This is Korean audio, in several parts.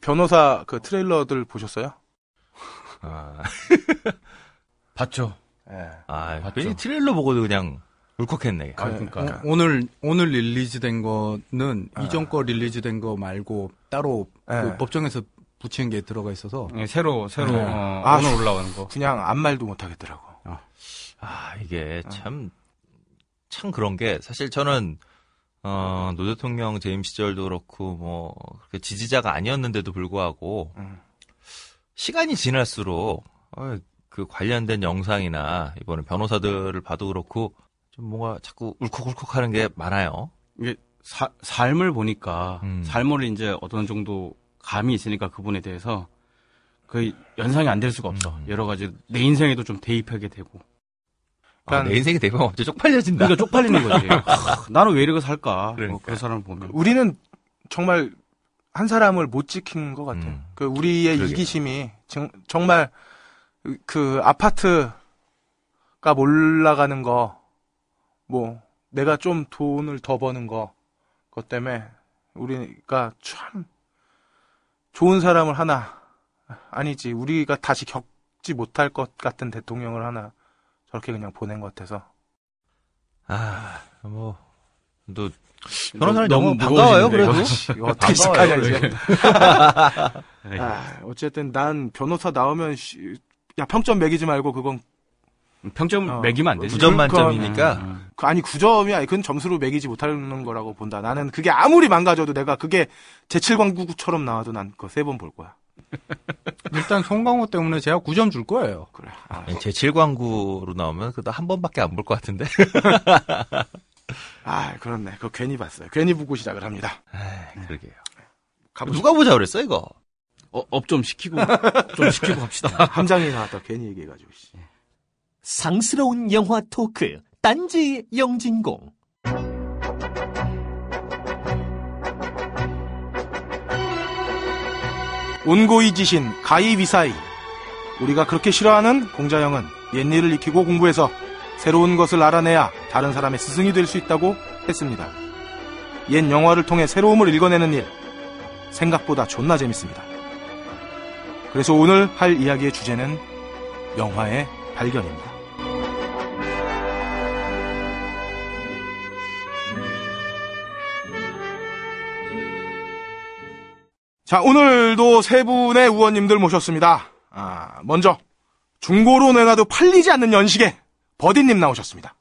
변호사 그 트레일러들 보셨어요? 아, 봤죠. 예. 아 맞죠. 괜히 트레일러 보고도 그냥 울컥했네. 아, 그러니까 그러니까. 오, 늘 오늘 릴리즈된 거는 아. 이전 거 릴리즈된 거 말고 따로 네. 그 법정에서 붙이는 게 들어가 있어서 예, 새로 새로 네. 어, 아, 오늘 올라오는 거. 그냥 아무 말도 못 하겠더라고. 아, 이게 참, 참 그런 게, 사실 저는, 어, 노 대통령 재임 시절도 그렇고, 뭐, 그렇게 지지자가 아니었는데도 불구하고, 음. 시간이 지날수록, 어, 그 관련된 영상이나, 이번에 변호사들을 봐도 그렇고, 좀 뭔가 자꾸 울컥울컥 하는 게 많아요. 이게 사- 삶을 보니까 음. 삶을 이제 어느 정도 감이 있으니까 그분에 대해서 그 연상이 안 될 수가 없어. 음. 여러 가지 내 인생에도 좀 대입하게 되고. 아, 내 인생이 대박 갑자기 쪽팔려진다. 그러니까 쪽팔리는 거지. 하, 나는 왜 이렇게 살까? 그러니까. 뭐 그 사람을 보면. 우리는 정말 한 사람을 못 지킨 것 같아. 음. 그 우리의 그러게요. 이기심이 정, 정말 그 아파트가 몰라가는 거, 뭐 내가 좀 돈을 더 버는 거, 그것 때문에 우리가 참 좋은 사람을 하나 아니지 우리가 다시 겪지 못할 것 같은 대통령을 하나 저렇게 그냥 보낸 것 같아서 아, 뭐, 또, 변호사는 너무 너무 반가워요, 그래도. 이거. 이거 어떻게 시작하냐 이제. 아, 어쨌든 난 변호사 나오면 씨, 야 평점 매기지 말고 그건 평점 어. 매기면 안 되지. 무전 그러니까, 만점이니까, 음. 그 아니 9점이 아니 그건 점수로 매기지 못하는 거라고 본다. 나는 그게 아무리 망가져도 내가 그게 제7광구처럼 나와도 난 그거 세 번 볼 거야. 일단 송강호 때문에 제가 9점 줄 거예요. 그래. 아, 제 7광구로 나오면 그도 한 번밖에 안 볼 것 같은데. 아, 그렇네. 그거 괜히 봤어요. 괜히 보고 시작을 합니다. 아, 그러게요. 가보자. 누가 보자 그랬어, 이거? 어, up 좀 시키고 좀 시키고 합시다. 함장이 나왔다. 괜히 얘기해가지고. 씨. 상스러운 영화 토크 딴지 영진공 온고이 지신 가이비사이. 우리가 그렇게 싫어하는 공자형은 옛일을 익히고 공부해서 새로운 것을 알아내야 다른 사람의 스승이 될 수 있다고 했습니다. 옛 영화를 통해 새로움을 읽어내는 일. 생각보다 존나 재밌습니다. 그래서 오늘 할 이야기의 주제는 영화의 발견입니다. 자, 오늘도 세 분의 우원님들 모셨습니다. 아, 먼저 중고로 내놔도 팔리지 않는 연식에 버디님 나오셨습니다.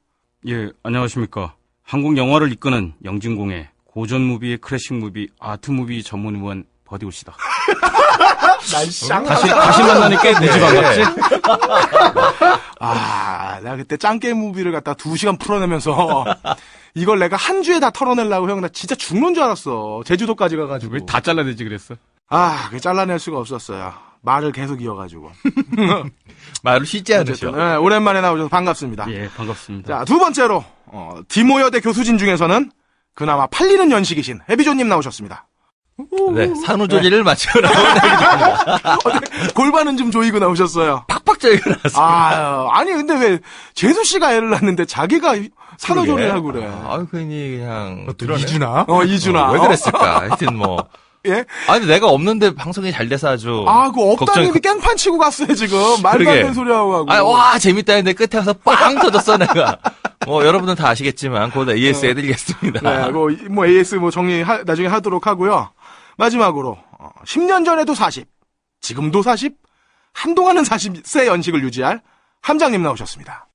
예, 안녕하십니까. 한국 영화를 이끄는 영진공의 고전 무비의 클래식 무비, 아트 무비 전문 의원 버디오시다. 날쌍. 다시 다시 만나니 꽤 무지 반갑지? 아, 내가 그때 짱게 무비를 갖다 두 시간 풀어내면서 이걸 내가 한 주에 다 털어내려고 형 나 진짜 죽는 줄 알았어. 제주도까지 가가지고. 왜 다 잘라내지 그랬어? 아, 그 잘라낼 수가 없었어요. 말을 계속 이어가지고. 말을 쉬지 않으셔. 네, 오랜만에 나오셔서 반갑습니다. 예, 반갑습니다. 자, 두 번째로 어, 디모여대 교수진 중에서는 그나마 팔리는 연식이신 해비조님 나오셨습니다. 네, 산후조리를 마치고 나오는 골반은 좀 조이고 나오셨어요. 팍팍 저리가 나왔어요. 아, 아니 근데 왜 재수 씨가 애를 낳는데 자기가 산후조리를 하고 그래. 아, 괜히 그냥. 또 이준아? 어, 이준아. 어, 왜 그랬을까? 하여튼 뭐. 예? 아니, 내가 없는데 방송이 잘 돼서 아주. 아, 그 없다님이 걱정이- 깽판 치고 갔어요, 지금. 말도 안. 되는 소리 하고. 아, 와, 재밌다 했는데 끝에 가서 빵 터졌어, 내가. 뭐, 여러분은 다 아시겠지만, 곧 AS 해드리겠습니다. 네, 뭐, 이- 뭐 AS 뭐 정리 하- 나중에 하도록 하고요. 마지막으로 어, 10년 전에도 40, 지금도 40, 한동안은 40세 연식을 유지할 함장님 나오셨습니다.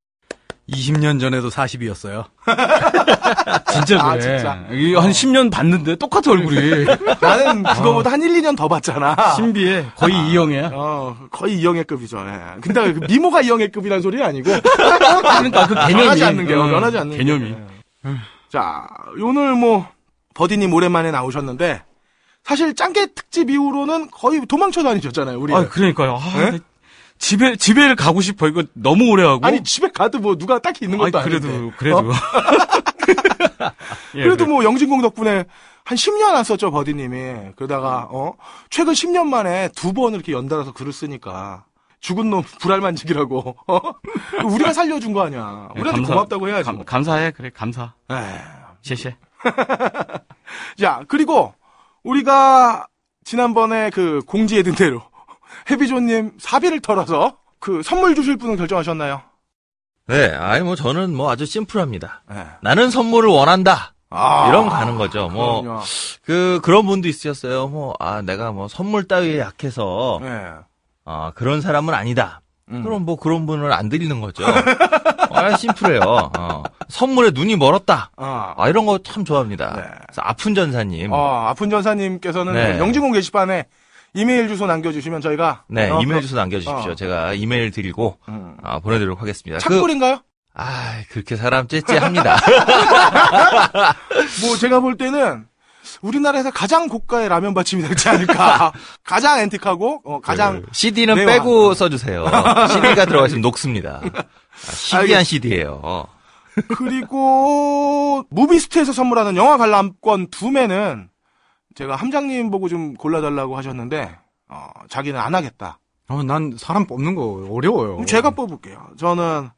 20년 전에도 40이었어요. 진짜 아, 그래. 진짜? 이게 한 10년 봤는데 똑같아 얼굴이. 나는 그거보다 한 1, 2년 더 봤잖아. 신비해. 거의 이영애야. 어, 거의 이영애급이죠. 예. 근데 그 미모가 이영애급이라는 소리는 아니고 그러니까 그 개념이 변하지 않는 게 어, 변하지 않는 개념이. 게. 자, 오늘 뭐 버디님 오랜만에 나오셨는데 사실 짱깨 특집 이후로는 거의 도망쳐 다니셨잖아요, 우리. 아, 그러니까요. 아, 예? 집에 집에 가고 싶어. 이거 너무 오래 하고. 아니 집에 가도 뭐 누가 딱히 있는 것도 아니, 아닌데. 그래도 그래도. 어? 예, 그래도 그래. 뭐 영진공 덕분에 한 10년 안 썼죠, 버디님이. 그러다가, 어? 최근 10년 만에 두 번 이렇게 연달아서 글을 쓰니까. 죽은 놈 불알 만지기라고. 어? 우리가 살려준 거 아니야. 예, 우리한테 감사- 고맙다고 해야지. 감, 감사해. 그래. 감사. 에이. 셰셰. 자, 그리고 우리가 지난번에 그 공지해 둔 대로 해비조님 사비를 털어서 그 선물 주실 분은 결정하셨나요? 네, 아니 뭐 저는 뭐 아주 심플합니다. 네. 나는 선물을 원한다. 아, 이런 거 가는 거죠. 뭐, 그럼요. 그, 그런 분도 있으셨어요. 뭐, 아, 내가 뭐 선물 따위에 약해서, 네. 아, 그런 사람은 아니다. 음. 그럼 뭐 그런 분을 안 드리는 거죠. 아, 심플해요. 어. 선물에 눈이 멀었다. 아, 아, 이런 거 참 좋아합니다. 네. 아픈 전사님. 어, 아픈 전사님께서는 네. 영진공 게시판에 이메일 주소 남겨주시면 저희가 네, 어, 이메일 주소 남겨주십시오. 어. 제가 이메일 드리고, 음. 아, 보내드리도록 하겠습니다. 그, 착불인가요? 아, 그렇게 사람 째째합니다. 뭐 제가 볼 때는 우리나라에서 가장 고가의 라면 받침이 되지 않을까. 가장 앤틱하고 어, 가장 CD는 네, 빼고 써주세요. CD가 들어가 있으면 녹습니다. 아, 신기한 알겠- CD예요. 그리고 무비스트에서 선물하는 영화 관람권 두 매는 제가 함장님 보고 좀 골라달라고 하셨는데 어, 자기는 안 하겠다. 어, 난 사람 뽑는 거 어려워요. 그럼 제가 뽑을게요. 저는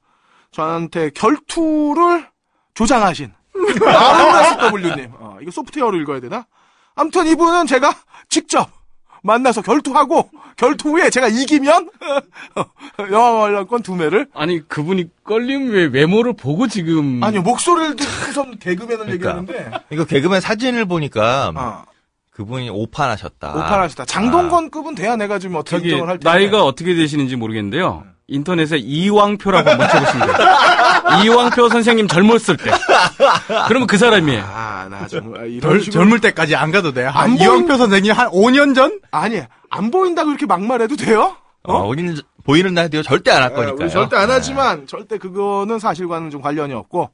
저한테 결투를 조장하신 RSW님. 어, 이거 소프트웨어로 읽어야 되나? 아무튼 이분은 제가 직접 만나서 결투하고 결투 후에 제가 이기면 영화 관람권 두 매를 아니 그분이 걸림 왜 외모를 보고 지금 아니요 목소리를 듣고선 개그맨을 그러니까. 얘기하는데 이거 개그맨 사진을 보니까 어, 그분이 오판하셨다. 오판하시다. 장동건급은 돼야 내가 좀 어떻게 저기 인정을 할 텐데. 나이가 어떻게 되시는지 모르겠는데요. 인터넷에 이왕표라고 한번 쳐보시면 돼요. 이왕표 선생님 젊었을 때. 그러면 그 사람이에요. 아, 나 정말 이런 덜, 식으로 젊을 때까지 안 가도 돼. 안한 보인- 이왕표 선생님 한 5년 전? 아니 안 보인다고 이렇게 막말해도 돼요? 어, 우리는 보이는 라디오 절대 안할 예, 거니까요. 절대 안 네. 하지만 절대 그거는 사실과는 좀 관련이 없고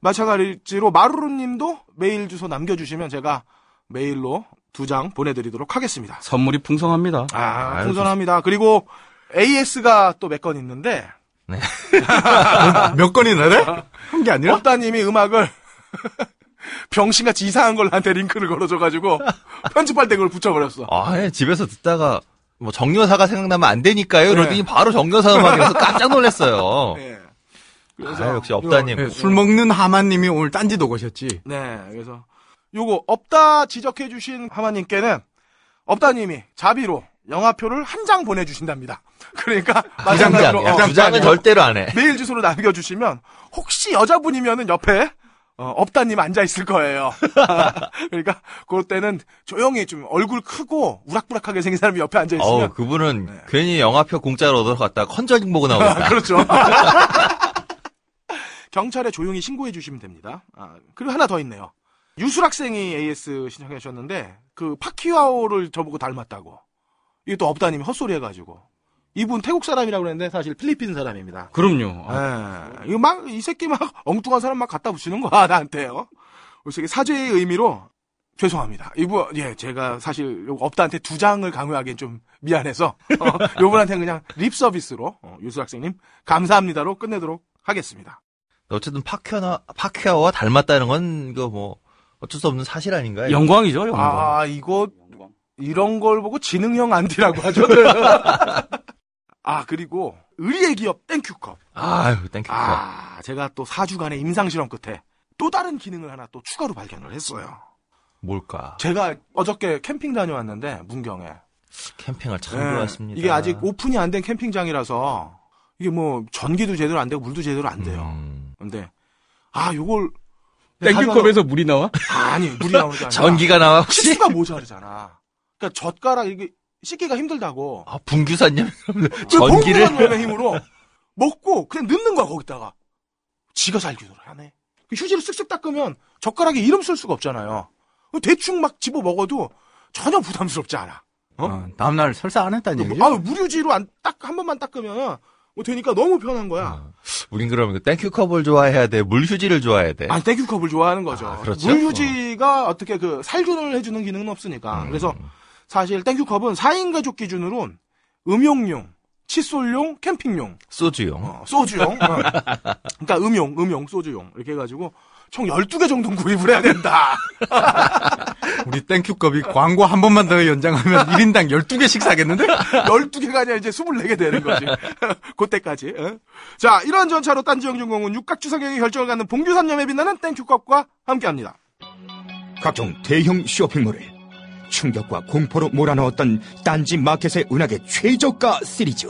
마찬가지로 마루루님도 메일 주소 남겨주시면 제가 메일로 두 장 보내드리도록 하겠습니다. 선물이 풍성합니다. 아, 아유, 풍선합니다. 그리고 AS가 또 몇 건 있는데 몇 건이나 돼? 한 게 아니라? 업다님이 음악을 병신같이 이상한 걸 나한테 링크를 걸어줘가지고 편집할 때 그걸 붙여버렸어. 아, 예, 집에서 듣다가 뭐 정여사가 생각나면 안 되니까요. 그러더니 네. 바로 정여사 음악이라서 깜짝 놀랐어요. 네. 아, 역시 업다님. 네, 술 먹는 하마님이 오늘 딴짓 오셨지. 네, 그래서 요거 업다 지적해 주신 하마님께는 업다님이 자비로 영화표를 한 장 보내주신답니다. 그러니까 두 마찬가지로 어, 두 장은 절대로 안 해. 메일 주소로 남겨주시면 혹시 여자분이면은 옆에 어, 업다님 앉아 있을 거예요. 그러니까 그때는 조용히 좀 얼굴 크고 우락부락하게 생긴 사람이 옆에 앉아 어우, 있으면 그분은 네. 괜히 영화표 공짜로 얻어 갔다 컨저링 보고 나오겠다. 그렇죠. 경찰에 조용히 신고해 주시면 됩니다. 아, 그리고 하나 더 있네요. 유술 학생이 AS 신청해 주셨는데 그 파키아오를 저보고 닮았다고. 이게 또 업다님이 헛소리 해가지고. 이분 태국 사람이라고 그랬는데 사실 필리핀 사람입니다. 그럼요. 아, 예. 이거 막, 이 새끼 막 엉뚱한 사람 막 갖다 붙이는 거야, 나한테요. 그래서 이게 사죄의 의미로 죄송합니다. 이분, 예, 제가 사실 업다한테 두 장을 강요하기엔 좀 미안해서, 어, 요분한테 그냥 립 서비스로, 어, 유수 학생님, 감사합니다로 끝내도록 하겠습니다. 어쨌든 파케어나, 파케어와 닮았다는 건, 이거 뭐, 어쩔 수 없는 사실 아닌가요? 영광이죠, 영광. 아, 이거, 이런 걸 보고 지능형 안티라고 하죠. 아, 그리고, 의리의 기업 땡큐컵. 아유, thank you. 아, 제가 또 4주간의 임상 실험 끝에 또 다른 기능을 하나 또 추가로 발견을 했어요. 뭘까? 제가 어저께 캠핑 다녀왔는데, 문경에. 캠핑을 참 예, 좋아했습니다. 이게 아직 오픈이 안 된 캠핑장이라서, 이게 뭐, 전기도 제대로 안 되고, 물도 제대로 안 돼요. 음. 근데, 아, 요걸. 땡큐컵에서 물이 나와? 아, 아니, 물이 나오는 게 아니라. 전기가 나와, 혹시? 횟수가 모자르잖아. 그러니까 젓가락, 이게, 씻기가 힘들다고. 아, 분규사님. 그 전기를. 놈의 힘으로 먹고 그냥 넣는 거야 거기다가 지가 살기도록 하네 그 휴지를 쓱쓱 닦으면 젓가락에 이름 쓸 수가 없잖아요 대충 막 집어 먹어도 전혀 부담스럽지 않아 어? 어, 다음날 설사 안 했다는 얘기죠? 아 무료지로 안 딱 한 번만 닦으면 뭐 되니까 너무 편한 거야 우린 그러면 그 땡큐 컵을 좋아해야 돼? 물 휴지를 좋아해야 돼? 아니 땡큐 컵을 좋아하는 거죠 아, 그렇죠? 물 휴지가 어. 떻게 그 살균을 해주는 기능은 없으니까 음. 그래서 사실 땡큐 컵은 4인 가족 기준으로는 음용용 칫솔용 캠핑용 소주용. 어, 소주용. 어. 그러니까 음용, 음용, 소주용. 이렇게 해가지고 총 12개 정도 구입을 해야 된다. 우리 땡큐컵이 광고 한 번만 더 연장하면 1인당 12개씩 사겠는데? 12개가 아니라 이제 24개 되는 거지. 그때까지. 어? 자, 이러한 전차로 딴지영준공은 육각주성형의 결정을 갖는 봉규산염에 빛나는 땡큐컵과 함께합니다. 각종 대형 쇼핑몰에 충격과 공포로 몰아넣었던 딴지 마켓의 은하계 최저가 시리즈.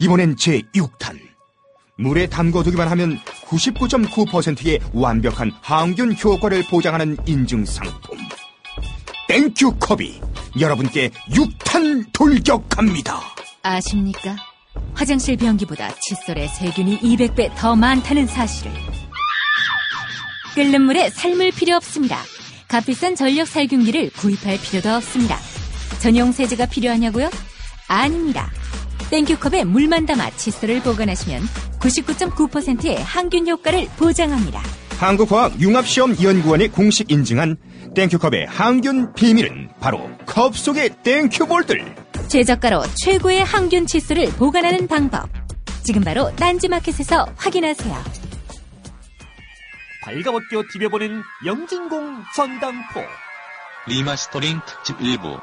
이번엔 제6탄. 물에 담궈두기만 하면 99.9%의 완벽한 항균 효과를 보장하는 인증 상품. 땡큐 컵이 여러분께 6탄 돌격합니다. 아십니까? 화장실 변기보다 칫솔에 세균이 200배 더 많다는 사실을. 끓는 물에 삶을 필요 없습니다. 값비싼 전력 살균기를 구입할 필요도 없습니다. 전용 세제가 필요하냐고요? 아닙니다. 땡큐컵에 물만 담아 칫솔을 보관하시면 99.9%의 항균 효과를 보장합니다. 한국화학융합시험연구원이 공식 인증한 땡큐컵의 항균 비밀은 바로 컵 속의 땡큐볼들. 최저가로 최고의 항균 칫솔을 보관하는 방법. 지금 바로 딴지마켓에서 확인하세요. 발가벗겨 디벼보는 영진공 전당포. 리마스터링 특집 일부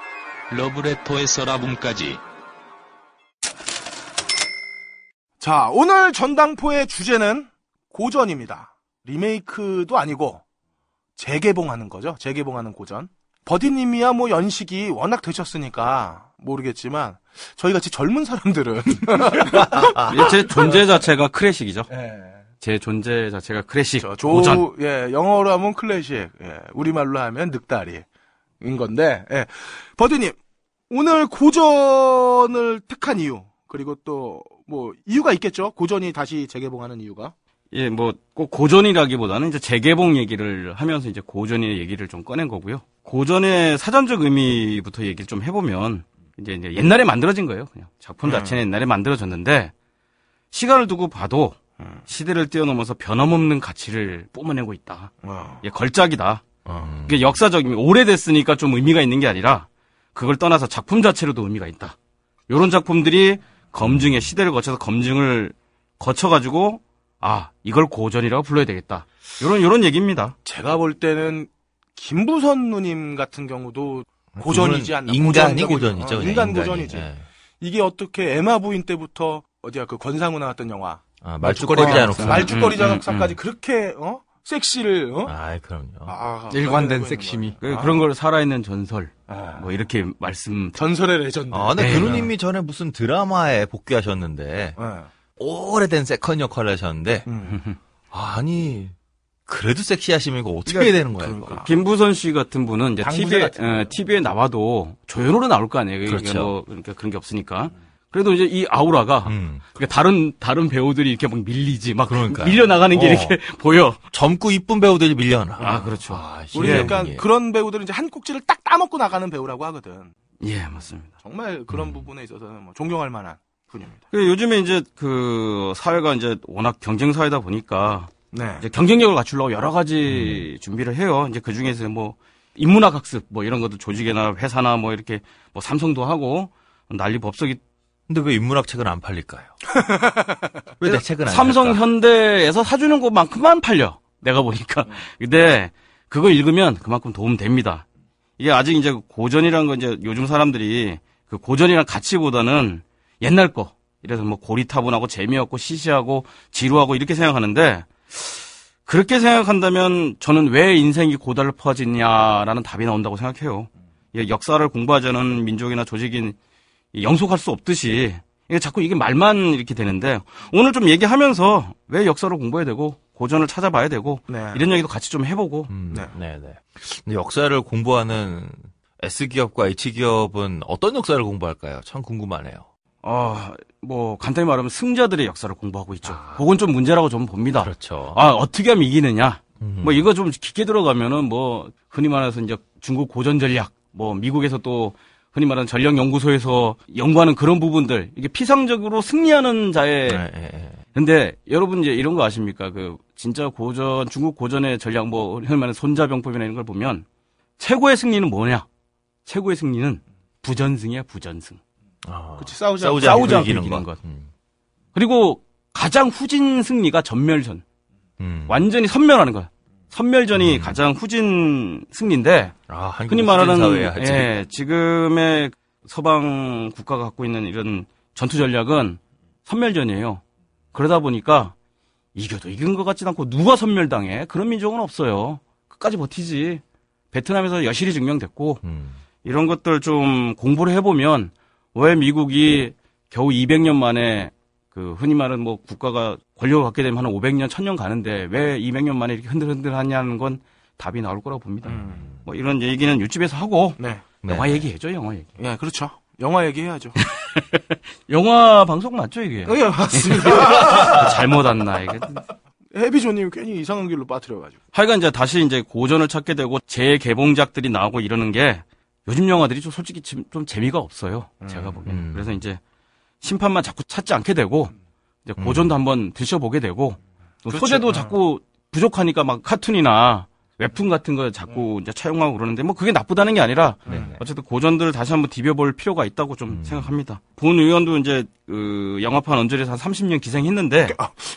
러브레터에서 라붐까지 자, 오늘 전당포의 주제는 고전입니다. 리메이크도 아니고 재개봉하는 거죠. 재개봉하는 고전. 버디님이야 뭐 연식이 워낙 되셨으니까 모르겠지만 저희 같이 젊은 사람들은 제 존재 자체가 클래식이죠. 예, 제 존재 자체가 클래식. 저, 조, 고전. 예, 영어로 하면 클래식, 예, 우리말로 하면 늑다리인 건데, 예. 버디님, 오늘 고전을 택한 이유, 그리고 또, 뭐, 이유가 있겠죠? 고전이 다시 재개봉하는 이유가? 예, 뭐, 꼭 고전이라기보다는 이제 재개봉 얘기를 하면서 이제 고전의 얘기를 좀 꺼낸 거고요. 고전의 사전적 의미부터 얘기를 좀 해보면, 이제, 이제 옛날에 만들어진 거예요. 그냥. 작품 자체는 옛날에 만들어졌는데, 시간을 두고 봐도, 시대를 뛰어넘어서 변함없는 가치를 뿜어내고 있다. 어. 예, 걸작이다. 음. 그게 역사적인, 오래됐으니까 좀 의미가 있는 게 아니라, 그걸 떠나서 작품 자체로도 의미가 있다. 요런 작품들이 검증의 시대를 거쳐서 검증을 거쳐가지고, 아, 이걸 고전이라고 불러야 되겠다. 요런, 요런 얘기입니다. 제가 볼 때는, 김부선 누님 같은 경우도 고전이지 않나? 인간이 고전이죠. 어, 인간 인간이. 고전이지. 예. 이게 어떻게 에마 부인 때부터, 어디야, 그 권상우 나왔던 영화. 아, 말죽거리 잔혹사. 말죽거리 음, 잔혹사까지 음, 그렇게, 어? 섹시를, 어? 아이, 그럼요. 아, 일관된 그런 섹시미. 그, 아. 런걸 살아있는 전설. 아. 뭐, 이렇게 말씀. 전설의 레전드. 아, 근데 네. 그 누님이 전에 무슨 드라마에 복귀하셨는데, 예. 오래된 second 역할을 하셨는데, 음. 아니, 그래도 섹시하시면 이거 어떻게 해야 되는 거예요? 그러니까. 김부선 씨 같은 분은 이제 TV에, 같은 거. TV에 나와도 조연으로 나올 거 아니에요. 그렇죠. 뭐, 그러니까 그런 게 없으니까. 그래도 이제 이 아우라가, 음. 그러니까 다른, 다른 배우들이 이렇게 막 밀리지, 막 그러니까요. 밀려나가는 게 어. 이렇게 보여. 젊고 이쁜 배우들이 밀려나. 아, 그렇죠. 아, 우리 약간 이게. 그런 배우들은 이제 한 꼭지를 딱 따먹고 나가는 배우라고 하거든. 예, 맞습니다. 정말 그런 부분에 있어서는 뭐 존경할 만한 분입니다. 그 요즘에 이제 그 사회가 이제 워낙 경쟁 사회다 보니까 네. 이제 경쟁력을 갖추려고 여러 가지 준비를 해요. 이제 그 중에서 뭐 인문학 학습 뭐 이런 것도 조직이나 회사나 뭐 이렇게 뭐 삼성도 하고 난리 법석이 근데 왜 인문학 책은 안 팔릴까요? 왜 내 책은 안 삼성? 현대에서 사주는 것만큼만 팔려. 내가 보니까. 근데 그거 읽으면 그만큼 도움 됩니다. 이게 아직 이제 고전이라는 건 이제 요즘 사람들이 그 고전이란 가치보다는 옛날 거. 이래서 뭐 고리타분하고 재미없고 시시하고 지루하고 이렇게 생각하는데 그렇게 생각한다면 저는 왜 인생이 고달퍼지냐라는 답이 나온다고 생각해요. 역사를 공부하지 않은 민족이나 조직인 영속할 수 없듯이 이게 자꾸 이게 말만 이렇게 되는데 오늘 좀 얘기하면서 왜 역사를 공부해야 되고 고전을 찾아봐야 되고 네. 이런 얘기도 같이 좀 해보고 음, 네. 네. 네, 근데 역사를 공부하는 S기업과 H기업은 어떤 역사를 공부할까요? 참 궁금하네요. 어, 뭐 간단히 말하면 승자들의 역사를 공부하고 있죠. 그건 좀 문제라고 좀 봅니다. 그렇죠. 아 어떻게 하면 이기느냐? 음. 뭐 이거 좀 깊게 들어가면은 뭐 흔히 말해서 이제 중국 고전 전략, 뭐 미국에서 또 흔히 말하는 전략 연구소에서 연구하는 그런 부분들 이게 피상적으로 승리하는 자의 네, 네, 네. 근데 여러분 이제 이런 거 아십니까? 그 진짜 고전 중국 고전의 전략 뭐 흔히 말하는 손자병법이나 이런 걸 보면 최고의 승리는 뭐냐? 최고의 승리는 부전승이야 부전승. 아, 그치, 싸우지 싸우지 싸우지 않고 않고 이기는 이기는 것. 것. 음. 그리고 가장 후진 승리가 전멸전. 음. 완전히 선멸하는 거야. 선멸전이 가장 후진 승리인데 아, 흔히 말하는. 예, 지금의 서방 국가가 갖고 있는 이런 전투 전략은 선멸전이에요. 그러다 보니까 이겨도 이긴 것 같진 않고 누가 선멸당해? 그런 민족은 없어요. 끝까지 버티지. 베트남에서 여실히 증명됐고 음. 이런 것들 좀 공부를 해보면 왜 미국이 겨우 200년 만에 그 흔히 말하는 뭐 국가가 권력을 갖게 되면 한 500년, 1000년 가는데 왜 200년 만에 이렇게 흔들흔들하냐는 건 답이 나올 거라고 봅니다. 음. 뭐 이런 얘기는 유튜브에서 하고 네. 네. 영화 얘기해줘, 영화 얘기. 예, 그렇죠. 영화 얘기해야죠. 영화 방송 맞죠, 이게? 예, 맞습니다. 잘못 왔나, 이게. 해비조님 괜히 이상한 길로 빠뜨려가지고. 하여간 이제 다시 이제 고전을 찾게 되고 재개봉작들이 나오고 이러는 게 요즘 영화들이 좀 솔직히 좀, 좀 재미가 없어요. 제가 보기엔. 음. 그래서 이제 심판만 자꾸 찾지 않게 되고 이제 고전도 한번 드셔보게 되고 또 그렇죠. 소재도 어. 자꾸 부족하니까 막 카툰이나 웹툰 같은 거 자꾸 이제 차용하고 그러는데 뭐 그게 나쁘다는 게 아니라 네. 어쨌든 고전들을 다시 한번 디벼볼 필요가 있다고 좀 음. 생각합니다. 본 의원도 이제 그 영화판 언저리에서 한 30년 기생했는데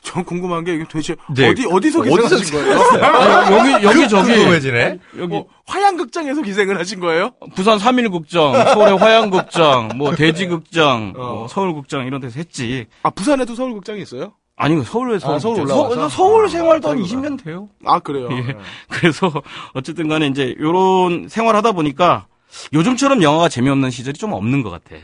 전 궁금한 게 이게 도대체 네. 어디 어디서 기생하신 거예요? 아, 여기 여기 저기 궁금해지네. 여기 뭐 화양극장에서 기생을 하신 거예요? 부산 3일극장, 서울의 화양극장, 뭐 대지극장, 어. 뭐 서울극장 이런 데서 했지. 아 부산에도 서울극장이 있어요? 아니 서울에서 아, 서울 서- 올라와서? 서 울 생활도 한 서울 20년 돼요. 아 그래요. 예. 예. 그래서 어쨌든 간에 이제 요런 생활하다 보니까 요즘처럼 영화가 재미없는 시절이 좀 없는 것 같아.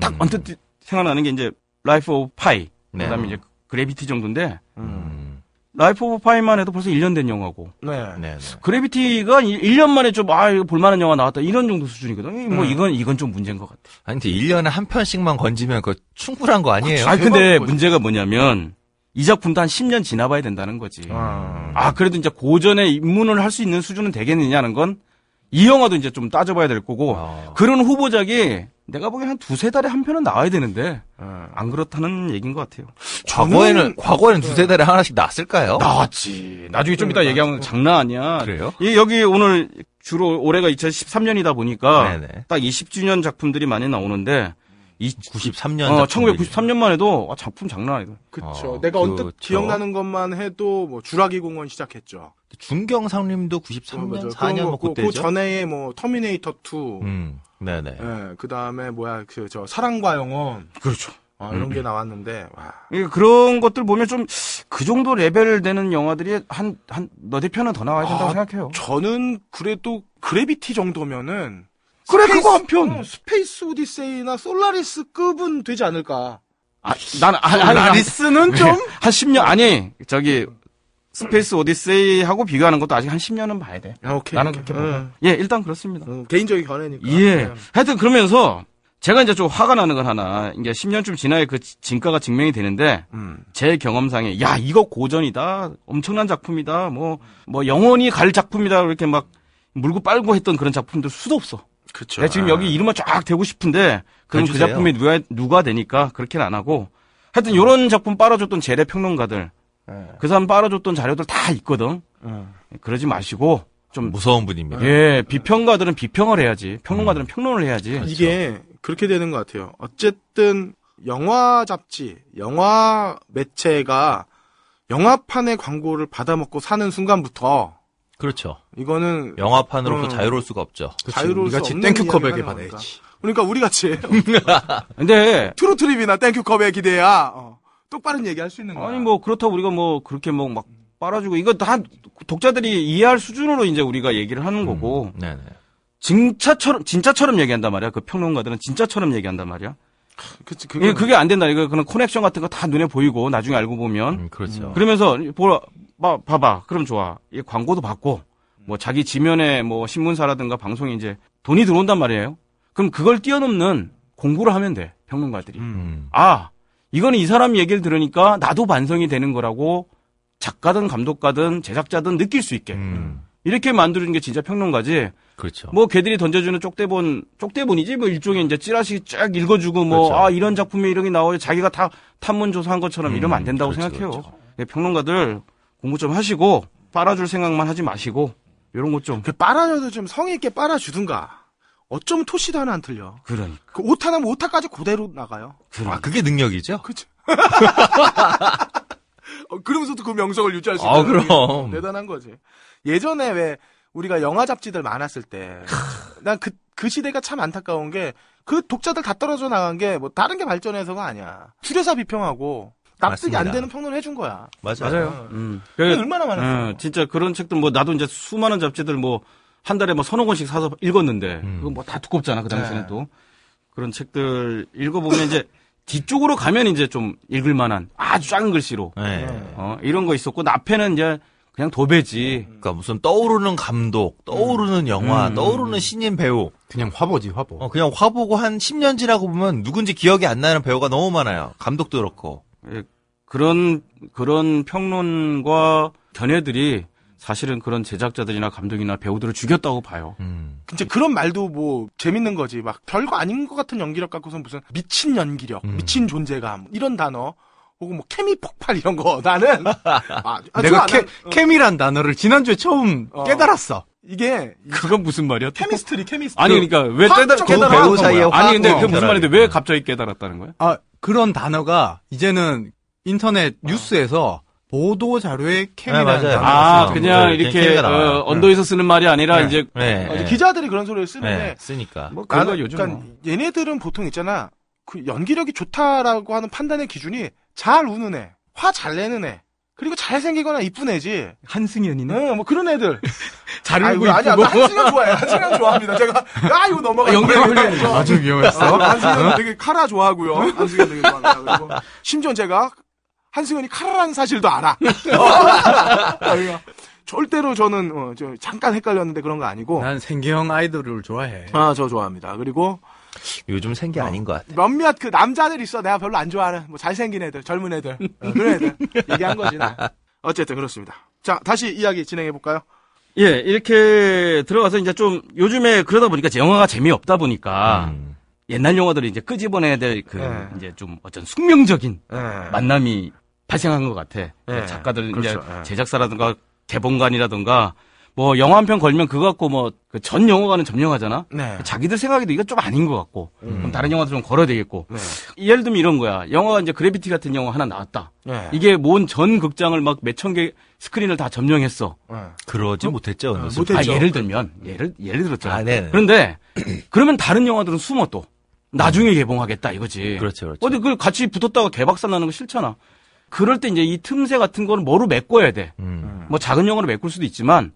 딱 음. 언뜻 생각나는 게 이제 라이프 오브 파이. 네. 그다음에 이제 그래비티 정도인데 음. 라이프 오브 파이만 해도 벌써 1년 된 영화고. 네. 네. 네. 그래비티가 1년 만에 좀, 아, 이거 볼만한 영화 나왔다. 이런 정도 수준이거든. 뭐, 음. 이건, 이건 좀 문제인 것 같아. 아니, 근데 1년에 한 편씩만 건지면 그거 충분한 거 아니에요? 아, 근데 대박인 거지. 문제가 뭐냐면, 이 작품도 한 10년 지나봐야 된다는 거지. 아. 아, 그래도 이제 고전에 입문을 할 수 있는 수준은 되겠느냐는 건, 이 영화도 이제 좀 따져봐야 될 거고, 아. 그런 후보작이 내가 보기엔 한 두세 달에 한 편은 나와야 되는데, 아. 안 그렇다는 얘기인 것 같아요. 과거에는, 과거에는 두세 달에 하나씩 났을까요? 나왔지. 나중에 좀 이따 얘기하면 장난 아니야. 그래요? 이 여기 오늘 주로 올해가 2013년이다 보니까 네네. 딱 20주년 작품들이 많이 나오는데 이 93년. 어, 1993년만 해도 아, 작품 장난 아니다. 그쵸. 어, 내가 언뜻 그쵸. 기억나는 것만 해도 뭐 주라기 공원 시작했죠. 중경삼림도 어, 93년, 맞아요. 4년 그런 뭐 거, 그, 그 그때죠. 전에 뭐 터미네이터 2. 음, 네네. 예, 그 다음에 뭐야 그 저 사랑과 영혼 그렇죠. 아, 이런 게 나왔는데 와. 예, 그런 것들 보면 좀 그 정도 레벨 되는 영화들이 한 한 너댓 편은 더 나와야 된다고 아, 생각해요. 저는 그래도 그래비티 정도면은 그래, 스페이스- 그거 한 편. 어, 스페이스 오디세이나 솔라리스급은 되지 않을까. 아, 나는 아, 아니, 라리스는 좀한 10년 아니 저기 스페이스 오디세이하고 비교하는 것도 아직 한 10년은 봐야 돼. 아, 오케이. 나는 그렇게. 응. 예, 일단 그렇습니다. 응, 개인적인 견해니까. 예. 네. 하여튼 그러면서 제가 이제 좀 화가 나는 건 하나. 이제 10년쯤 지나야 그 지- 진가가 증명이 되는데 음. 제 경험상에 야 이거 고전이다. 엄청난 작품이다. 뭐 뭐 영원히 갈 작품이다. 이렇게 막 물고 빨고 했던 그런 작품들 수도 없어. 그쵸. 내가 지금 여기 이름만 쫙 대고 싶은데 그럼 그. 작품이 누가 누가 되니까 그렇게는 안 하고 하여튼 요런 작품 빨아줬던 재래 평론가들 예. 그 사람 빨아줬던 자료들 다 있거든. 응. 그러지 마시고 좀 무서운 분입니다. 예, 비평가들은 비평을 해야지. 평론가들은 평론을 해야지. 이게 그렇게 되는 것 같아요. 어쨌든 영화 잡지, 영화 매체가 영화판의 광고를 받아먹고 사는 순간부터 그렇죠. 이거는 영화판으로서 음. 자유로울 수가 없죠. 자유로울 수 우리같이 없는 땡큐 컵에게 이야기가 받아야지. 나오니까. 그러니까 우리 같이 근데 트로트립이나 땡큐 컵에 기대야 어, 똑바른 얘기 할 수 있는 거야. 아니 뭐 그렇다고 우리가 뭐 그렇게 뭐 막 빨아주고 이거 다 독자들이 이해할 수준으로 이제 우리가 얘기를 하는 거고 네네. 진짜처럼 진짜처럼 얘기한단 말이야. 그 평론가들은 진짜처럼 얘기한단 말이야. 그치, 이게 그게 안 된다. 이거 그런 커넥션 같은 거 다 눈에 보이고 나중에 알고 보면 음, 그렇죠. 그러면서 보라 봐 봐봐. 그럼 좋아. 이 광고도 받고 뭐 자기 지면에 뭐 신문사라든가 방송에 이제 돈이 들어온단 말이에요. 그럼 그걸 뛰어넘는 공부를 하면 돼. 평론가들이. 음. 아, 이거는 이 사람 얘기를 들으니까 나도 반성이 되는 거라고 작가든 감독가든 제작자든 느낄 수 있게. 음. 이렇게 만드는 게 진짜 평론가지. 그렇죠. 뭐 걔들이 던져주는 쪽대본, 쪽대본이지 뭐 일종의 이제 찌라시 쫙 읽어주고 뭐, 그렇죠. 아, 이런 작품에 이런 게 나와요. 자기가 다 탐문조사한 것처럼 음, 이러면 안 된다고 그렇죠, 생각해요. 그렇죠. 예, 평론가들 공부 좀 하시고 빨아줄 생각만 하지 마시고 이런 것 좀. 그 빨아줘도 좀 성의 있게 빨아주든가. 어쩌면 토시도 하나 안 틀려. 그러니까. 그 오타나면 오타까지 그대로 나가요. 아, 그게 능력이죠? 그치. 어, 그러면서도 그 명성을 유지할 수 아, 있는 게 그럼. 대단한 거지. 예전에 왜 우리가 영화 잡지들 많았을 때, 난 그, 그 시대가 참 안타까운 게, 그 독자들 다 떨어져 나간 게 뭐 다른 게 발전해서가 아니야. 수려사 비평하고 납득이 맞습니다. 안 되는 평론을 해준 거야. 맞아요. 맞아요. 음. 그게 그, 얼마나 많았어요. 어, 진짜 그런 책들 뭐 나도 이제 수많은 잡지들 뭐 한 달에 뭐 서너 권씩 사서 읽었는데 음. 그거 뭐 다 두껍잖아 그 당시에는 네. 또 그런 책들 읽어보면 이제 뒤쪽으로 가면 이제 좀 읽을 만한 아주 작은 글씨로 네. 어, 이런 거 있었고 앞에는 이제 그냥 도배지 그러니까 무슨 떠오르는 감독, 떠오르는 영화, 음. 떠오르는 신인 배우. 그냥 화보지 화보. 어, 그냥 화보고 한 10년 지나고 보면 누군지 기억이 안 나는 배우가 너무 많아요. 감독도 그렇고. 예, 그런 그런 평론과 견해들이 사실은 그런 제작자들이나 감독이나 배우들을 죽였다고 봐요. 음. 진짜 그런 말도 뭐 재밌는 거지. 막 별거 아닌 것 같은 연기력 갖고선 무슨 미친 연기력, 음. 미친 존재감 이런 단어 혹은 뭐 케미 폭발 이런 거 나는 아, 아, 내가 좋아, 케, 난, 어, 케미란 단어를 지난주에 처음 어. 깨달았어. 이게 그건 무슨 말이야? 또? 케미스트리 케미스트리 아니 그러니까 왜 깨달 깨달아 배우 사이에. 아니 근데 그 무슨 말인데 왜. 갑자기 깨달았다는 거야? 아 그런 단어가 이제는 인터넷 뉴스에서 보도 자료에 케미라는 네, 아. 그냥 네, 이렇게. 어, 언더에서 쓰는 말이 아니라 이제 네. 어, 네. 기자들이 그런 소리를 쓰는데 네. 쓰니까. 뭐 그런 거 나는 요즘 그러니까 뭐. 얘네들은 보통 있잖아. 그 연기력이 좋다라고 하는 판단의 기준이 잘 우는 애, 화 잘 내는 애, 그리고 잘생기거나 이쁜 애지. 한승연이네. 응, 뭐 그런 애들. 잘 울고 아니야, 이쁘고. 나 한승연 좋아해. 한승연 좋아합니다. 제가 야 이거 넘어가. 연기 훈련이 아주 위험했어. 아, 한승연 되게 카라 좋아하고요. 한승연 되게 좋아합니다. 그리고 심지어 제가 한승연이 카라라는 사실도 알아. 절대로 저는 어, 저 잠깐 헷갈렸는데 그런 거 아니고. 난 생계형 아이돌을 좋아해. 아, 저 좋아합니다. 그리고 요즘 생계 아닌 것 같아. 몇몇 그 남자들 있어. 내가 별로 안 좋아하는 뭐 잘생긴 애들, 젊은 애들. 어, 그런 애들 얘기한 거지 나. 어쨌든 그렇습니다. 자, 다시 이야기 진행해 볼까요? 예 이렇게 들어가서 이제 좀 요즘에 그러다 보니까 이제 영화가 재미없다 보니까 음. 옛날 영화들을 이제 끄집어내야 될그 네. 이제 좀 어떤 숙명적인 예. 만남이 발생한 것 같아. 네. 작가들 이제 그렇죠. 네. 제작사라든가 개봉관이라든가 뭐 영화 한 편 걸면 그거 갖고 뭐그전 영화관은 점령하잖아. 네. 자기들 생각에도 이거 좀 아닌 것 같고 그럼 다른 영화도 좀 걸어야 되겠고 네. 예를 들면 이런 거야. 영화가 이제 그래비티 같은 영화 하나 나왔다. 네. 이게 뭔 전 극장을 막 몇 천 개 스크린을 다 점령했어. 예. 그러지 못했죠. 오늘 못- 아 됐죠. 예를 들면 예를 예를 들었잖아. 아, 네네. 그런데 그러면 다른 영화들은 숨어 또 나중에 개봉하겠다 이거지. 그렇죠, 그렇죠. 어디 그걸 같이 붙었다가 개박살 나는 거 싫잖아. 그럴 때 이제 이 틈새 같은 거는 뭐로 메꿔야 돼. 음. 뭐 작은 영화로 메꿀 수도 있지만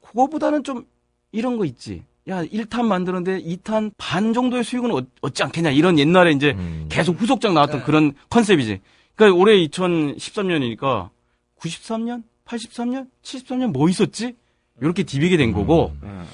그거보다는 좀 이런 거 있지. 야, 1탄 만드는데 2탄 반 정도의 수익은 얻, 얻지 않겠냐. 이런 옛날에 이제 음. 계속 후속작 나왔던 그런 컨셉이지. 그러니까 올해 2013년이니까 93년, 83년, 73년 뭐 있었지? 이렇게 디비게 된 거고. 음.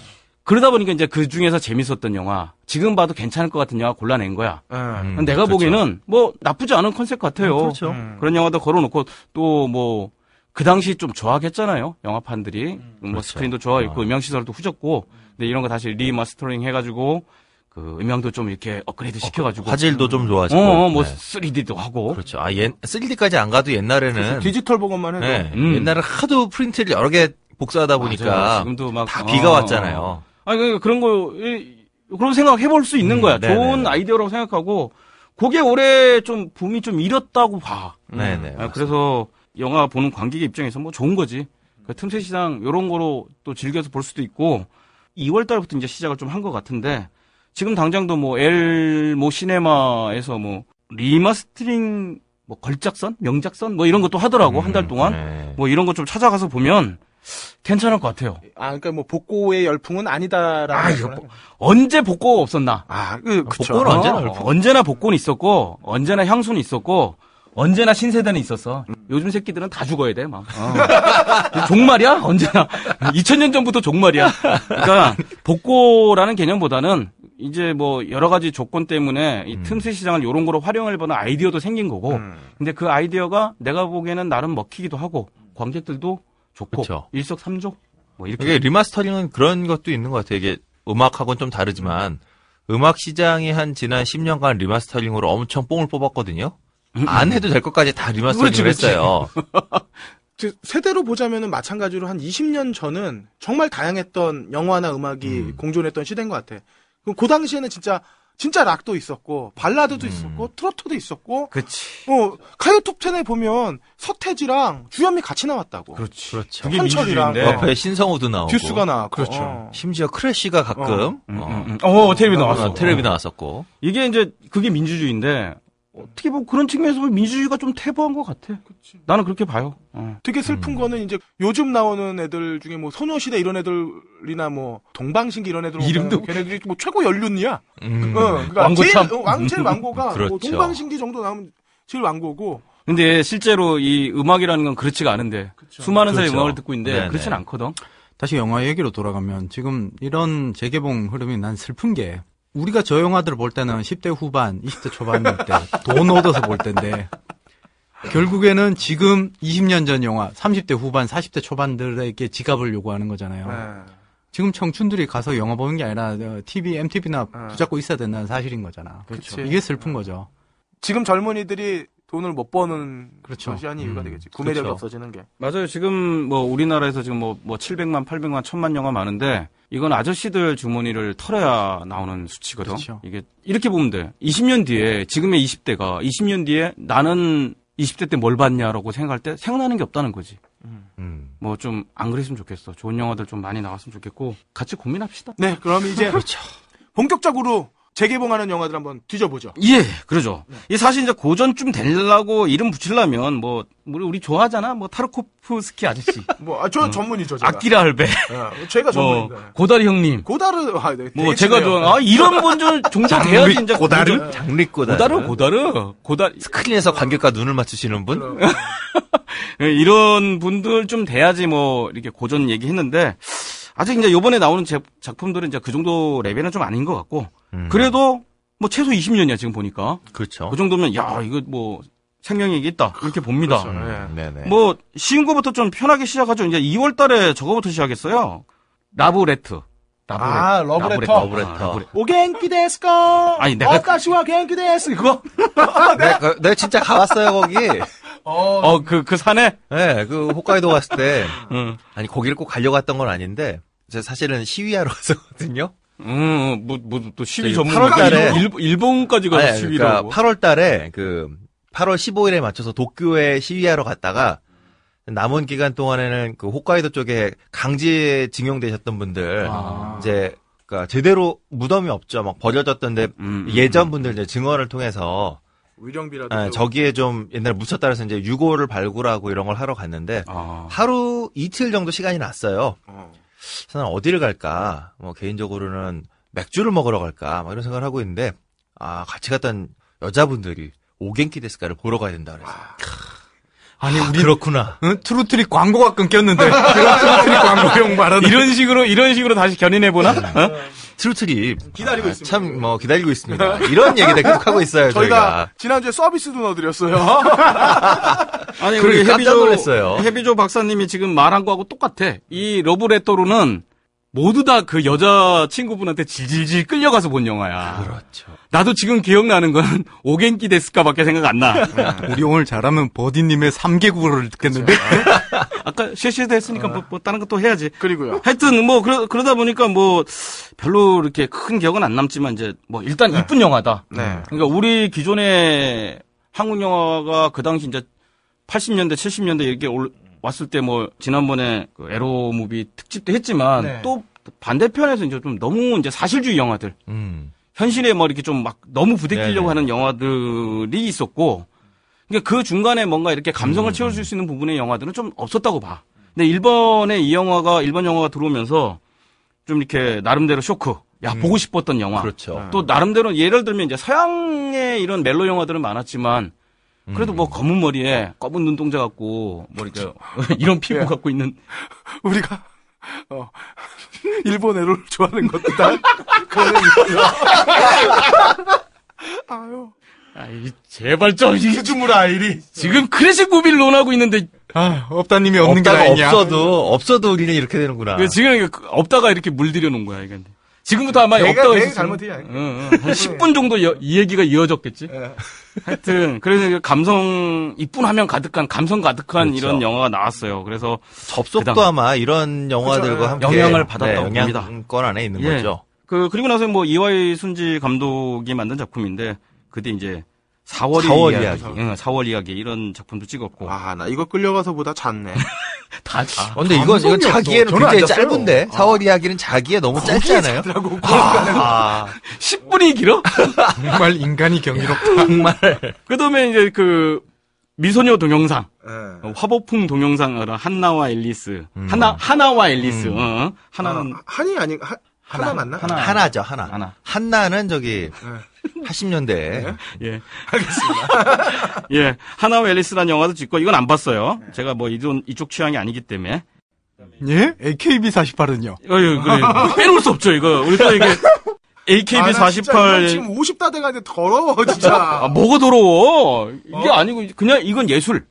그러다 보니까 이제 그 중에서 재밌었던 영화, 지금 봐도 괜찮을 것 같은 영화 골라낸 거야. 예. 음, 내가 그렇죠. 보기에는 뭐 나쁘지 않은 컨셉 같아요. 그렇죠. 음. 그런 영화도 걸어놓고 또 뭐 그 당시 좀 조악했잖아요. 영화판들이 뭐 그렇죠. 스크린도 좋아 있고 어. 음향 시설도 후졌고 근데 이런 거 다시 리마스터링 해가지고 그 음향도 좀 이렇게 업그레이드 시켜가지고 화질도 좀 좋아지고. 어, 뭐 네. 3D도 하고 그렇죠. 아, 옛, 3D까지 안 가도 옛날에는. 디지털 복원만 해도 네, 음. 옛날에 하도 프린트를 여러 개 복사하다 보니까. 맞아요. 지금도 막다 어, 비가 왔잖아요. 아니 그러니까 그런 거 이- 그런 생각 해볼 수 있는 음, 거야. 네네네. 좋은 아이디어라고 생각하고 그게 올해 좀 붐이 좀 잃었다고 봐. 네네. 아, 그래서 영화 보는 관객의 입장에서 뭐 좋은 거지. 그 틈새 시장 요런 거로 또 즐겨서 볼 수도 있고 2월 달부터 이제 시작을 좀 한 것 같은데 지금 당장도 뭐 엘모 시네마에서 뭐 리마스터링 뭐 걸작선, 명작선 뭐 이런 것도 하더라고 한달 동안 네. 뭐 이런 거 좀 찾아가서 보면 괜찮을 것 같아요. 아, 그러니까 뭐 복고의 열풍은 아니다라는. 아, 이거. 뭐- 언제 복고가 없었나? 아, 그, 그쵸. 복고는 언제나 어, 열풍. 언제나 복고는 있었고 언제나 향수는 있었고 언제나 신세대는 있었어. 요즘 새끼들은 다 죽어야 돼, 막. 어. 종말이야? 언제나. 2000년 전부터 종말이야. 그러니까 복고라는 개념보다는 이제 뭐 여러 가지 조건 때문에 이 음. 틈새 시장을 요런 거로 활용할 보는 아이디어도 생긴 거고 음. 근데 그 아이디어가 내가 보기에는 나름 먹히기도 하고 관객들도 좋고 그쵸. 일석삼조 뭐 이렇게 이게 리마스터링은 그런 것도 있는 것 같아요. 이게 음악하고는 좀 다르지만 음악 시장이 한 지난 10년간 리마스터링으로 엄청 뽕을 뽑았거든요. 안 해도 될 것까지 다 리마스터링을 그렇지, 그렇지. 했어요. 그 세대로 보자면은 마찬가지로 한 20년 전은 정말 다양했던 영화나 음악이 음. 공존했던 시대인 것 같아. 그그 당시에는 진짜 진짜 락도 있었고 발라드도 음. 있었고 트로트도 있었고 그치 어 가요 톱10에 보면 서태지랑 주현미 같이 나왔다고. 그렇지 그렇죠. 현철이랑 민주주의인데 옆에 신성우도 나오고. 듀스가 나왔고. 그렇죠. 어. 심지어 크래쉬가 가끔 어. 음, 어, 음, 음. 어 텔레비 나왔어 어, 텔레비 나왔었고. 이게 이제 그게 민주주의인데 어떻게 보면 그런 측면에서 보면 민주주의가 좀 퇴보한 것 같아. 나는 그렇게 봐요. 어. 되게 슬픈 거는 이제 요즘 나오는 애들 중에 뭐 소녀시대 이런 애들이나 뭐 동방신기 이런 애들 이름도 걔네들이 뭐 최고 연륜이야. 음. 어, 그러니까 왕고참. 제일, 어, 왕 제일 왕고가 뭐 그렇죠. 동방신기 정도 나오면 제일 왕고고 근데 실제로 이 음악이라는 건 그렇지가 않은데 수많은 사람이 그렇죠. 음악을 듣고 있는데 네네. 그렇지는 않거든. 다시 영화 얘기로 돌아가면 지금 이런 재개봉 흐름이 난 슬픈 게 우리가 저 영화들을 볼 때는 10대 후반, 20대 초반일 때 돈 얻어서 볼 때인데 결국에는 지금 20년 전 영화 30대 후반, 40대 초반들에게 지갑을 요구하는 거잖아요. 네. 지금 청춘들이 가서 영화 보는 게 아니라 어, TV, MTV나 네. 붙잡고 있어야 된다는 사실인 거잖아. 그치. 이게 슬픈 거죠. 지금 젊은이들이 돈을 못 버는 그렇죠. 것이 한 이유가 음, 되겠지. 구매력이 그렇죠. 없어지는 게. 맞아요. 지금 뭐 우리나라에서 지금 뭐, 뭐 700만, 800만, 1000만 영화 많은데 이건 아저씨들 주머니를 털어야 나오는 수치거든. 그렇죠. 이게 이렇게 보면 돼. 20년 뒤에 지금의 20대가 20년 뒤에 나는 20대 때 뭘 봤냐라고 생각할 때 생각나는 게 없다는 거지. 음. 뭐좀 안 그랬으면 좋겠어. 좋은 영화들 좀 많이 나왔으면 좋겠고 같이 고민합시다. 네, 그럼 이제 본격적으로 재개봉하는 영화들 한번 뒤져보죠. 예, 그러죠. 이 사실 이제 고전쯤 되려고 이름 붙이려면 뭐 우리, 우리 좋아하잖아. 뭐 타르코프스키 아저씨, 뭐, 아, 저 전문이죠, 제가. 아키라 할베, 예, 제가 뭐 전문입니다. 고다리 형님. 고다르, 아, 네. 뭐 되게 제가 친해요. 좋아. 아 이런 분들 종종 돼야지 이제 고다르? 고전- 장리꼬다. 고다르 고다르 고다리 스크린에서 관객과 눈을 맞추시는 분? 예, 이런 분들 좀 돼야지 뭐 이렇게 고전 얘기했는데 아직 이제 요번에 나오는 제- 작품들은 이제 그 정도 레벨은 좀 아닌 것 같고 음. 그래도 뭐 최소 20년이야 지금 보니까 그렇죠. 그 정도면 야 이거 뭐 생명력이 있다 이렇게 봅니다. 그렇죠. 예. 음, 네네. 뭐 쉬운 거부터 좀 편하게 시작하죠. 이제 2월달에 저거부터 시작했어요. 라브레트. 라브레트. 아, 러브레터. 러브레터. 아, 라브레- お元気ですか? 아니, 내가- 私は元気です, 그거? 네, 그- 내가 진짜 가봤어요 거기. 어, 그, 그 산에? 네, 그 홋카이도 갔을 때 응. 아니 거기를 꼭 가려고 했던 건 아닌데 제가 사실은 시위하러 갔었거든요. 음, 뭐, 뭐, 또 시위 전문. 8월 달에- 일본, 일본까지 가서 아니, 시위를 그러니까 하고. 8월 달에 그 8월 15일에 맞춰서 도쿄에 시위하러 갔다가 남은 기간 동안에는 그 홋카이도 쪽에 강제 징용되셨던 분들 아. 이제 그러니까 제대로 무덤이 없죠. 막 버려졌던데 음, 음, 예전 분들 이제 증언을 통해서 위령비라도. 아, 저기에 좀 옛날 묻혔다 그래서 이제 유고를 발굴하고 이런 걸 하러 갔는데 아. 하루 이틀 정도 시간이 났어요. 어. 난 어디를 갈까? 뭐 개인적으로는 맥주를 먹으러 갈까? 막 이런 생각을 하고 있는데 아 같이 갔던 여자분들이 오겐키 데스카를 보러 가야 된다 그래서 아니, 아, 우리 그렇구나. 응? 트루트리 광고가 끊겼는데. 제가 트루트리 광고용 말하는. 이런 식으로, 이런 식으로 다시 견인해 보나? 어? 트루트리 기다리고 아, 있습니다. 참 뭐 기다리고 있습니다. 이런 얘기들 계속 하고 있어요 저희가 저희가. 지난주에 서비스도 넣어드렸어요. 아니, 우리 깜짝 해비조. 해비조 박사님이 지금 말한 거하고 똑같아. 이 러브레터로는 모두 다 그 여자 친구분한테 질질질 끌려가서 본 영화야. 그렇죠. 나도 지금 기억나는 건 오겐키 데스카밖에 생각 안 나. 우리 오늘 잘하면 버디님의 3개국어를 듣겠는데. 아까 쉐쉐도 했으니까 뭐, 뭐 다른 것도 해야지. 그리고요. 하여튼 뭐 그러, 그러다 보니까 뭐 별로 이렇게 큰 기억은 안 남지만 이제 뭐 일단 이쁜 영화다. 네. 그러니까 우리 기존의 한국 영화가 그 당시 이제 80년대 70년대 이렇게 올, 왔을 때 뭐 지난번에 그 에로 무비 특집도 했지만 네. 또 반대편에서 이제 좀 너무 이제 사실주의 영화들 음. 현실에 뭐 이렇게 좀 막 너무 부대끼려고 네네. 하는 영화들이 있었고, 그러니까 그 중간에 뭔가 이렇게 음, 감성을 채워줄 수 있는 부분의 영화들은 좀 없었다고 봐. 근데 일본에 이 영화가 일본 영화가 들어오면서 좀 이렇게 나름대로 쇼크, 야 보고 싶었던 영화. 음. 그렇죠. 또 나름대로 예를 들면 이제 서양의 이런 멜로 영화들은 많았지만. 그래도 음. 뭐 검은 머리에 검은 눈동자 갖고 뭐 이렇게 이런 피부 예. 갖고 있는 우리가, 어, 일본 애를 좋아하는 것도 다, 그거는 아유. 아이 제발 좀 이- 스즈무라 아이리. 지금 클래식 무비를 논하고 있는데 아, 없다님이 없는 게 다행이야. 없어도 없어도 우리는 이렇게 되는구나. 그 지금 없다가 이렇게 물들여 놓은 거야, 이게. 지금부터 아마 내가- 내가 있었으면- 잘못이야. 응, 응. 한 10분 정도 이, 이 얘기가 이어졌겠지. 예. 하여튼 그래서 감성 이쁜하면 가득한 감성 가득한 그렇죠. 이런 영화가 나왔어요. 그래서 접속도 그다음- 아마 이런 영화들과 그렇죠. 함께 영향을 받았다고 네, 봅니다. 영향권 안에 있는 예. 거죠. 그 그리고 나서 뭐 이와이 순지 감독이 만든 작품인데 그때 이제 4월의 4월 이야기, 이야기. 응, 4월 이야기 이런 작품도 찍었고 아, 나 이거 끌려가서 보다 잤네. 다 아, 근데 이건, 이건. 자기에는 굉장히. 짧은데. 4월 이야기는 자기에 너무 짧잖아요. 아, 10분이 길어? 정말 인간이 경이롭다. 정말. 그다음에 이제 그 미소녀 동영상, 예. 어, 화보풍 동영상 한나와 앨리스, 하나 하나와 앨리스, 음. 어, 하나는 아, 한이 아니 하, 하나 맞나? 하나. 하나죠, 하나. 하나. 한나는 저기, 80년대. 예. 알겠습니다. 예. 하나와 앨리스라는 영화도 찍고 이건 안 봤어요. 제가 뭐 이쪽, 이쪽 취향이 아니기 때문에. 예? AKB48은요? 어, 예, 그래. 빼놓을 수 없죠, 이거. 우리 또 이게 AKB 아, 나 진짜 48 이건 지금 50다 돼가는데 더러워 진짜. 아, 뭐가 더러워? 이게 아니고 그냥 이건 예술.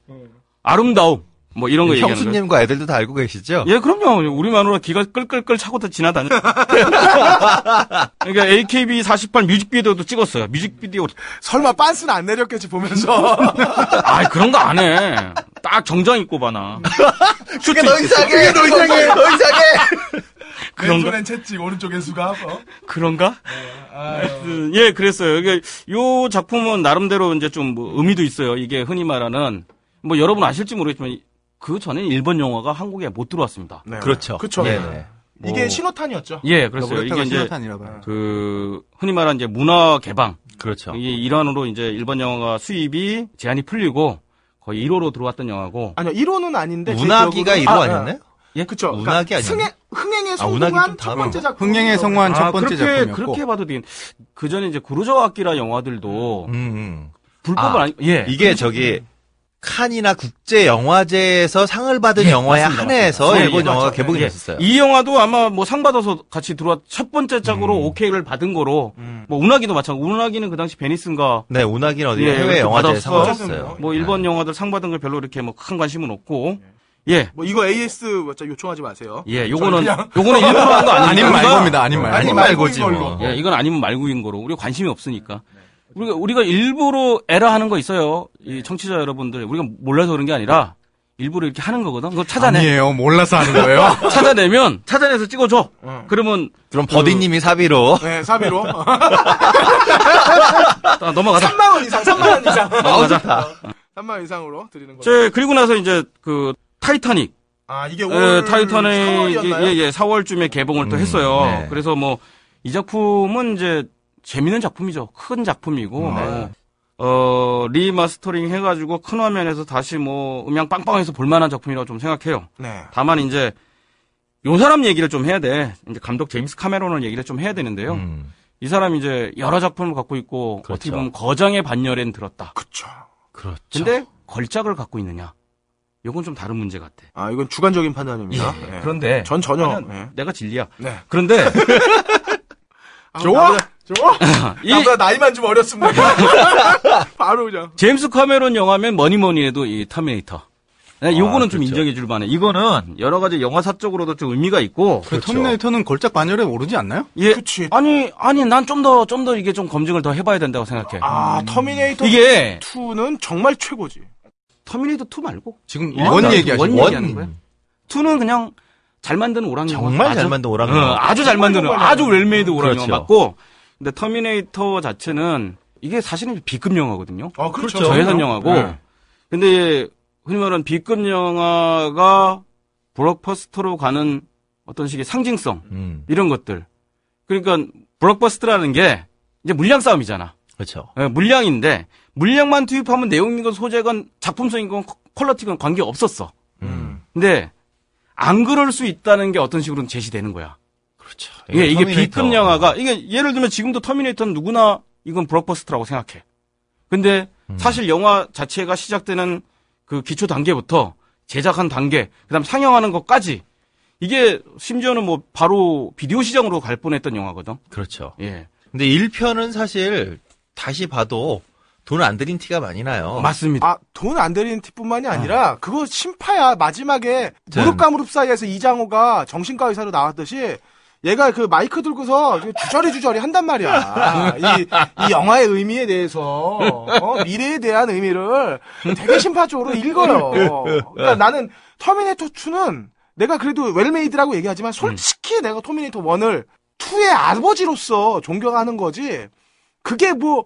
아름다움. 뭐 이런 거 얘기하는 거예요. 형수님과 애들도 다 알고 계시죠? 예, 그럼요. 우리 마누라 기가 끌끌끌 차고 다 지나다녀. 그러니까 AKB48 뮤직비디오도 찍었어요. 뮤직비디오. 설마 빤스는 안 내렸겠지 보면서. 아, 그런 거 안 해. 딱 정장 입고 봐나. 그게 더 이상해! 더 이상해! 더 이상해! 그런가? 왼손엔 채찍 오른쪽엔 수갑. 어? 그런가? 하여튼, 예, 그랬어요. 이게 요 작품은 나름대로 이제 좀 뭐 의미도 있어요. 이게 흔히 말하는 뭐 여러분 아실지 모르겠지만 그 전에 일본 영화가 한국에 못 들어왔습니다. 네. 그렇죠. 그쵸. 네네. 이게 뭐- 신호탄이었죠. 예, 그랬어요. 이게 이제. 그 흔히 말하는 이제 문화 개방 그렇죠. 이게 일환으로 이제 일본 영화가 수입이 제한이 풀리고 거의 1호로 들어왔던 영화고 아니요, 1호는 아닌데. 기억으로는- 1호 아, 아니었나요? 예, 그쵸. 운하기 아니었나? 흥행, 흥행에 아, 성공한 좀 첫. 번째 작품. 흥행에 성공한 첫 번째 그렇게 작품이었고. 그렇게 봐도 되긴 그 전에 이제 구로자와 아키라 영화들도 음, 음. 불법은 아, 아니 예 이게 저기, 칸이나 국제 영화제에서 상을 받은 예, 영화에 맞습니다, 한해서 맞습니다. 예, 일본 예, 영화가 맞죠. 개봉이 예. 됐었어요. 이 영화도 아마 뭐 상 받아서 같이 들어왔 첫 번째 짝으로 음. 오케이를 받은 거로 음. 뭐 운하기도 마찬가지. 운하기는 그 당시 베니스인가 네, 운하기는 어디 예, 해외 영화제에 받았어. 상을 줬어요. 뭐 일본 영화들 상 받은 걸 별로 이렇게 뭐 큰 관심은 없고 예. 뭐 이거 AS 맞죠? 요청하지 마세요. 예, 요거는 요거는 일부러 한거 아닙니다. 아닌 말고입니다. 아닌 말고. 아닌 말고지. 뭐. 예, 이건 아니면 말고인 거로 우리가 관심이 없으니까. 우리가 우리가 일부러 에러 하는 거 있어요. 이 청취자 여러분들 우리가 몰라서 그런 게 아니라 일부러 이렇게 하는 거거든. 그거 찾아내. 아니에요. 몰라서 하는 거예요. 찾아내면 찾아내서 찍어줘. 응. 그러면 그럼 버디님이 사비로. 네, 사비로. 아, 넘어가자. 3만 원 이상, 3만 원 이상. 넘어가자. 3만 원 이상으로 드리는 거죠. 제 그리고 나서 이제 그 타이타닉. 아, 이게 예, 올 타이타닉 4월이었나요? 예, 예, 4월쯤에 개봉을 또 음, 했어요. 네. 그래서 뭐 이 작품은 이제 재밌는 작품이죠. 큰 작품이고 음, 뭐 네. 어, 리마스터링 해가지고 큰 화면에서 다시 뭐 음향 빵빵해서 볼만한 작품이라고 좀 생각해요. 네. 다만 이제 요 사람 얘기를 좀 해야 돼. 이제 감독 제임스 카메론을 얘기를 좀 해야 되는데요. 음, 이 사람이 이제 여러 작품을 갖고 있고 그렇죠. 어떻게 보면 거장의 반열엔 들었다. 그쵸. 그렇죠. 근데 걸작을 갖고 있느냐? 요건 좀 다른 문제 같아. 아, 이건 주관적인 판단입니다. 예, 네. 그런데 전 전혀. 네. 내가 진리야. 네. 그런데 아, 좋아? 나 좋아? 이 나보다 나이만 좀 어렸습니다. 바로 그냥. 제임스 카메론 영화면 뭐니 뭐니 해도 이 터미네이터. 네, 요거는 좀 그렇죠. 인정해 줄 만해. 이거는 여러 가지 영화사적으로도 좀 의미가 있고. 그 터미네이터는 걸작 반열에 오르지 않나요? 예. 그치. 아니, 아니, 난 좀 더, 좀 더 이게 좀 검증을 더 해봐야 된다고 생각해. 아, 터미네이터 이게 2는 정말 최고지. 터미네이터 2 말고. 지금 one, one one 얘기하시고. one. 얘기하는 거야. 2는 그냥 잘 오락 영화. 정말. 잘 만든 오락 어, 영화. 아주 잘 만드는, 아주 well-made 오락 그렇죠. 영화 맞고. 근데 터미네이터 자체는 이게 사실은 B급 영화거든요. 어, 그렇죠. 그렇죠. 저예산 영화고. 네. 근데 흔히 말하는 B급 영화가 블록버스터로 가는 어떤 식의 상징성 음, 이런 것들. 그러니까 블록버스터라는 게 이제 물량 싸움이잖아. 그렇죠. 예, 물량인데 물량만 투입하면 내용이건 소재건 작품성이건 quality건 관계 없었어. 음. 근데 안 그럴 수 있다는 게 어떤 식으로는 제시되는 거야. 그렇죠. 예, 이게 터미네이터. B급 영화가 이게 예를 들면 지금도 터미네이터는 누구나 이건 블록버스터라고 생각해. 근데 음. 사실 영화 자체가 시작되는 그 기초 단계부터 제작한 단계, 그다음 상영하는 것까지 이게 심지어는 뭐 바로 비디오 시장으로 갈 뻔했던 영화거든. 그렇죠. 예, 근데 1편은 사실 다시 봐도 돈 안 들인 티가 많이 나요. 맞습니다. 아, 돈 안 들이는 티뿐만이 아니라, 그거 심파야. 마지막에, 네. 무릎과 무릎 사이에서 이장호가 정신과 의사로 나왔듯이, 얘가 그 마이크 들고서 주저리 주저리 한단 말이야. 이, 이 영화의 의미에 대해서, 어? 미래에 대한 의미를 되게 신파적으로 읽어요. 그러니까 나는 터미네이터 2는 내가 그래도 well-made라고 얘기하지만 솔직히 내가 터미네이터 1을 2의 아버지로서 존경하는 거지, 그게 뭐,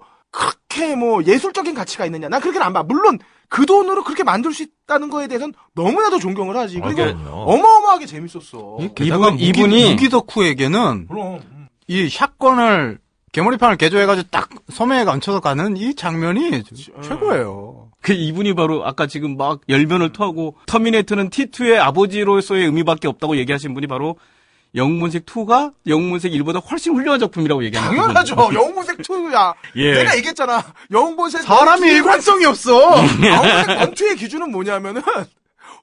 그렇게 뭐 예술적인 가치가 있느냐? 난 그렇게는 안 봐. 물론 그 돈으로 그렇게 만들 수 있다는 거에 대해서는 너무나도 존경을 하지. 그리고 그러니까요. 어마어마하게 재밌었어. 게다가 이분- 이분이- 무기 덕후에게는 그럼 이 샷건을 개머리판을 개조해가지고 딱 소매에 얹혀서 가는 이 장면이 최고예요. 그 이분이 바로 아까 지금 막 열변을 토하고 터미네이터는 T2의 아버지로서의 의미밖에 없다고 얘기하신 분이 바로 영문색 2가 영문색 1보다 훨씬 훌륭한 작품이라고 얘기하는 당연하죠. 영웅본색 2야. 예. 내가 얘기했잖아. 영웅본색 사람이 일관성이 없어. 영웅본색 원투의 기준은 뭐냐면은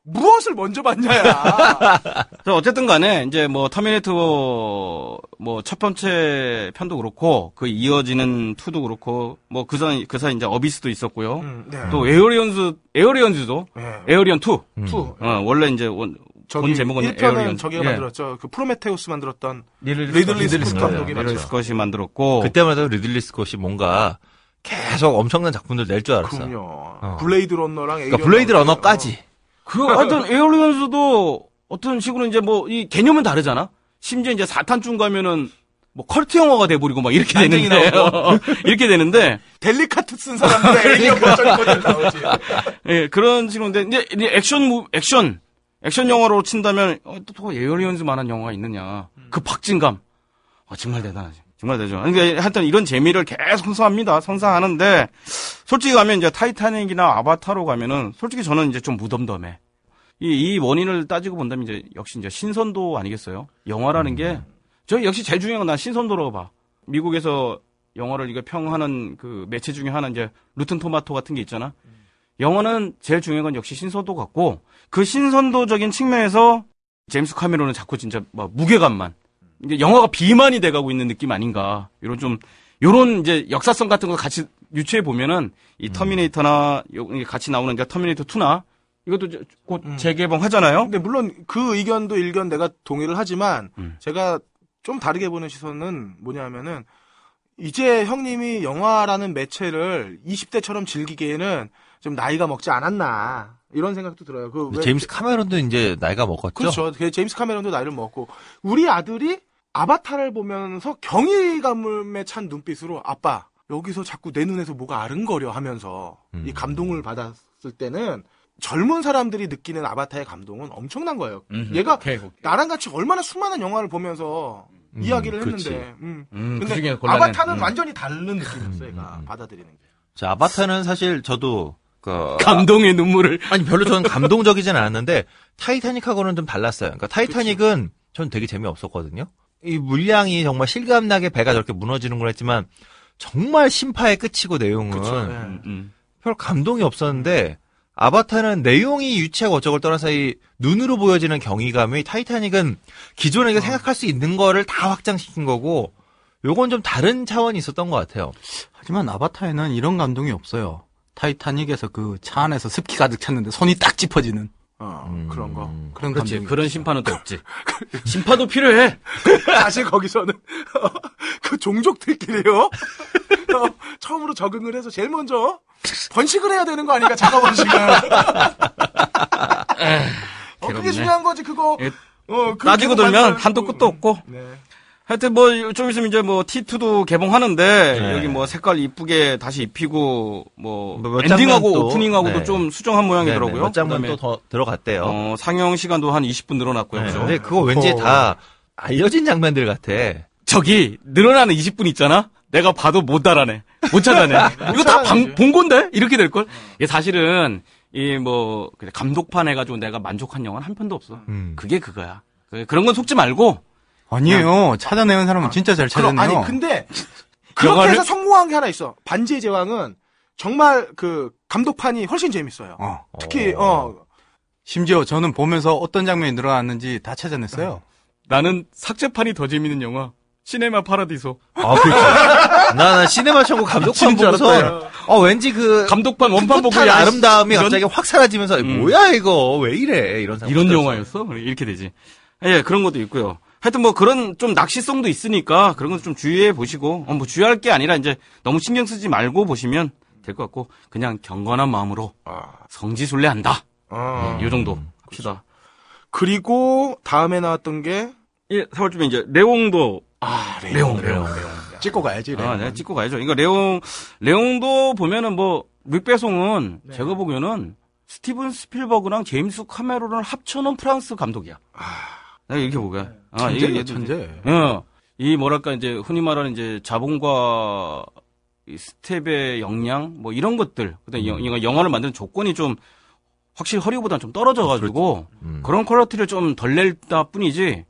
무엇을 먼저 봤냐야. 그래서 어쨌든 간에 이제 뭐 터미네이터 뭐 첫 번째 편도 그렇고 그 이어지는 2도 그렇고 뭐그 사이 그 사이 이제 어비스도 있었고요. 음, 네. 또 에어리언즈 에어리언즈도 예. 에어리언 2. two. 어, 원래 이제 원, 본 제목은 1편은 에어리언. 저기가 예. 만들었죠. 그 프로메테우스 만들었던 리들리, 리들리 스콧. 스콧 네, 감독이 네, 리들 맞죠. 스콧이 만들었고 그때만 해도 리들리 스콧이 뭔가 계속 엄청난 작품들 낼 줄 알았어. 그럼요. 블레이드 러너랑 그러니까 블레이드 러너. 러너까지. 그 하여튼 에어리언즈도 어떤 식으로 이제 뭐 이 개념은 다르잖아. 심지어 이제 사탄중 가면은 뭐 컬트 영화가 돼버리고 막 이렇게 되는데 이렇게 되는데 델리카트 쓴 사람들의 에이리언 버전이 거든 나오지. 예 그런 식으로인데 이제, 액션 무 액션 액션 영화로 친다면 어, 또, 또 에어리언즈만한 영화가 있느냐. 그 박진감. 어, 정말 대단하지. 정말 대죠 그러니까 하여튼 이런 재미를 계속 선사합니다. 선사하는데 솔직히 가면 이제 타이타닉이나 아바타로 가면은 솔직히 저는 이제 좀 무덤덤해. 이, 이 원인을 따지고 본다면 이제 역시 이제 신선도 아니겠어요? 영화라는 게 저 역시 제일 중요한 건 난 신선도라고 봐. 미국에서 영화를 이거 평하는 그 매체 중에 하나 이제 로튼 토마토 같은 게 있잖아 영화는 제일 중요한 건 역시 신선도 같고 그 신선도적인 측면에서 제임스 카메론은 자꾸 진짜 막 무게감만 이제 영화가 비만이 돼가고 있는 느낌 아닌가 이런 좀 요런 이제 역사성 같은 거 같이 유추해 보면은 이 터미네이터나 요- 같이 나오는 게 터미네이터 2나 이것도 곧 음. 재개봉하잖아요. 근데 물론 그 의견도 일견 내가 동의를 하지만 음. 제가 좀 다르게 보는 시선은 뭐냐면은 이제 형님이 영화라는 매체를 20대처럼 즐기기에는 좀 나이가 먹지 않았나 이런 생각도 들어요. 그 왜- 제임스 카메론도 이제 나이가 먹었죠. 그렇죠. 그 제임스 카메론도 나이를 먹고 우리 아들이 아바타를 보면서 경이감에 찬 눈빛으로 아빠 여기서 자꾸 내 눈에서 뭐가 아른거려 하면서 음. 이 감동을 받았을 때는 젊은 사람들이 느끼는 아바타의 감동은 엄청난 거예요. 얘가 나랑 같이 얼마나 수많은 영화를 보면서 음, 이야기를 그렇지. 했는데, 음. 음, 근데 그중에 골라낸- 아바타는 음. 완전히 다른 느낌이었어, 얘가 음, 음. 받아들이는 게. 자, 아바타는 사실 저도 그 감동의 눈물을 아니 별로 저는 감동적이진 않았는데 타이타닉하고는 좀 달랐어요. 그러니까 타이타닉은 전 되게 재미없었거든요. 이 물량이 정말 실감나게 배가 저렇게 무너지는 걸 했지만 정말 신파의 끝이고 내용은 그쵸, 예. 음, 음. 별 감동이 없었는데 아바타는 내용이 유치하고 어쩌고를 떠나서 이 눈으로 보여지는 경이감이 타이타닉은 기존에 어. 생각할 수 있는 거를 다 확장시킨 거고 요건 좀 다른 차원이 있었던 것 같아요. 하지만 아바타에는 이런 감동이 없어요. 타이타닉에서 그 차 안에서 습기 가득 찼는데 손이 딱 짚어지는 어, 음. 그런 거. 그런 그렇지 그런 심판은 또 없지. 심판도 필요해. 사실 거기서는 그 종족들끼리요. 어, 처음으로 적응을 해서 제일 먼저 번식을 해야 되는 거 아닌가 자가 번식을. 어, 그게 괴롭네. 중요한 거지 그거. 예, 어, 그 따지고 만들고. 한도 끝도 없고. 네. 하여튼 뭐 좀 있으면 이제 뭐 T2도 개봉하는데 네. 여기 뭐 색깔 이쁘게 다시 입히고 뭐 뭐몇 엔딩하고 또, 오프닝하고도 네. 좀 수정한 모양이더라고요. 몇 장면 또 더 들어갔대요. 어, 상영 시간도 한 20분 늘어났고요. 네, 그죠? 근데 그거 왠지 어. 다 알려진 장면들 같아. 저기 늘어나는 20분 있잖아. 내가 봐도 못 알아내. 못 찾아내. 이거 다. 본 건데 이렇게 될 걸. 이게 사실은 이 뭐 감독판 해가지고 내가 만족한 영화는 한 편도 없어. 음. 그게 그거야. 그- 그런 건 속지 말고 아니에요. 찾아내는 사람은 진짜 잘 그럼, 찾아내요. 아니 근데 그렇게 영화를- 해서 성공한 게 하나 있어. 반지의 제왕은 정말 그 감독판이 훨씬 재밌어요. 어. 특히 어 심지어 저는 보면서 어떤 장면이 늘어났는지 다 찾아냈어요. 나는 삭제판이 더 재밌는 영화. 시네마 파라디소. 아, 그렇지. 나, 나 시네마 천국 감독판 미치는 줄 보고서, 알았다, 어, 왠지 그, 감독판 원판 보고 아름다움이 이런- 갑자기 확 사라지면서, 음. 뭐야, 이거, 왜 이래, 이런. 이런. 영화였어? 이렇게 되지. 예, 그런 것도 있고요. 하여튼 뭐 그런 좀 낚시성도 있으니까 그런 것도 좀 주의해 보시고, 어, 뭐 주의할 게 아니라 이제 너무 신경 쓰지 말고 보시면 될 것 같고, 그냥 경건한 마음으로 성지순례한다. 어. 이 정도 합시다. 그리고 다음에 나왔던 게 예, 4월쯤에 이제 레옹도 아, 레옹, 레옹, 레옹. 레옹. 찍고 가야지. 아, 레옹은. 네, 찍고 가야죠. 이거 레옹, 레옹도 보면은 뭐, 뤽 베송은 제가 보기에는 스티븐 스필버그랑 제임스 카메론을 합쳐놓은 프랑스 감독이야. 내가 이렇게 보게. 아, 이게 천재. 어, 이 뭐랄까 이제 흔히 말하는 이제 자본과 이 스탭의 역량 뭐 이런 것들 그다음 음. 영화를 만드는 조건이 좀 확실히 할리우드보다는 좀 떨어져가지고 음. 그런 퀄리티를 좀 덜 낸다 뿐이지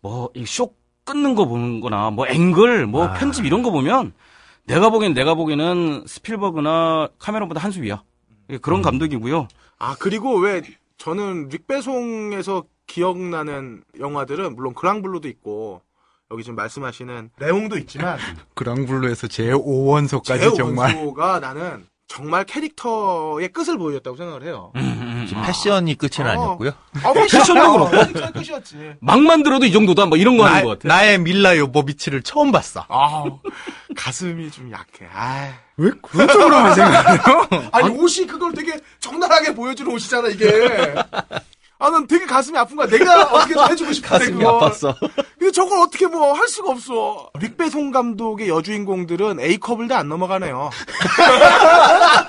뭐 이쇼 끊는 거 보는 거나 뭐 앵글 뭐 편집 이런 거 보면 내가 보기엔 내가 보기에는 스필버그나 카메론보다 한수 위야 예, 그런 감독이고요 아 그리고 왜 저는 뤽 베송에서 기억나는 영화들은 물론 그랑블루도 있고 여기 지금 말씀하시는 레옹도 있지만 그랑블루에서 제 5원소까지 제 정말. 원소가 나는 정말 캐릭터의 끝을 보여줬다고 생각을 해요. 지금 패션이 끝은 어. 아니었고요. 아, 패션도 그렇고 패션 끝이었지. 막 만 들어도 이 정도다 뭐 이런 거 하는 것 같아 나의 밀라 요보비치를 처음 봤어. 아 가슴이 좀 약해. 아. 왜 그런 쪽으로만 생각해요? 아니 옷이 그걸 되게 적나라하게 보여주는 옷이잖아 이게. 아, 난 되게 가슴이 아픈 거야. 내가 어떻게 좀 해주고 싶은데 가슴이 그걸. 아팠어. 근데 저걸 어떻게 뭐 할 수가 없어. 릭배송 감독의 여주인공들은 A컵을 다 안 넘어가네요.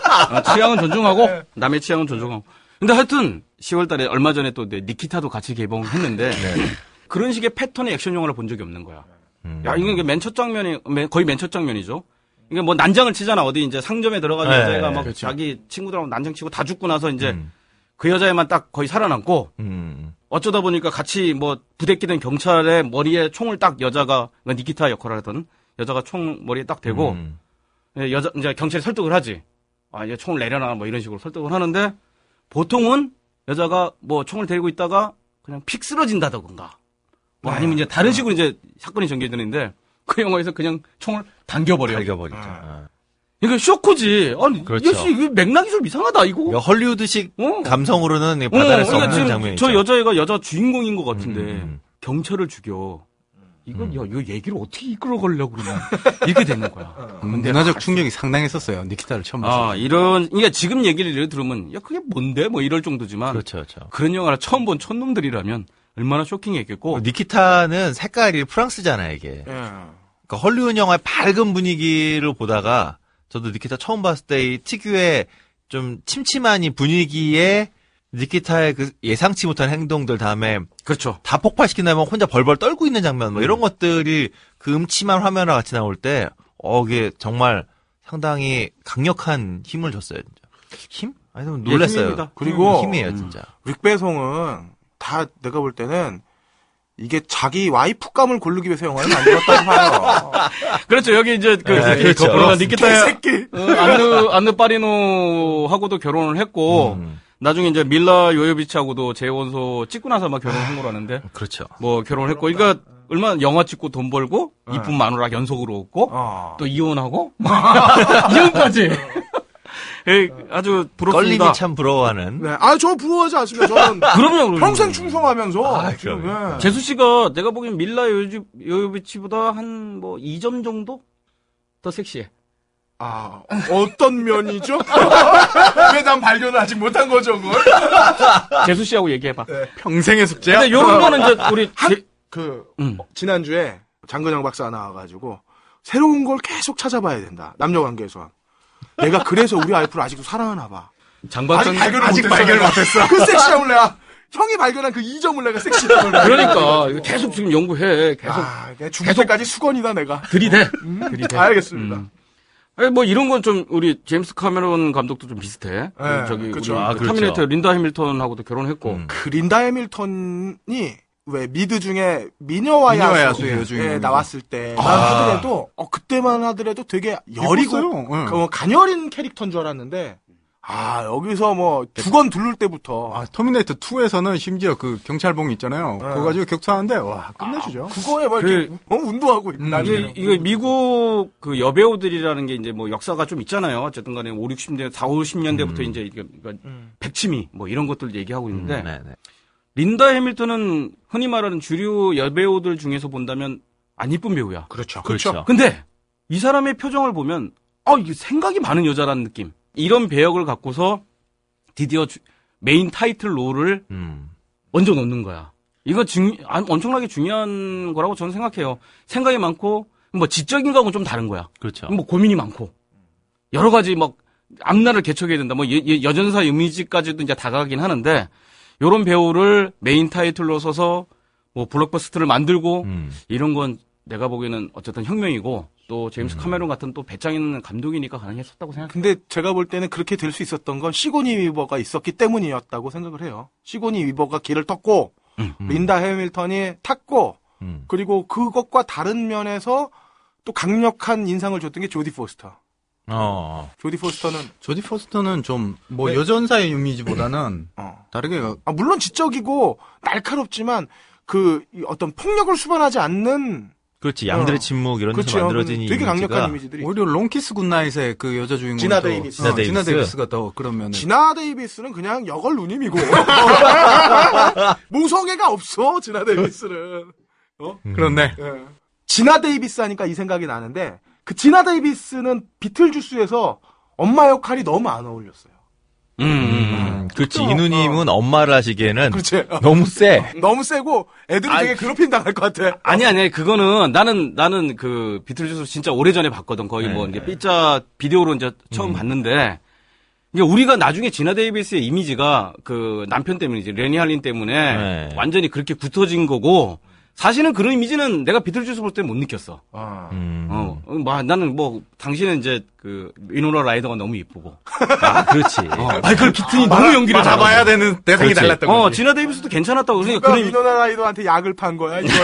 아, 취향은 존중하고 남의 취향은 존중하고. 근데 하여튼 10월 달에 얼마 전에 또내 니키타도 같이 개봉했는데 그런 식의 패턴의 액션 영화를 본 적이 없는 거야. 음. 야, 이게 맨 첫 장면이 맨- 거의 맨 첫 장면이죠. 이게 뭐 난장을 치잖아. 어디 이제 상점에 들어가서 네, 여자애가 막 그렇죠. 자기 친구들하고 난장 치고 다 죽고 나서 이제 음. 그 여자애만 딱 거의 살아남고 음. 어쩌다 보니까 같이 뭐 부대끼던 경찰의 머리에 총을 딱 여자가 그러니까 니키타 역할을 하던 여자가 총 머리에 딱 대고 음. 예, 여자 이제 경찰이 설득을 하지. 아, 이제 총을 내려놔 뭐 이런 식으로 설득을 하는데 보통은 여자가 뭐 총을 들고 있다가 그냥 픽 쓰러진다던가 뭐 네. 아니면 이제 다른 식으로 이제 사건이 전개되는데 그 영화에서 그냥 총을 당겨버려. 갈겨버리죠. 아. 이거 쇼크지. 아니, 그렇죠. 역시 이거 맥락이 좀 이상하다 이거. 그러니까 헐리우드식 어. 감성으로는 어, 받아낼 수 그러니까 없는 지금 장면이죠. 저 여자애가 여자 주인공인 것 같은데 음. 경찰을 죽여. 이건 야 이거 얘기를 어떻게 이끌어 가려고 그러냐 이렇게 되는 거야. 문화적 충격이 상당했었어요. 니키타를 처음 봤을 아, 이런, 그러니까 지금 얘기를 들으면, 야, 그게 뭔데? 뭐 이럴 정도지만. 그렇죠, 그렇죠. 그런 영화를 처음 본 촌놈들이라면 얼마나 쇼킹했겠고. 니키타는 색깔이 프랑스잖아요, 이게. 예. 그러니까 헐리우드 영화의 밝은 분위기를 보다가 저도 니키타 처음 봤을 때 이 특유의 좀 침침한 이 분위기에 니키타의 그 예상치 못한 행동들 다음에 그렇죠. 다 폭발시킨 다음에 혼자 벌벌 떨고 있는 장면 뭐 음. 이런 것들이 그 음침한 화면과 같이 나올 때 어, 이게 정말 상당히 강력한 힘을 줬어요, 진짜. 힘? 아니, 좀 놀랐어요. 힘입니다. 그리고 힘이에요, 음. 진짜. 릭배송은 다 내가 볼 때는 이게 자기 와이프감을 고르기 위해서 영화를 만들었다고 봐요. 그렇죠. 여기 이제 그, 네, 그 그렇죠. 거꾸로가 니키타야. 개새끼. 어, 안느, 안느 파리노하고도 결혼을 했고, 음, 나중에 이제 밀라 요요비치하고도 재원소 찍고 나서 막 결혼한 거라는데, 그렇죠. 뭐 결혼을 했고, 그러니까 얼마나 영화 찍고 돈 벌고, 이쁜 마누라 연속으로 얻고, 어. 또 이혼하고, 이혼까지. 예, 아주 부럽습니다. 껄림이 참 부러워하는. 네. 아, 저 부러워하지 않습니다. 저는 그럼요, 그럼요. 평생 충성하면서. 아, 지금, 그럼요. 예. 재수 씨가 내가 보기엔 밀라 요요비- 요요비치보다 한 뭐 2점 정도 더 섹시해. 아, 어떤 면이죠? 왜 난 발견을 아직 못한 거죠, 그걸? 재수 씨하고 얘기해봐. 평생의 숙제야. 근데 요런 거는 이제 우리 제- 그, 음. 지난주에 장근영 박사 나와가지고, 새로운 걸 계속 찾아봐야 된다. 남녀 관계에서. 내가 그래서 우리 와이프를 아직도 사랑하나 봐. 장박사 아직 발견을 아직 못했어. 발견을. 못했어. 그 섹시함을 내가, 형이 발견한 그 이점을 내가 섹시함을. 그러니까 이거 계속 지금 연구해. 계속 아, 내가 죽을 때까지 수건이다, 내가. 들이대. 들이대. 알겠습니다. 음. 아니, 뭐 이런 건 좀 우리 제임스 카메론 감독도 좀 비슷해. 네, 저기 그쵸. 우리 아, 그 그렇죠. 터미네이터 린다 해밀턴하고도 결혼했고. 음. 그 린다 해밀턴이 왜 미드 중에 미녀와 미녀와 야수 여주인공이죠. 예, 나왔을 때만 하더라도 어 그때만 하더라도 되게 여리고. 응. 그 가녀린 캐릭터인 줄 알았는데 아 여기서 뭐 두건 두를 때부터 아, 터미네이터 2에서는 심지어 그 경찰봉 있잖아요. 네. 그거 가지고 격투하는데 와 끝내주죠. 그거에 막 이렇게 어, 운동하고 음, 이게, 이거 미국 그 여배우들이라는 게 이제 뭐 역사가 좀 있잖아요. 어쨌든 간에 5, 60년, 4, 50년대부터 이제 이게 그러니까 백치미 뭐 이런 것들 얘기하고 있는데 네, 네. 린다 해밀턴은 흔히 말하는 주류 여배우들 중에서 본다면 안 이쁜 배우야. 그렇죠 그렇죠. 근데 이 사람의 표정을 보면 아 이게 생각이 많은 여자라는 느낌. 이런 배역을 갖고서 드디어 주- 메인 title role을 음. 얹어 놓는 거야. 이거 중, 아, 엄청나게 중요한 거라고 저는 생각해요. 생각이 많고 뭐 지적인 거하고는 좀 다른 거야. 그렇죠. 뭐 고민이 많고 여러 가지 막 앞날을 개척해야 된다. 뭐 여, 여- 여전사 이미지까지도 이제 다가가긴 하는데 요런 배우를 메인 title로 서서 뭐 블록버스터를 만들고 음. 이런 건 내가 보기에는 어쨌든 혁명이고 또 제임스 카메론 같은 또 배짱 있는 감독이니까 가능했었다고 생각해. 근데 제가 볼 때는 그렇게 될 수 있었던 건 시고니 위버가 있었기 때문이었다고 생각을 해요. 시고니 위버가 길을 떴고 린다 해밀턴이 탔고 음. 그리고 그것과 다른 면에서 또 강력한 인상을 줬던 게 조디 포스터. 어. 조디 포스터는 조디 포스터는 좀뭐 네. 여전사의 이미지보다는 어. 다르게 가- 아, 물론 지적이고 날카롭지만 그이 어떤 폭력을 수반하지 않는 그렇지. 양들의 어. 침묵 이런 그렇죠. 데서 만들어진 이 되게 강력한 이미지가 이미지들이 오히려 롱키스 굿나잇의 그 여자 주인공 지나 데이비스. 어, 지나 지나 데이비스. 데이비스가 더 그러면은 지나 데이비스는 그냥 여걸 누님이고 모성애가 없어 지나 데이비스는 그렇네. 예. 지나 데이비스 하니까 이 생각이 나는데 그 지나 데이비스는 비틀주스에서 엄마 역할이 너무 안 어울렸어요. 음, 음, 음. 음, 그렇지. 어, 이누님은 엄마를 하시기에는 그렇지. 너무 세. 너무 세고 애들은 되게 괴롭힘 당할 것 같아. 아니 아니 그거는 나는 나는 그 비틀즈를 진짜 오래 전에 봤거든 거의 뭐 네. 이제 삐짜 비디오로 이제 처음 봤는데 이게 우리가 나중에 지나 데이비스의 이미지가 그 남편 때문이지 레니 할린 때문에 네. 완전히 그렇게 굳어진 거고 사실은 그런 이미지는 내가 비틀즈에서 볼때 못 느꼈어. 음. 어, 어, 뭐, 나는 뭐 당신은 이제 그 위노라 라이더가 너무 이쁘고 아, 그렇지. 마이클 키튼이 너무 연기를 받아봐야 잘하고. 되는 대상이 그렇지. 달랐던 어 거지. 지나 데이비스도 괜찮았다고 그러니까 그러니까 그런 위노나 라이더한테 약을 판 거야. 이거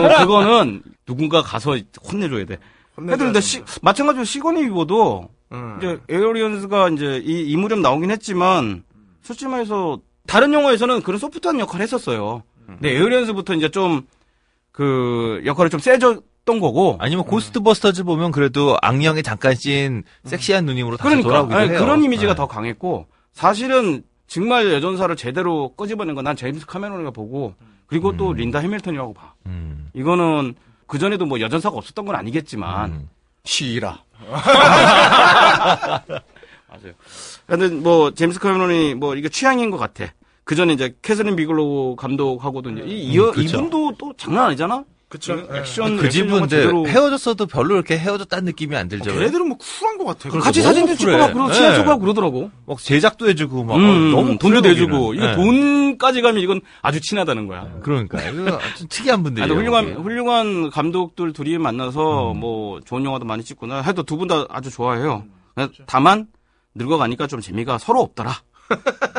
어, 그거는 누군가 가서 혼내줘야 돼. 혼내줘야 근데 시, 마찬가지로 시고니 위버도 음. 이제 에이리언스가 이제 이, 이 무렵 나오긴 했지만 솔직히 말해서 다른 영화에서는 그런 소프트한 역할을 했었어요. 근데 에이리언스부터 이제 좀 그 역할을 좀 세 졌던 거고. 아니면 고스트버스터즈 보면 그래도 악령에 잠깐 씐 섹시한 누님으로 다시 그러니까 돌아오기도 아니, 해요. 그런 이미지가 네. 더 강했고 사실은 정말 여전사를 제대로 끄집어낸 건 난 제임스 카메론이가 보고 그리고 또 린다 해밀턴이라고 봐. 음. 이거는 그 전에도 뭐 여전사가 없었던 건 아니겠지만 음. 시라. 맞아요. 근데 뭐 제임스 카메론이 뭐 이게 취향인 것 같아. 그 전에 이제 캐서린 비글로우 감독하고도 이제 이, 이, 음, 그쵸. 이분도 또 장난 아니잖아. 그쵸. 그 액션 그 액션 집은 영화 근데 제대로 헤어졌어도 별로 이렇게 헤어졌다는 느낌이 안 들죠. 걔네들은 뭐 쿨한 것 같아. 그러니까 같이 사진도 찍고. 막 그러고 네. 친해지고 하고 그러더라고. 막 제작도 해주고 막 음, 어, 너무 돈도 내주고. 이거 네. 돈까지 가면 이건 아주 친하다는 거야. 그러니까 좀 특이한 분들이에요. 아주 훌륭한 거기. 훌륭한 감독들 둘이 만나서 음. 뭐 좋은 영화도 많이 찍구나. 해도 두분 다 아주 좋아해요. 그렇죠. 다만 늙어가니까 좀 재미가 서로 없더라.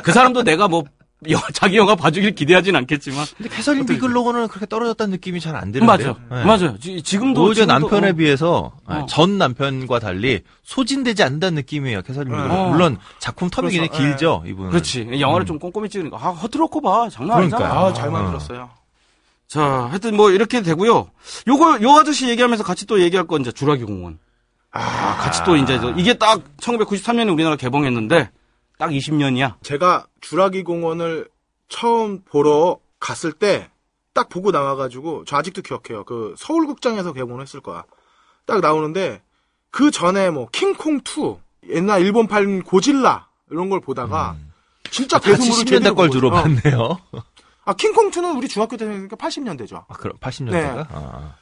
그 사람도 내가 뭐 여- 자기 영화 봐주길 기대하진 않겠지만 근데 캐서린 비글로우는 그렇게 떨어졌다는 느낌이 잘 안 드는데요. 맞아 네. 맞아요. 지, 지금도 오히려 지금도, 남편에 어. 비해서 아, 어. 전 남편과 달리 소진되지 않는다는 느낌이에요. 캐서린 비글로우. 어. 물론 작품 텀이 굉장히 길죠. 이분은. 그렇지. 영화를 좀 꼼꼼히 찍으니까 아 허트로코 봐 장난 아니잖아. 그러니까요. 아, 잘 어. 만들었어요. 자, 하여튼 뭐 이렇게 되고요. 요거 요 아저씨 얘기하면서 같이 또 얘기할 건 이제 주라기 공원. 아, 같이 또 이제 저- 이게 딱 1993년에 우리나라 개봉했는데 딱 20년이야. 제가 주라기 공원을 처음 보러 갔을 때 딱 보고 나와가지고 저 아직도 기억해요. 그 서울극장에서 개봉했을 거야. 딱 나오는데 그 전에 뭐 킹콩 2 옛날 일본판 고질라 이런 걸 보다가 진짜 다 괴수물을 70년대 제대로 걸 있어. 어. 봤네요. 아 킹콩 2는 우리 중학교 때니까 80년대죠. 아, 그럼 80년대가? 네. 아.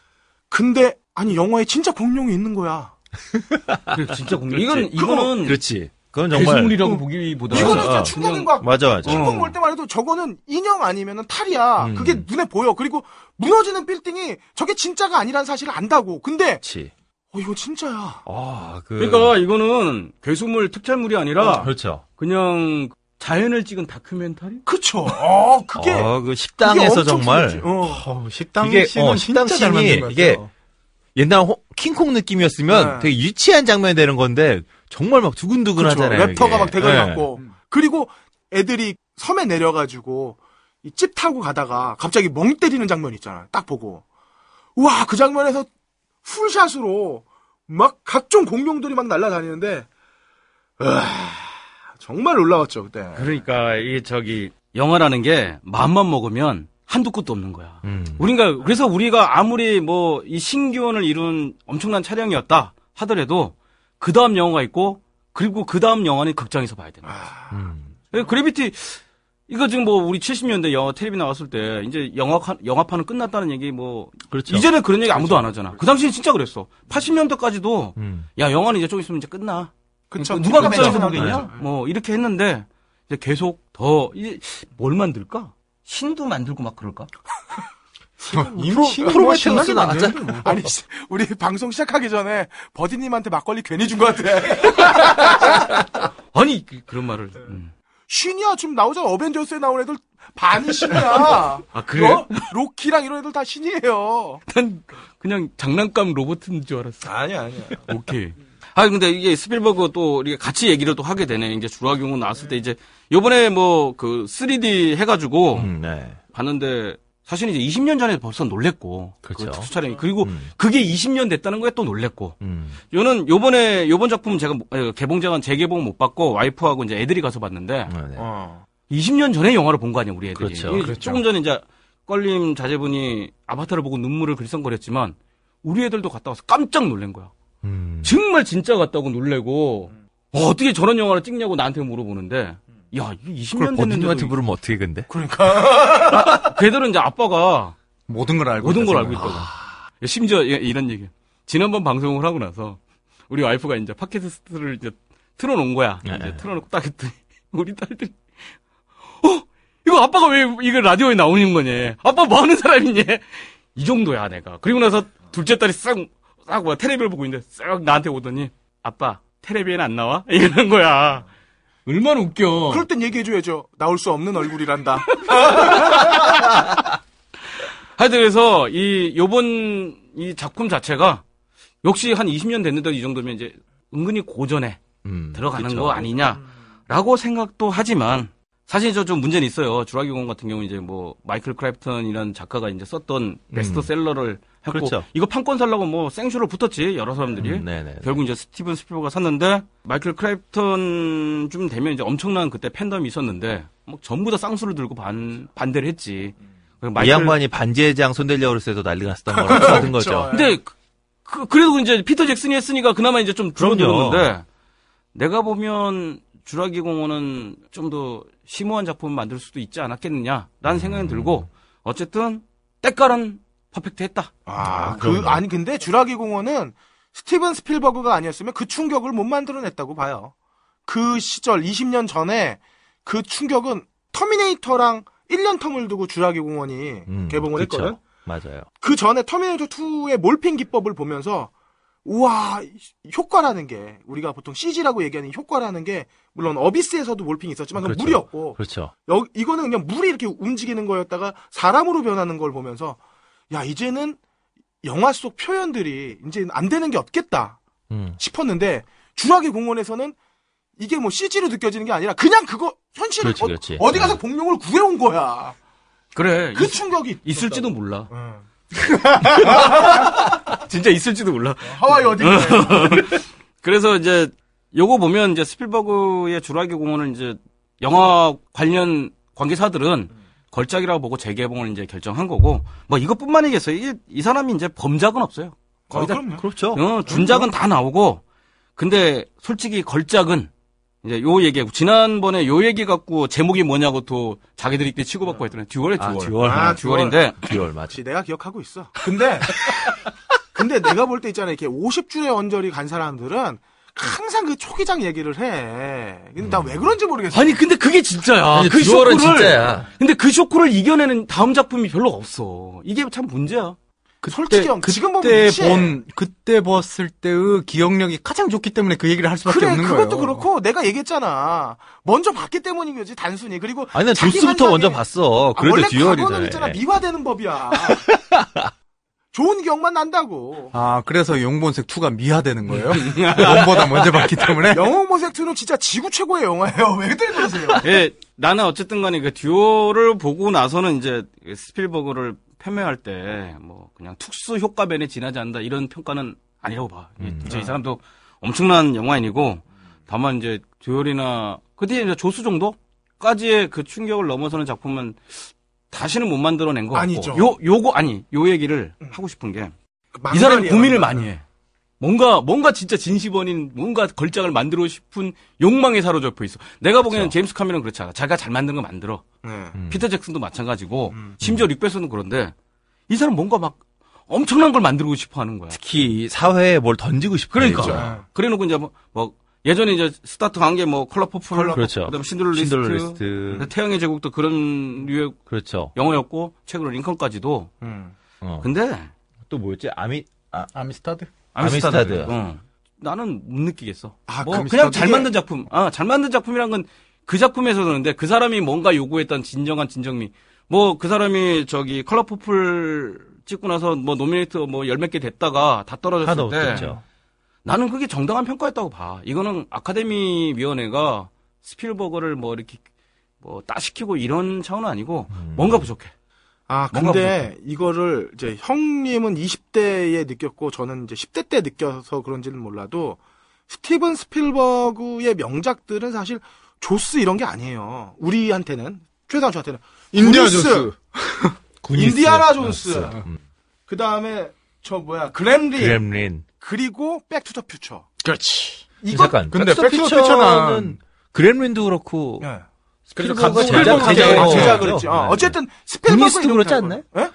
근데 아니 영화에 진짜 공룡이 있는 거야. 진짜 공룡. 이건 이거는 그렇지. 그건 정말 괴수물이라고 보기보다 이거는 어, 진짜 충격인 것 같고 맞아 맞아. 킹콩 볼 때만 해도 저거는 인형 아니면은 탈이야. 음. 그게 눈에 보여. 그리고 무너지는 빌딩이 저게 진짜가 아니라는 사실을 안다고. 근데 그렇지. 어 이거 진짜야. 아, 그 그러니까 이거는 괴수물 특촬물이 아니라 그렇죠. 그냥 자연을 찍은 다큐멘터리? 그쵸. 어 그게 어, 그 식당에서 정말. 어. 어, 식당 이게, 씬은 어, 진짜 식당 잘 만든 씬이 것 같아요. 이게 옛날 호- 킹콩 느낌이었으면 네. 되게 유치한 장면이 되는 건데 정말 막 두근두근 그쵸. 하잖아요. 랩터가 이게. 막 대가리 네. 갖고 그리고 애들이 섬에 내려가지고 이 집 타고 가다가 갑자기 멍 때리는 장면 있잖아. 딱 보고 우와 그 장면에서 풀샷으로 막 각종 공룡들이 막 날아다니는데 으아, 정말 놀라웠죠 그때. 그러니까 이게 저기 영화라는 게 마음만 먹으면 한두 끝도 없는 거야. 음. 우리가 그래서 우리가 아무리 뭐 이 신기원을 이룬 엄청난 촬영이었다 하더라도 그 다음 영화가 있고 그리고 그 다음 영화는 극장에서 봐야 된다. 음. 그래서 그래비티 이거 지금 뭐 우리 70년대 영화 텔레비 나왔을 때 이제 영화 영화판은 끝났다는 얘기 뭐 그렇죠. 이제는 그런 얘기 아무도 안 하잖아. 그 당시엔 진짜 그랬어. 80년대까지도 음. 야 영화는 이제 좀 있으면 이제 끝나. 그쵸. 누가 극장에서 보겠냐? 나오죠. 뭐 이렇게 했는데 이제 계속 더 이제 뭘 만들까? 신도 만들고 막 그럴까? 신 프로메테우스 나왔잖아. 아니 씨, 우리 방송 시작하기 전에 버디님한테 막걸리 괜히 준 것 같아. 아니 그, 런 말을. 음. 신이야 지금 나오잖아. 어벤져스에 나온 애들 반이 신이야. 아 그래? 어? 로키랑 이런 애들 다 신이에요. 난 그냥 장난감 로봇인 줄 알았어. 아니야 아니야. 오케이. 아 근데 이게 스필버그 또 우리가 같이 얘기를 또 하게 되네. 이제 주라기공 나왔을 때 이제 요번에 뭐 그 3D 해가지고 음, 네. 봤는데 사실 이제 20년 전에 벌써 놀랬고 그렇죠. 그 특수 촬영이 그리고 음. 그게 20년 됐다는 거에 또 놀랬고 음. 요는 요번에 요번 작품 제가 못- 에, 개봉작은 재개봉 못 받고 와이프하고 이제 애들이 가서 봤는데 네, 네. 어. 20년 전에 영화를 본 거 아니야 우리 애들이 그렇죠. 이- 그렇죠. 조금 전에 이제 껄림 자제분이 아바타를 보고 눈물을 글썽거렸지만 우리 애들도 갔다 와서 깜짝 놀란 거야 음. 정말 진짜 같다고 놀래고 어, 어떻게 저런 영화를 찍냐고 나한테 물어보는데 야 이게 20년 그걸 버디님한테 됐는데 물으면 어떻게 근데? 걔들은 이제 아빠가 모든 걸 알고 모든 걸 알고. 있다고. 심지어 이- 이런 얘기. 지난번 방송을 하고 나서 우리 와이프가 이제 팟캐스트를 이제 틀어놓은 거야. 네. 이제 틀어놓고 딱 했더니 우리 딸들이 어 이거 아빠가 왜 이거 라디오에 나오는 거냐? 아빠 뭐 하는 사람이냐? 이 정도야 내가. 그리고 나서 둘째 딸이 싹싹 뭐 테레비를 보고 있는데 싹 나한테 오더니 아빠 텔레비엔 안 나와? 이러는 거야. 얼마나 웃겨. 그럴 땐 얘기해줘야죠. 나올 수 없는 얼굴이란다. 하여튼 그래서 이 요번 이 작품 자체가 역시 한 20년 됐는데 이 정도면 이제 은근히 고전에 음, 들어가는 그쵸. 거 아니냐라고 생각도 하지만 사실 저 좀 문제는 있어요. 주라기 공원 같은 경우 이제 뭐 마이클 크라이튼이라는 작가가 이제 썼던 베스트셀러를 했고 그렇죠. 이거 판권 살라고 뭐 생쇼를 붙었지 여러 사람들이 음, 네네. 결국 이제 스티븐 스필버그가 샀는데 마이클 크라이튼 좀 되면 이제 엄청난 그때 팬덤이 있었는데 뭐 전부 다 쌍수를 들고 반 반대를 했지. 그리고 이 양반이 반지의 제왕 손대려고 때도 난리가 났었던 거랑 똑같은 거죠. 근데 그, 그래도 이제 피터 잭슨이 했으니까 그나마 이제 좀. 줄어들었는데 내가 보면 주라기 공원은 좀 더 심오한 작품을 만들 수도 있지 않았겠느냐라는 생각이 들고 어쨌든 때깔은 perfect 했다. 아, 그, 그럼요. 아니, 근데 주라기 공원은 스티븐 스필버그가 아니었으면 그 충격을 못 만들어냈다고 봐요. 그 시절, 20년 전에 그 충격은 터미네이터랑 1년 텀을 두고 주라기 공원이 음, 개봉을 그쵸. 했거든? 맞아요. 그 전에 터미네이터 2의 몰핀 기법을 보면서 우와 효과라는 게 우리가 보통 CG라고 얘기하는 효과라는 게 물론 어비스에서도 몰핀이 있었지만 그건 그렇죠. 물이었고 그렇죠. 여, 이거는 그냥 물이 이렇게 움직이는 거였다가 사람으로 변하는 걸 보면서 야 이제는 영화 속 표현들이 이제 안 되는 게 없겠다 음. 싶었는데 주라기 공원에서는 이게 뭐 CG로 느껴지는 게 아니라 그냥 그거 현실을 그렇지, 그렇지. 어, 디 가서 공룡을 구해온 거야 그래 그 있, 충격이 있을지도 몰라. 응. 진짜 있을지도 몰라. 하와이 어디 그래서 이제 요거 보면 이제 스필버그의 주라기 공원을 이제 영화 관련 관계사들은 걸작이라고 보고 재개봉을 이제 결정한 거고 뭐 이것뿐만이겠어요. 이, 이 사람이 이제 범작은 없어요. 거의 다 그럼요. 그렇죠. 어, 준작은 다 나오고 근데 솔직히 걸작은 이제 요 얘기하고 지난번에 요 얘기 갖고 제목이 뭐냐고 또 자기들이 때 치고받고 했더니 듀얼의 듀얼. 아, 듀얼. 아, 듀얼인데 듀얼. 그렇지, 내가 기억하고 있어. 근데, 근데 내가 볼 때 있잖아. 이렇게 50줄 언저리 간 사람들은 항상 그 초기작 얘기를 해. 근데 나 왜 그런지 모르겠어. 아니 근데 그게 진짜야. 아니, 그 듀얼은 쇼크를 진짜야. 근데 그 쇼크를 이겨내는 다음 작품이 별로 없어. 이게 참 문제야. 솔직히 형, 지금 보면 그때. 본 그때 봤을 때의 기억력이 가장 좋기 때문에 그 얘기를 할 수밖에 그래, 없는 그것도 거예요. 그렇고 내가 얘기했잖아. 먼저 봤기 때문인 거지, 단순히. 그리고 아니, 난 조스부터 먼저 봤어. 아, 그래도 원래 듀얼이잖아. 과거는 있잖아. 미화되는 법이야. 좋은 기억만 난다고. 아 그래서 용본색 2가 미화되는 거예요? 원보다 먼저 봤기 때문에. 영웅 모색트는 진짜 지구 최고의 영화예요. 왜들 그러세요? 예, 나는 어쨌든 간에 그 듀얼을 보고 나서는 이제 스필버그를 폄훼할 때 뭐 그냥 특수 효과맨에 지나지 않는다 이런 평가는 아니라고 봐. 음. 이제 이 사람도 엄청난 영화인이고 다만 이제 듀얼이나 그때 이제 조스 정도 까지의 그 충격을 넘어서는 작품은 다시는 못 만들어낸 거 같고 아니죠. 요 요거 아니 요 얘기를 하고 싶은 게 이 사람이 고민을. 많이 해. 뭔가 뭔가 진짜 진시번인 뭔가 걸작을 만들고 싶은 욕망에 사로잡혀 있어. 내가 보기에는 제임스 카메론 그렇잖아. 자기가 잘 만든 거 만들어. 네. 음. 피터 잭슨도 마찬가지고 음. 심지어 뤽 베송도 그런데 이 사람 뭔가 막 엄청난 걸 만들고 싶어 하는 거야. 특히 사회에 뭘 던지고 싶어. 그러니까. 그렇죠. 그래놓고 이제 뭐, 뭐 예전에 이제 start한 게 뭐 컬러 퍼플, 그렇죠. 그다음 신들러 리스트, 리스트. 태양의 제국도 그런 류의 그렇죠. 영화였고 최근으로 링컨까지도. 음. 어. 근데 또 뭐였지? 아미 아, 아미스타드? 아미스타드. 어. 나는 못 느끼겠어. 아, 뭐 아미스타드 그냥 잘 만든 작품. 아, 잘 만든 작품이란 건 그 작품에서 그러는데 그 사람이 뭔가 요구했던 진정한 진정미. 뭐 그 사람이 저기 컬러 퍼플 찍고 나서 뭐 nominate 뭐 열 몇 개 됐다가 다 떨어졌을 때 없겠죠. 나는 그게 정당한 평가였다고 봐. 이거는 아카데미 위원회가 스필버그를 뭐 이렇게 뭐 따시키고 이런 차원은 아니고 음. 뭔가 부족해. 아, 근데 이거를 이제 형님은 20대에 느꼈고 저는 이제 10대 때 느껴서 그런지는 몰라도 스티븐 스필버그의 명작들은 사실 조스 이런 게 아니에요. 우리한테는 최소한 저한테는 인디아나 구니스, 존스. 인디아나 존스. 음. 그 다음에 저 뭐야 그램린 그렘린. 그리고 백투더 퓨처. 그렇지. 이거 잠깐. 근데 백투더 퓨처는 그렘린도 그렇고 예. 그래서 감독- 제작 제작 아, 어, 제작 어. 어, 어쨌든 스필버그 그렇지 다 않나요? 거예요. 예?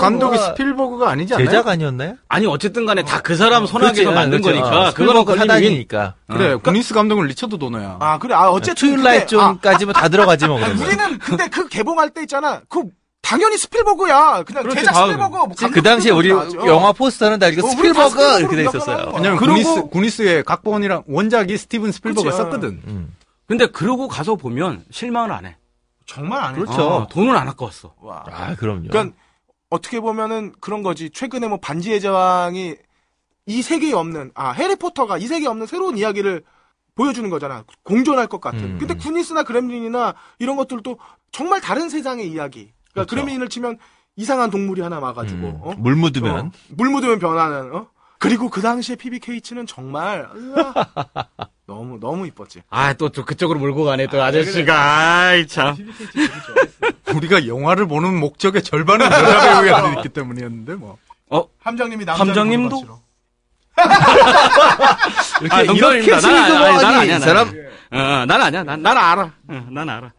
감독이 스필버그가 아니지 않나요? 제작 아니었나요? 아니 어쨌든 간에 다 그 사람 손아귀에서 만든 그렇지. 거니까 어, 그거는 걸리면 사단이니까. 그래, 구니스 감독은 리처드 도너야. 아 그래. 아 어쨌든 트윌라이트 근데- 아, 존까지면 다 들어가지 뭐 그러면. 우리는 근데 그 개봉할 때 있잖아. 그 당연히 스필버그야. 그냥 그렇지, 제작 다 스필버그. 뭐 그 당시에 우리 스필버그 영화 포스터는 다 이거 어, 우리 다 스필버그 이렇게 돼 있었어요. 왜냐면 그리고- 구니스, 구니스의 각본이랑 원작이 스티븐 스필버그가 어. 썼거든. 음. 근데 그러고 가서 보면 실망을 안 해. 정말 안 해. 그렇죠. 어, 돈은 안 아까웠어. 와. 아, 그럼요. 그러니까 어떻게 보면은 그런 거지. 최근에 뭐 반지의 제왕이 이 세계에 없는 아 해리포터가 이 세계에 없는 새로운 이야기를 보여주는 거잖아. 공존할 것 같은. 음. 근데 구니스나 그렘린이나 이런 것들도 정말 다른 세상의 이야기. 그러니까 그렇죠. 그렘린을 치면 이상한 동물이 하나 와가지고 음, 어? 물 묻으면 어, 물 묻으면 변하는. 어? 그리고 그 당시에 PBK치는 정말 으아, 너무 너무 이뻤지. 아, 또, 또 그쪽으로 몰고 가네, 또 아저씨가. 아이, 참. 우리가 영화를 보는 목적의 절반은 여자 배우가 있기 때문이었는데, 뭐. 함장님이 남자 함장님도? 이렇게, 아. 이렇게 난 아니- 아니, 난 사람 어, 난 아니야. 난, 난 알아. 어, 난 알아.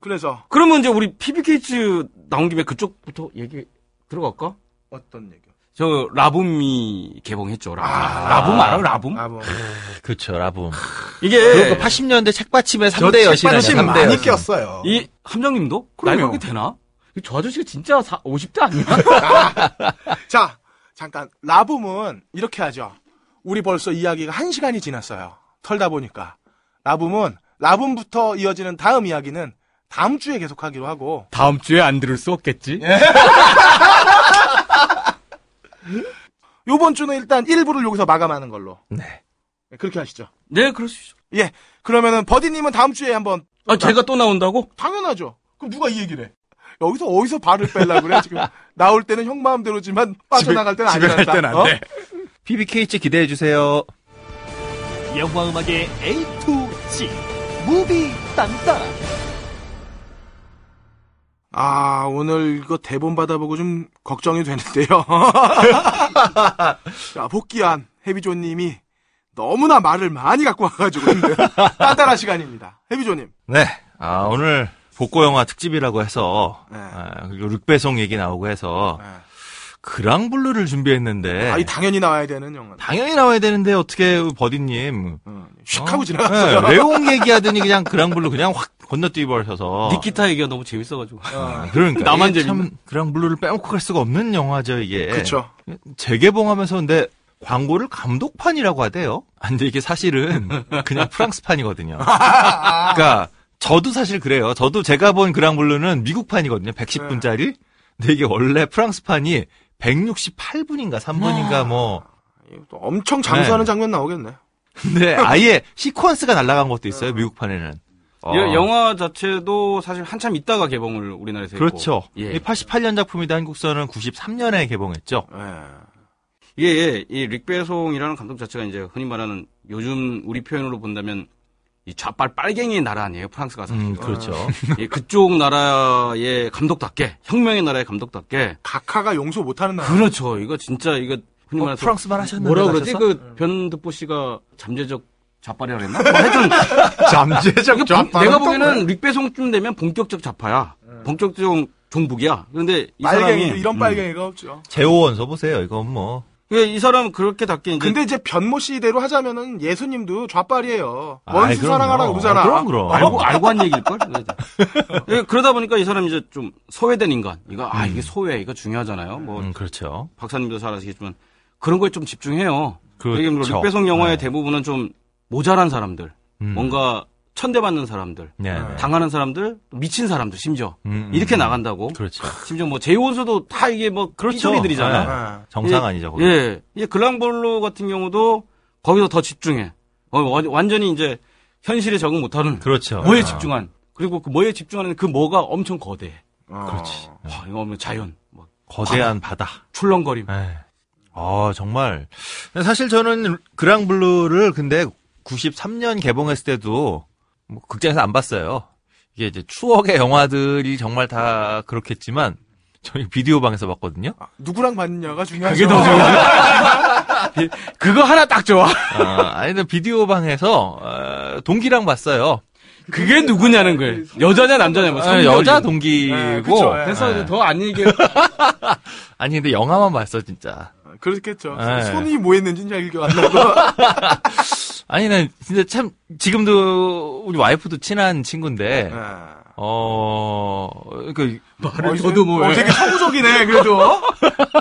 그래서 그러면 이제 우리 PBK츠 나온 김에 그쪽부터 얘기 들어갈까? 어떤 얘기? 저 라붐이 개봉했죠. 라붐. 아. 라붐 알아? 라붐? 아 뭐. 그렇죠, 라붐. 이게 그리고 80년대 책받침의 3대 여신 아니야, 책받침 3대 많이. 꼈어요. 이 함장님도 그럼요. 나이가 그렇게 되나? 저 아저씨가 진짜 사, 50대 아니야? 자, 잠깐. 라붐은 이렇게 하죠. 우리 벌써 이야기가 한 시간이 지났어요. 털다 보니까. 라붐은, 라붐부터 이어지는 다음 이야기는 다음 주에 계속 하기로 하고. 다음 주에 안 들을 수 없겠지? 요번 주는 일단 1부를 여기서 마감하는 걸로. 네. 네, 그렇게 하시죠. 네, 그럴 수 있어. 예. 그러면은 버디님은 다음 주에 한번. 아, 제가 또 나온다고? 당연하죠. 그럼 누가 이 얘기를 해? 여기서 어디서 발을 빼려고 그래, 지금. 나올 때는 형 마음대로지만 빠져나갈 때는 집에 갈 아니란다. 때는 안 어? 돼. PBK치 기대해주세요. 영화 음악의 A to Z 무비 땅땅 아, 오늘 이거 대본 받아보고 좀 걱정이 되는데요. 자, 복귀한 해비조님이 너무나 말을 많이 갖고 와가지고 딴딴한 시간입니다. 해비조님. 네. 아, 오늘 복고 영화 특집이라고 해서, 네. 아, 그리고 룩배송 얘기 나오고 해서, 네. 그랑블루를 준비했는데, 아, 이 당연히 나와야 되는 영화. 당연히 나와야 되는데, 어떻게, 버디님. 어, 슉 하고 어? 지나갔어요. 네, 레옹 얘기하더니 그냥 그랑블루 그냥 확 건너뛰어 버셔서. 니키타 얘기가 너무 재밌어가지고. 아, 그러니까. 나만. 참, 그랑블루를 빼먹고 갈 수가 없는 영화죠, 이게. 그쵸. 재개봉하면서 근데, 광고를 감독판이라고 하대요. 아, 근데 이게 사실은 그냥 프랑스판이거든요. 그러니까 저도 사실 그래요. 저도 제가 본 그랑블루는 미국판이거든요. 110분짜리. 근데 이게 원래 프랑스판이 168분인가 3분인가 뭐. 또 엄청 장수하는 네. 장면 나오겠네. 근데 아예 시퀀스가 날아간 것도 있어요. 미국판에는. 어. 여- 영화 자체도 사실 한참 있다가 개봉을 우리나라에서 했고. 그렇죠. 예. 이 88년 작품인데 한국서는 93년에 개봉했죠. 예. 이게 이 릭배송이라는 감독 자체가 이제 흔히 말하는 요즘 우리 표현으로 본다면 이 좌빨 빨갱이의 나라 아니에요 프랑스가 사실. 음, 그렇죠. 예, 그쪽 나라의 감독답게 혁명의 나라의 감독답게 각하가 용서 못하는 나라. 그렇죠. 이거 진짜 이거 흔히 어, 말해서 프랑스말 하셨는데 뭐라 그러지? 그 변드포 씨가 잠재적 좌빨이라 그랬나? 뭐 하여튼 잠재적 본- 내가 보기에는 릭배송쯤 되면 본격적 좌파야. 본격적 종북이야. 그런데 이 빨갱이 사람이 이런 음. 빨갱이가 없죠. 제호 원서 보세요. 이건 뭐. 그러니까 이 사람 그렇게답게 이제 근데 이제 변모 씨대로 하자면은 예수님도 좌빨이에요. 원수. 사랑하라 그러잖아. 아, 그럼, 그럼. 알고 알고 한 얘기일 걸. 그러다 보니까 이 사람이 이제 좀 소외된 인간. 이거 아 이게 소외 이거 중요하잖아요. 뭐 음, 그렇죠. 박사님도 잘 아시겠지만 그런 거에 좀 집중해요. 그렇죠. 이게 뭐 릭배송 영화의 네. 대부분은 좀 모자란 사람들, 음. 뭔가 천대받는 사람들, 네, 네. 당하는 사람들, 미친 사람들 심지어 음, 음, 이렇게 음. 나간다고. 그렇죠. 심지어 뭐 제이원수도 다 이게 뭐 그렇죠. 삐처리들이잖아. 아. 정상 예, 아니죠. 거기. 예, 이 글랑볼로 같은 경우도 거기서 더 집중해. 어, 완- 완전히 이제 현실에 적응 못하는 그렇죠. 뭐에 아. 집중한. 그리고 그 뭐에 집중하는 그 뭐가 엄청 거대. 그렇지. 와, 이거 뭐 자연, 뭐 거대한 바다. 출렁거림. 에. 아, 정말. 사실 저는 그랑블루를 근데 93년 개봉했을 때도 뭐 극장에서 안 봤어요. 이게 이제 추억의 영화들이 정말 다 그렇겠지만 저희 비디오 방에서 봤거든요. 아, 누구랑 봤냐가 중요하죠. 그게 더 중요해. 그거 하나 딱 좋아. 아, 아니, 근데 비디오 방에서 어, 동기랑 봤어요. 그게 누구냐는 거예요. 여자냐 남자냐 뭐 아. 여자 동기고. 네, 그쵸, 예. 그래서 예. 더안 얘기해. 아니 근데 영화만 봤어 진짜. 그렇겠죠. 네. 손이 뭐 했는지는 잘 기억 안 나고. 아니 난 진짜 참 지금도 우리 와이프도 친한 친구인데 네. 어 그. 말을 어, 저도 뭐 어, 되게 서구적이네, 그래도.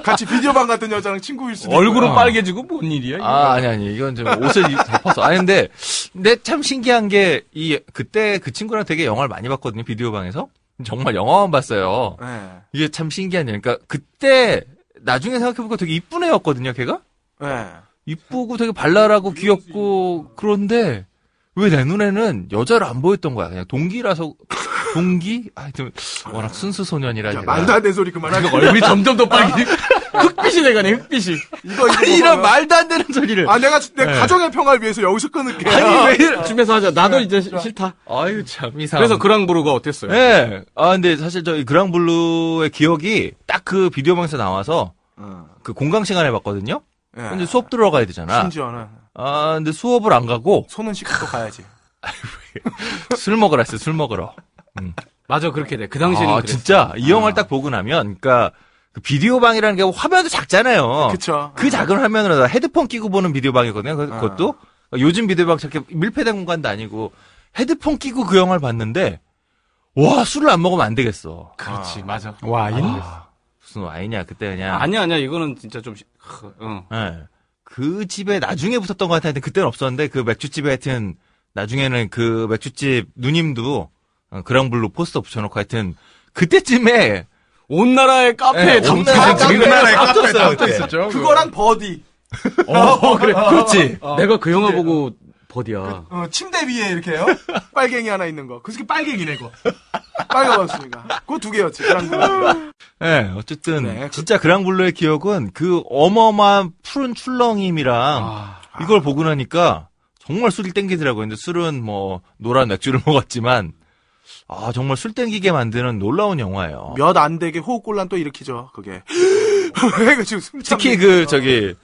같이 비디오방 같은 여자랑 친구일 수도 얼굴은 있고요. 빨개지고 뭔 일이야? 이거? 아, 아니, 아니, 이건 좀 옷을 이- 덮어서. 아니, 근데, 근데 참 신기한 게, 이, 그때 그 친구랑 되게 영화를 많이 봤거든요, 비디오방에서. 정말 영화만 봤어요. 네. 이게 참 신기한 일. 그러니까, 그때, 나중에 생각해보니까 되게 이쁜 애였거든요, 걔가? 네. 이쁘고 되게 발랄하고 귀엽고, 그런데, 왜 내 눈에는 여자를 안 보였던 거야. 그냥 동기라서, 동기? 하여튼, 워낙 순수 소년이라. 야. 말도 안 되는 소리 그만하고. 얼굴이 점점 더 빨개. 흑빛이 돼가네, 흑빛이. 이거, 이거. 아니, 이런. 말도 안 되는 소리를. 아, 내가, 내 네. 가정의 평화를 위해서 여기서 끊을게. 아니, 왜 이래. 집에서 하자. 나도 이제 시- 싫다. 아유, 참, 이상. 그래서 그랑브루가 어땠어요? 예. 아, 근데 사실 저희 그랑블루의 기억이 딱 그 비디오방에서 나와서 어. 그 공강 시간에 봤거든요? 예. 근데 수업 들어가야 되잖아. 심지어는. 아, 근데 수업을 안 가고 손은 씻고 또 가야지. 술 먹으러 했어요, 술 먹으러. 맞아, 그렇게 돼. 그 당시에는. 아, 그랬어. 진짜 이 영화를 딱 보고 나면, 그니까, 그 비디오 방이라는 게 화면도 작잖아요. 그쵸. 그 작은 화면으로 헤드폰 끼고 보는 비디오 방이거든요. 그- 어. 그것도. 요즘 비디오 방 저렇게 밀폐된 공간도 아니고, 헤드폰 끼고 그 영화를 봤는데, 와, 술을 안 먹으면 안 되겠어. 그렇지, 맞아. 와인? 아, 무슨 와인이야, 그때 그냥. 아니야, 아니야. 이거는 진짜 좀, 응. 예. 그 집에 나중에 붙었던 것 같아요. 그때는 없었는데 그 맥주집에 하여튼 나중에는 그 맥주집 누님도 어, 그랑블루 포스터 붙여놓고 하여튼 그때쯤에 온 나라의 카페에 예, 담온 나라의 카페에 그때. 있었죠. 그거랑 버디. 어, 그래. 그렇지. 내가 그 영화 보고 버디야. 어, 침대 위에 이렇게 해요. 빨갱이 하나 있는 거. 그 새끼 빨갱이네, 그거. 빨가봤으니까. 그거 두 개였지. 그랑 그. 예, 어쨌든 네, 그- 진짜 그랑블루의 기억은 그 어마어마한 푸른 출렁임이랑 아, 이걸 보고 나니까 정말 술이 땡기더라고요. 근데 술은 뭐 노란 맥주를 먹었지만 아 정말 술 땡기게 만드는 놀라운 영화예요. 몇 안 되게 호흡곤란 또 일으키죠, 그게. 그 지금 숨 특히 그 거. 저기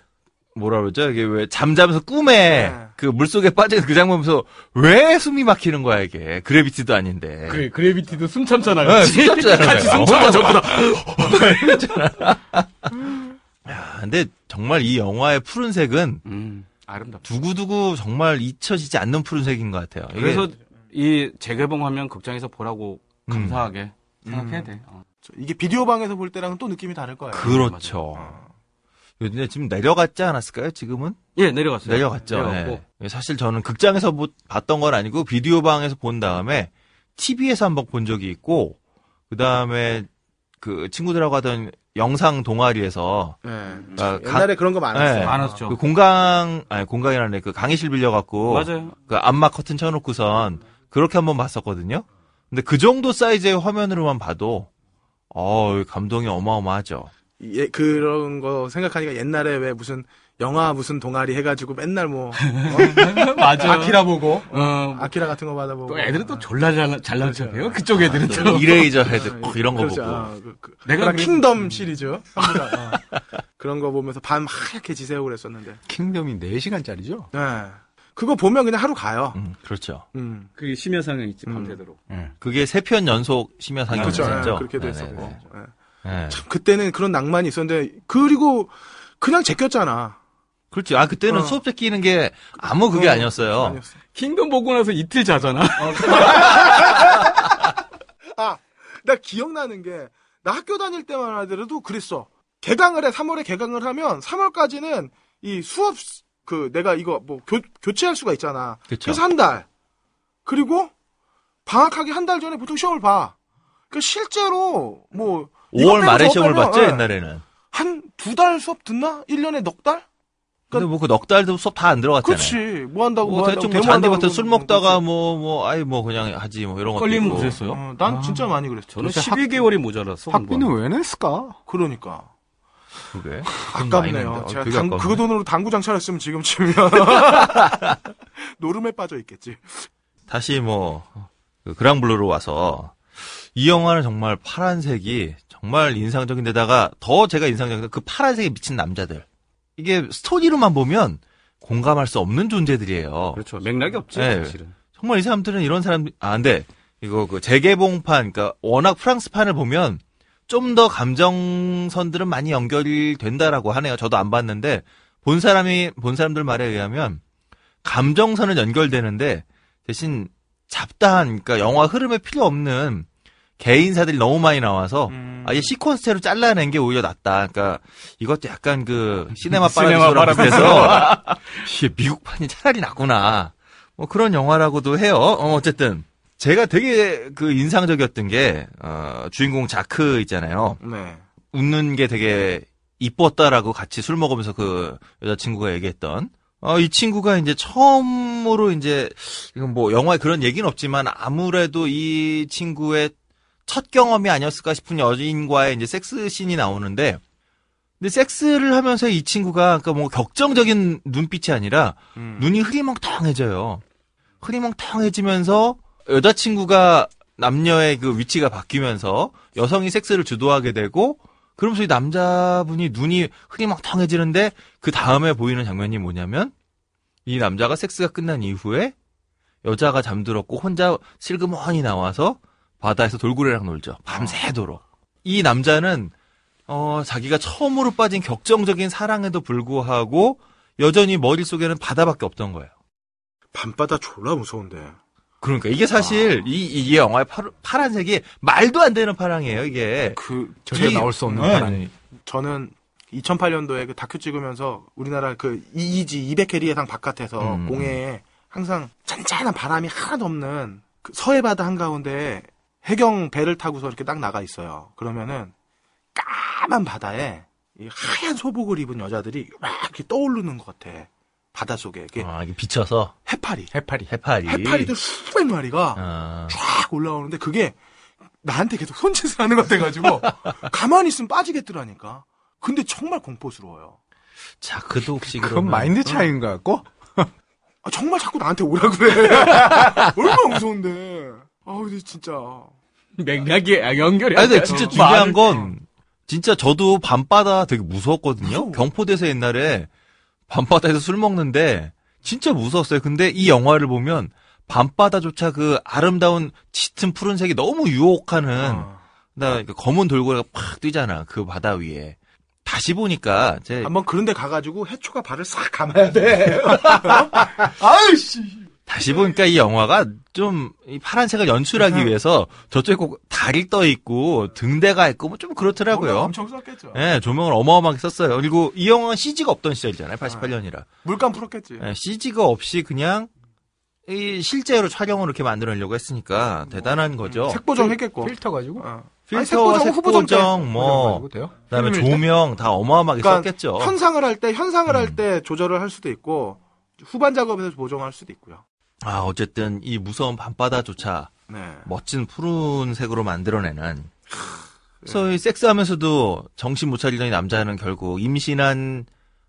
뭐라 그러죠? 이게 왜 잠자면서 꿈에 네. 그 물속에 빠진 그 장면 보면서 왜 숨이 막히는 거야 이게 그래비티도 아닌데. 그래, 그래비티도 숨 참잖아요. 네, 숨 참잖아요. 같이 숨 참아, 전부 다. 야, 근데 정말 이 영화의 푸른색은 음, 아름답다. 두고두고 정말 잊혀지지 않는 푸른색인 것 같아요. 그래서 이 재개봉하면 극장에서 보라고 음. 감사하게 생각해야 돼. 어. 이게 비디오 방에서 볼 때랑은 또 느낌이 다를 거예요. 그렇죠. 근데 지금 내려갔지 않았을까요? 지금은 예, 내려갔어요. 내려갔죠. 내려갔고. 예. 사실 저는 극장에서 보- 봤던 건 아니고 비디오 방에서 본 다음에 TV에서 한번 본 적이 있고 그 다음에 그 친구들하고 하던 영상 동아리에서 네. 아, 옛날에 그런 거 많았어요. 네. 많았죠. 그 공강 아니 공강이라는 그 강의실 빌려 갖고 맞아요. 그 암막 커튼 쳐 놓고선 그렇게 한번 봤었거든요. 근데 그 정도 사이즈의 화면으로만 봐도 어 감동이 어마어마하죠. 예, 그런 거 생각하니까 옛날에 왜 무슨 영화 무슨 동아리 해가지고 맨날 뭐 어? 맞아. 아키라 보고 어, 아키라 같은 거 받아보고 또 애들은 또 졸라 잘, 잘난 척해요. 그쪽 애들은 또. 이레이저 헤드 꼭 이런 거 그렇죠. 보고 아, 그, 그, 내가 킹덤 시리즈 한부작. 어. 그런 거 보면서 밤 하얗게 지새우고 그랬었는데. 킹덤이 4시간짜리죠? 네. 그거 보면 그냥 하루 가요. 음, 그렇죠. 음. 그 심야상에 있지 음. 밤새도록. 그게 세 편 연속 심야 그렇죠. 상영이었죠. 네, 그렇게도 했었고. 네. 네. 참 그때는 그런 낭만이 있었는데 그리고 그냥 제꼈잖아. 그렇지. 아 그때는 어. 수업 제끼는 게 아무 그게 어, 아니었어요. 아니었어. 킹덤 보고 나서 이틀 자잖아. 아, 나 기억나는 게, 나 학교 다닐 때만 하더라도 그랬어. 개강을 해, 3월에 개강을 하면, 3월까지는 이 수업, 그, 내가 이거 뭐, 교, 교체할 수가 있잖아. 그쵸. 그래서 한 달. 그리고, 방학하기 한 달 전에 보통 시험을 봐. 그 실제로, 뭐, 5월 빼고 말에 시험을 봤죠 예, 옛날에는. 한 두 달 수업 듣나? 1년에 넉 달? 근데 뭐 그 넉 달도 수업 다 안 들어갔잖아요. 그치. 뭐 한다고, 뭐 뭐 대충 뭐 잔디 같은 술 먹다가 그렇지. 뭐뭐 아이 뭐 그냥 하지 뭐 이런 것도 걸리면. 그랬어요? 어, 난 진짜 많이 그랬어. 저는 도대체 12개월이 모자라서. 학비는 왜 냈을까? 그러니까. 그게 돈 많이 냈는데. 아깝네요. 어, 제가 당. 그 돈으로 당구장 차렸으면 지금쯤이면 노름에 빠져 있겠지. 다시 뭐 그 그랑블루로 와서 이 영화는 정말 파란색이 정말 인상적인 데다가 더 제가 인상적인 그 파란색에 미친 남자들. 이게 스토리로만 보면 공감할 수 없는 존재들이에요. 그렇죠. 맥락이 없지, 네. 사실은. 정말 이 사람들은 이런 사람 아 근데 이거 그 재개봉판 그러니까 워낙 프랑스판을 보면 좀 더 감정선들은 많이 연결이 된다라고 하네요. 저도 안 봤는데 본 사람이 본 사람들 말에 의하면 감정선은 연결되는데 대신 잡다한 그러니까 영화 흐름에 필요 없는 개인사들이 너무 많이 나와서 음. 아예 시퀀스로 잘라낸 게 오히려 낫다. 그러니까 이것도 약간 그 시네마 파라디소랑 비슷해서 미국판이 차라리 낫구나. 뭐 그런 영화라고도 해요. 어, 어쨌든 제가 되게 그 인상적이었던 게 어, 주인공 자크 있잖아요. 네. 웃는 게 되게 이뻤다라고 같이 술 먹으면서 그 여자친구가 얘기했던 어, 이 친구가 이제 처음으로 이제 이건 뭐 영화에 그런 얘기는 없지만 아무래도 이 친구의 첫 경험이 아니었을까 싶은 여인과의 이제 섹스 씬이 나오는데 근데 섹스를 하면서 이 친구가 그러니까 뭐 격정적인 눈빛이 아니라 음. 눈이 흐리멍텅해져요. 흐리멍텅해지면서 여자친구가 남녀의 그 위치가 바뀌면서 여성이 섹스를 주도하게 되고 그러면서 이 남자분이 눈이 흐리멍텅해지는데 그 다음에 보이는 장면이 뭐냐면 이 남자가 섹스가 끝난 이후에 여자가 잠들었고 혼자 슬그머니 나와서 바다에서 돌고래랑 놀죠. 밤새도록. 이 남자는 어 자기가 처음으로 빠진 격정적인 사랑에도 불구하고 여전히 머릿속에는 바다밖에 없던 거예요. 밤바다 졸라 무서운데. 그러니까 이게 사실 이, 이 영화의 파, 파란색이 말도 안 되는 파랑이에요, 이게. 그 이- 나올 수 없는 네. 파란. 저는 2008년도에 그 다큐 찍으면서 우리나라 그 이이지 200캐리의 상 바깥에서 음. 공해에 항상 잔잔한 바람이 하나도 없는 그 서해 바다 한가운데 해경 배를 타고서 이렇게 딱 나가 있어요. 그러면은 까만 바다에 이 하얀 소복을 입은 여자들이 막 이렇게 떠오르는 것 같아. 바닷속에 이게 아, 이게 비쳐서 해파리. 해파리. 해파리. 해파리들 수백 마리가 아, 쫙 올라오는데 그게 나한테 계속 손짓을 하는 것 같아가지고 가만히 있으면 빠지겠더라니까. 근데 정말 공포스러워요. 자, 그도 혹시 그건 그러면 마인드 차이인 것 같고. 아, 정말 자꾸 나한테 오라 그래. 얼마나 무서운데. 아, 근데 진짜. 맥락이 아, 연결이 아니, 근데. 진짜 어, 중요한 건, 진짜 저도 밤바다 되게 무서웠거든요? 경포대에서 옛날에 밤바다에서 술 먹는데, 진짜 무서웠어요. 근데 이 영화를 보면, 밤바다조차 그 아름다운 짙은 푸른색이 너무 유혹하는, 아, 나그 검은 돌고래가 팍 뛰잖아. 그 바다 위에. 다시 보니까, 제, 한번 그런 데 가가지고 해초가 발을 싹 감아야 돼. 아이씨. 다시 보니까 이 영화가 좀, 이 파란색을 연출하기 음. 위해서, 저쪽에 꼭 다리 떠 있고, 등대가 있고, 뭐 좀 그렇더라고요. 엄청 썼겠죠. 예, 조명을 어마어마하게 썼어요. 그리고 이 영화는 CG가 없던 시절이잖아요. 88년이라. 물감 풀었겠지. 예, CG가 없이 그냥 이 실제로 촬영을 이렇게 만들려고 했으니까 대단한 거죠. 색보정 했겠고. 필터 가지고. 어. 필터와 아니, 색보정, 색보정, 뭐? 그다음에? 조명 다 어마어마하게 그러니까 썼겠죠. 현상을 할 때, 현상을 음. 할때 조절을 할 수도 있고, 후반 작업에서 보정할 수도 있고요. 아, 어쨌든 이 무서운 밤바다조차 네. 멋진 푸른색으로 만들어내는. 그래서 이 섹스하면서도 정신 못 차리던 이 남자는 결국 임신한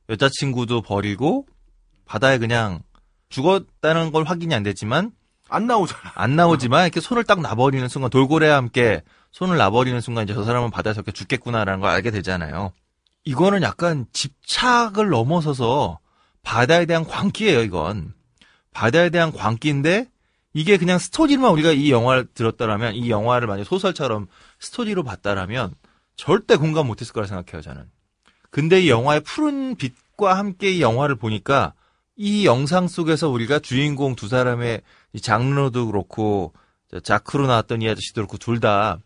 여자친구도 버리고 바다에 그냥 죽었다는 걸 확인이 안 됐지만 안 나오잖아. 안 나오지만 이렇게 손을 딱 놔버리는 순간 돌고래와 함께 손을 놔버리는 순간 이제 저 사람은 바다에서 이렇게 죽겠구나라는 걸 알게 되잖아요. 이거는 약간 집착을 넘어서서 바다에 대한 광기예요, 이건. 바다에 대한 광기인데 이게 그냥 스토리만 우리가 이 영화를 들었다라면 이 영화를 만약 소설처럼 스토리로 봤다라면 절대 공감 못했을 거라 생각해요, 저는. 근데 이 영화의 푸른 빛과 함께 이 영화를 보니까 이 영상 속에서 우리가 주인공 두 사람의 이 장르도 그렇고 저 자크로 나왔던 이 아저씨도 그렇고 둘 다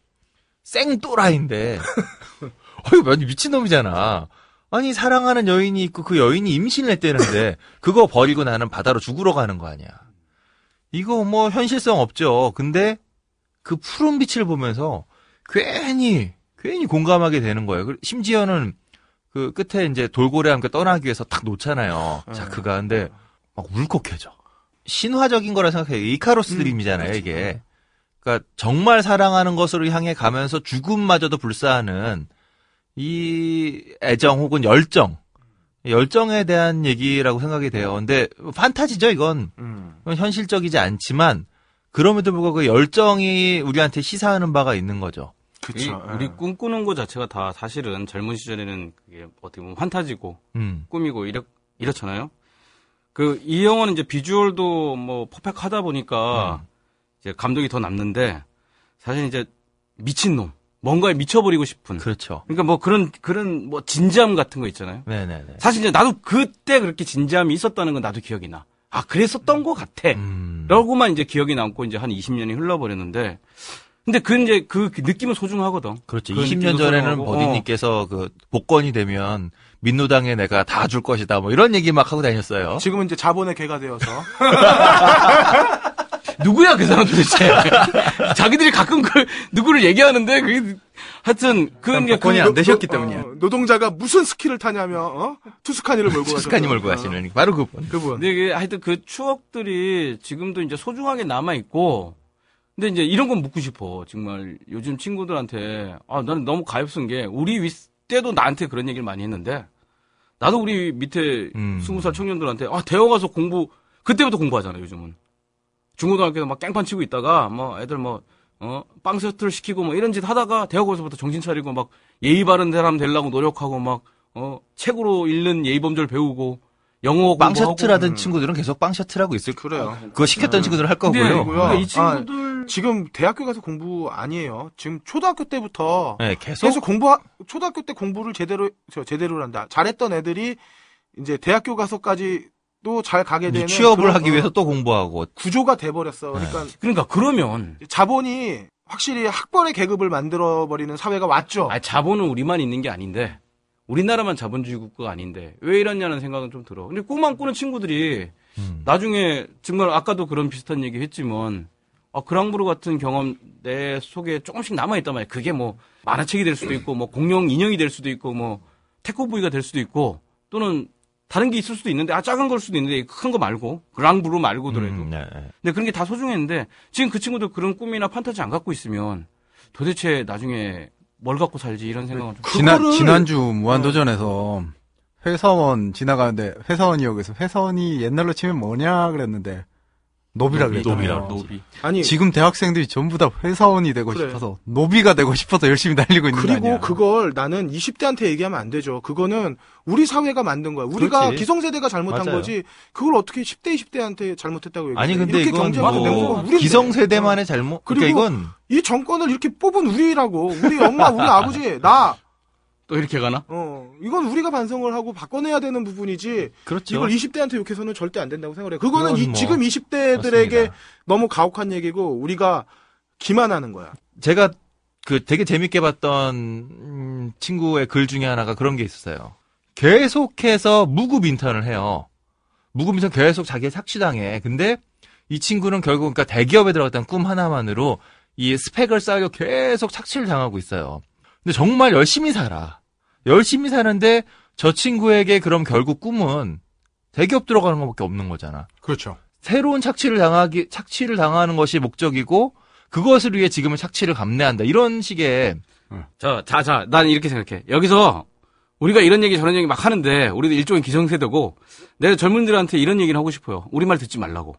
생또라이인데 어이 완전 미친놈이잖아. 아니 사랑하는 여인이 있고 그 여인이 임신을 했대는데 그거 버리고 나는 바다로 죽으러 가는 거 아니야. 이거 뭐 현실성 없죠. 근데 그 푸른 빛을 보면서 괜히 괜히 공감하게 되는 거예요. 심지어는 그 끝에 이제 돌고래 함께 떠나기 위해서 탁 놓잖아요. 자크가 근데 막 울컥해져. 신화적인 거라 생각해요. 이카로스 드림이잖아요, 이게. 그러니까 정말 사랑하는 것으로 향해 가면서 죽음마저도 불사하는 이 애정 혹은 열정, 열정에 대한 얘기라고 생각이 돼요. 근데 판타지죠, 이건. 음. 이건 현실적이지 않지만 그럼에도 불구하고 그 열정이 우리한테 시사하는 바가 있는 거죠. 이 그쵸. 예. 우리 꿈꾸는 것 자체가 다 사실은 젊은 시절에는 그게 어떻게 보면 환타지고 음. 꿈이고 이렇, 이렇잖아요. 그, 이 영화는 이제 비주얼도 뭐 퍼펙하다 보니까 이제 감독이 더 남는데 사실 이제 미친놈. 뭔가에 미쳐버리고 싶은. 그렇죠. 그러니까 뭐 그런, 그런 뭐 진지함 같은 거 있잖아요. 네네네. 사실 이제 나도 그때 그렇게 진지함이 있었다는 건 나도 기억이 나. 아, 그랬었던 것 같아. 음. 라고만 이제 기억이 남고 이제 한 20년이 흘러버렸는데. 근데 그 이제 그 느낌은 소중하거든. 그렇죠. 그 20년 느낌도 전에는 버디님께서 그 복권이 되면 민노당에 내가 다 줄 것이다. 뭐 이런 얘기 막 하고 다녔어요. 지금은 이제 자본의 개가 되어서 누구야 그 사람 도대체? 자기들이 가끔 그 누구를 얘기하는데 그게 하여튼 그건 이제 복권이 그- 안 되셨기 노- 때문이야. 어, 노동자가 무슨 skill을 타냐면 어? 투스카니를 몰고 가셨던 스카니 몰고 어, 하시는 바로 그분. 그분. 근데 이게 하여튼 그 추억들이 지금도 이제 소중하게 남아 있고 근데 이제 이런 건 묻고 싶어 정말 요즘 친구들한테 아 나는 너무 가엾은 게 우리 윗 때도 나한테 그런 얘기를 많이 했는데 나도 우리 밑에 음. 스무 살 청년들한테 아 대학 가서 공부 그때부터 공부하잖아 요즘은 중고등학교에서 막 깽판 치고 있다가 뭐 애들 뭐 어, 빵 세트를 시키고 뭐 이런 짓 하다가 대학 가서부터 정신 차리고 막 예의 바른 사람 되려고 노력하고 막 어, 책으로 읽는 예의 범절 배우고 영어 빵 공부하고 셔틀하던 친구들은 계속 빵 셔틀하고 있을 그래요. 그거 시켰던 친구들은 할 근데 거고요. 근데 이 아, 친구들 지금 대학교 가서 공부 아니에요. 지금 초등학교 때부터 네, 계속 계속 공부 초등학교 때 공부를 제대로 저 제대로란다. 잘했던 애들이 이제 대학교 가서까지 도잘 가게 되는 취업을 하기 어, 위해서 또 공부하고 구조가 돼 버렸어. 그러니까 그러니까 그러면 자본이 확실히 학벌의 계급을 만들어 버리는 사회가 왔죠. 아 자본은 우리만 있는 게 아닌데 우리나라만 자본주의 국가가 아닌데 왜 이러냐는 생각은 좀 들어. 근데 꿈만 꾸는 친구들이 음. 나중에 정말 아까도 그런 비슷한 얘기 했지만 아, 그랑브루 같은 경험 내 속에 조금씩 남아있단 말이야. 그게 뭐 만화책이 될 수도 있고 뭐 공룡 인형이 될 수도 있고 뭐 테코부이가 될 수도 있고 또는 다른 게 있을 수도 있는데 아 작은 걸 수도 있는데 큰 거 말고 그랑브루 말고더라도. 음, 네, 네. 근데 그런 게 다 소중했는데 지금 그 친구들 그런 꿈이나 판타지 안 갖고 있으면 도대체 나중에 뭘 갖고 살지 이런 생각은 좀 지난 지난주 무한도전에서 회사원 지나가는데 회사원이역에서 회사원이 옛날로 치면 뭐냐 그랬는데 노비라 노비, 그랬잖아요. 노비라, 노비. 아니 지금 대학생들이 전부 다 회사원이 되고 그래. 싶어서 노비가 되고 싶어서 열심히 달리고 있는 거 그리고 아니야. 그걸 나는 20대한테 얘기하면 안 되죠. 그거는 우리 사회가 만든 거야. 우리가 그렇지. 기성세대가 잘못한 맞아요. 거지. 그걸 어떻게 10대, 20대한테 잘못했다고 얘기해? 아니 근데 이렇게 이건 경쟁하는 뭐. 기성세대만의 잘못. 그러니까 그리고 이건 이 정권을 이렇게 뽑은 우리라고. 우리 엄마, 우리 아버지, 나. 또 이렇게 가나? 어, 이건 우리가 반성을 하고 바꿔내야 되는 부분이지. 그렇죠. 이걸 20대한테 욕해서는 절대 안 된다고 생각해요. 그거는 이- 뭐 지금 20대들에게 맞습니다. 너무 가혹한 얘기고 우리가 기만하는 거야. 제가 그 되게 재밌게 봤던 음, 친구의 글 중에 하나가 그런 게 있었어요. 계속해서 무급 인턴을 해요. 무급 인턴 계속 자기의 착취당해. 근데 이 친구는 결국 그러니까 대기업에 들어갔다는 꿈 하나만으로 이 스펙을 쌓으려 계속 착취를 당하고 있어요. 근데 정말 열심히 살아. 열심히 사는데 저 친구에게 그럼 결국 꿈은 대기업 들어가는 것밖에 없는 거잖아. 그렇죠. 새로운 착취를 당하기 착취를 당하는 것이 목적이고 그것을 위해 지금은 착취를 감내한다. 이런 식의 자, 자, 자, 난 이렇게 생각해. 여기서 우리가 이런 얘기 저런 얘기 막 하는데 우리도 일종의 기성세대고 내가 젊은들한테 이런 얘기를 하고 싶어요. 우리 말 듣지 말라고.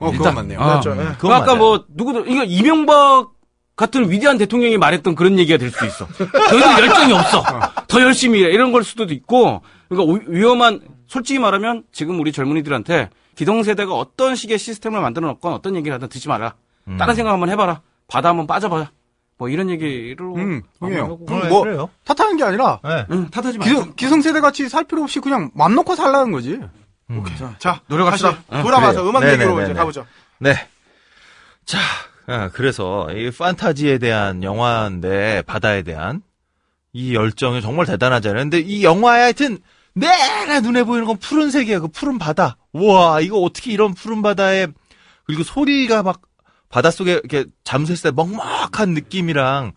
어, 그건 맞네요. 아, 그렇죠. 예. 그건 아까 맞아요. 뭐 누구도 이거 이명박 같은 위대한 대통령이 말했던 그런 얘기가 될 수도 있어. 너희들 열정이 없어. 더 열심히 해. 이런 걸 수도 있고. 그러니까 오- 위험한 솔직히 말하면 지금 우리 젊은이들한테 기성세대가 어떤 식의 시스템을 만들어 놓건 어떤 얘기를 하든 듣지 마라. 다른 생각 한번 해봐라. 바다 한번 빠져봐라. 뭐 이런 얘기를 음. 하고. 그럼 네, 뭐 그래요. 탓하는 게 아니라 네. 응, 탓하지 마. 기성, 기성 세대 같이 살 필요 없이 그냥 맘 놓고 살라는 거지. 자, 노력합시다. 돌아와서 그래요. 음악 네, 얘기로 네, 이제 네, 가보죠. 네. 자, 아, 그래서 이 판타지에 대한 영화인데 바다에 대한 이 열정이 정말 대단하잖아요. 근데 이 영화에 하여튼 내내 눈에 보이는 건 푸른색이야. 그 푸른 바다. 우와, 이거 어떻게 이런 푸른 바다에 그리고 소리가 막 바닷속에 이렇게 잠수했을 때 먹먹한 느낌이랑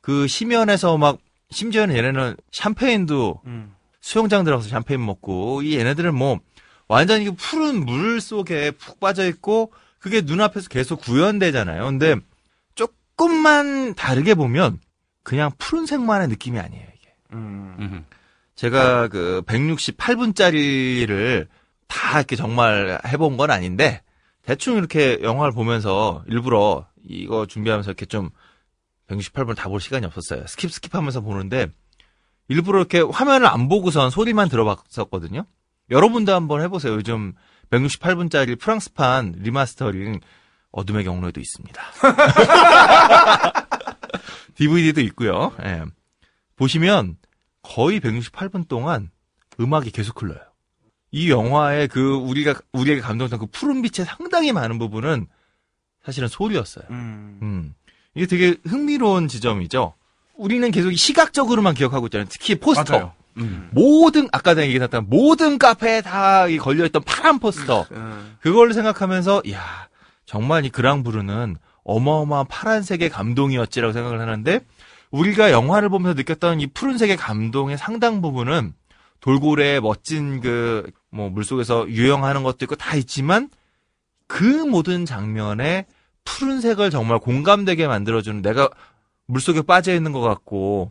그 심연에서 막 심지어는 얘네는 샴페인도 음. 수영장 들어가서 샴페인 먹고 이 얘네들은 뭐 완전히 그 푸른 물 속에 푹 빠져 있고 그게 눈앞에서 계속 구현되잖아요. 근데 조금만 다르게 보면 그냥 푸른색만의 느낌이 아니에요, 이게. 음. 음. 제가 그 168분짜리를 다 이렇게 정말 해본 건 아닌데 대충 이렇게 영화를 보면서 일부러 이거 준비하면서 이렇게 좀 168분 다 볼 시간이 없었어요. skip skip 하면서 보는데 일부러 이렇게 화면을 안 보고선 소리만 들어봤었거든요. 여러분도 한번 해보세요. 요즘 168분짜리 프랑스판 리마스터링 어둠의 경로에도 있습니다. DVD도 있고요. 예. 보시면 거의 168분 동안 음악이 계속 흘러요. 이 영화의 그 우리가 우리에게 감동했던 그 푸른 빛의 상당히 많은 부분은 사실은 소리였어요. 음. 음. 이게 되게 흥미로운 지점이죠. 우리는 계속 시각적으로만 기억하고 있잖아요. 특히 포스터. 맞아요. 음. 모든 아까 내가 얘기했던 모든 카페에 다 걸려 있던 파란 포스터. 음. 그걸 생각하면서 야 정말 이 그랑부르는 어마어마한 파란색의 감동이었지라고 생각을 하는데 우리가 영화를 보면서 느꼈던 이 푸른색의 감동의 상당 부분은 돌고래의 멋진 그 뭐 물속에서 유영하는 것도 있고 다 있지만 그 모든 장면에 푸른색을 정말 공감되게 만들어주는 내가 물속에 빠져 있는 것 같고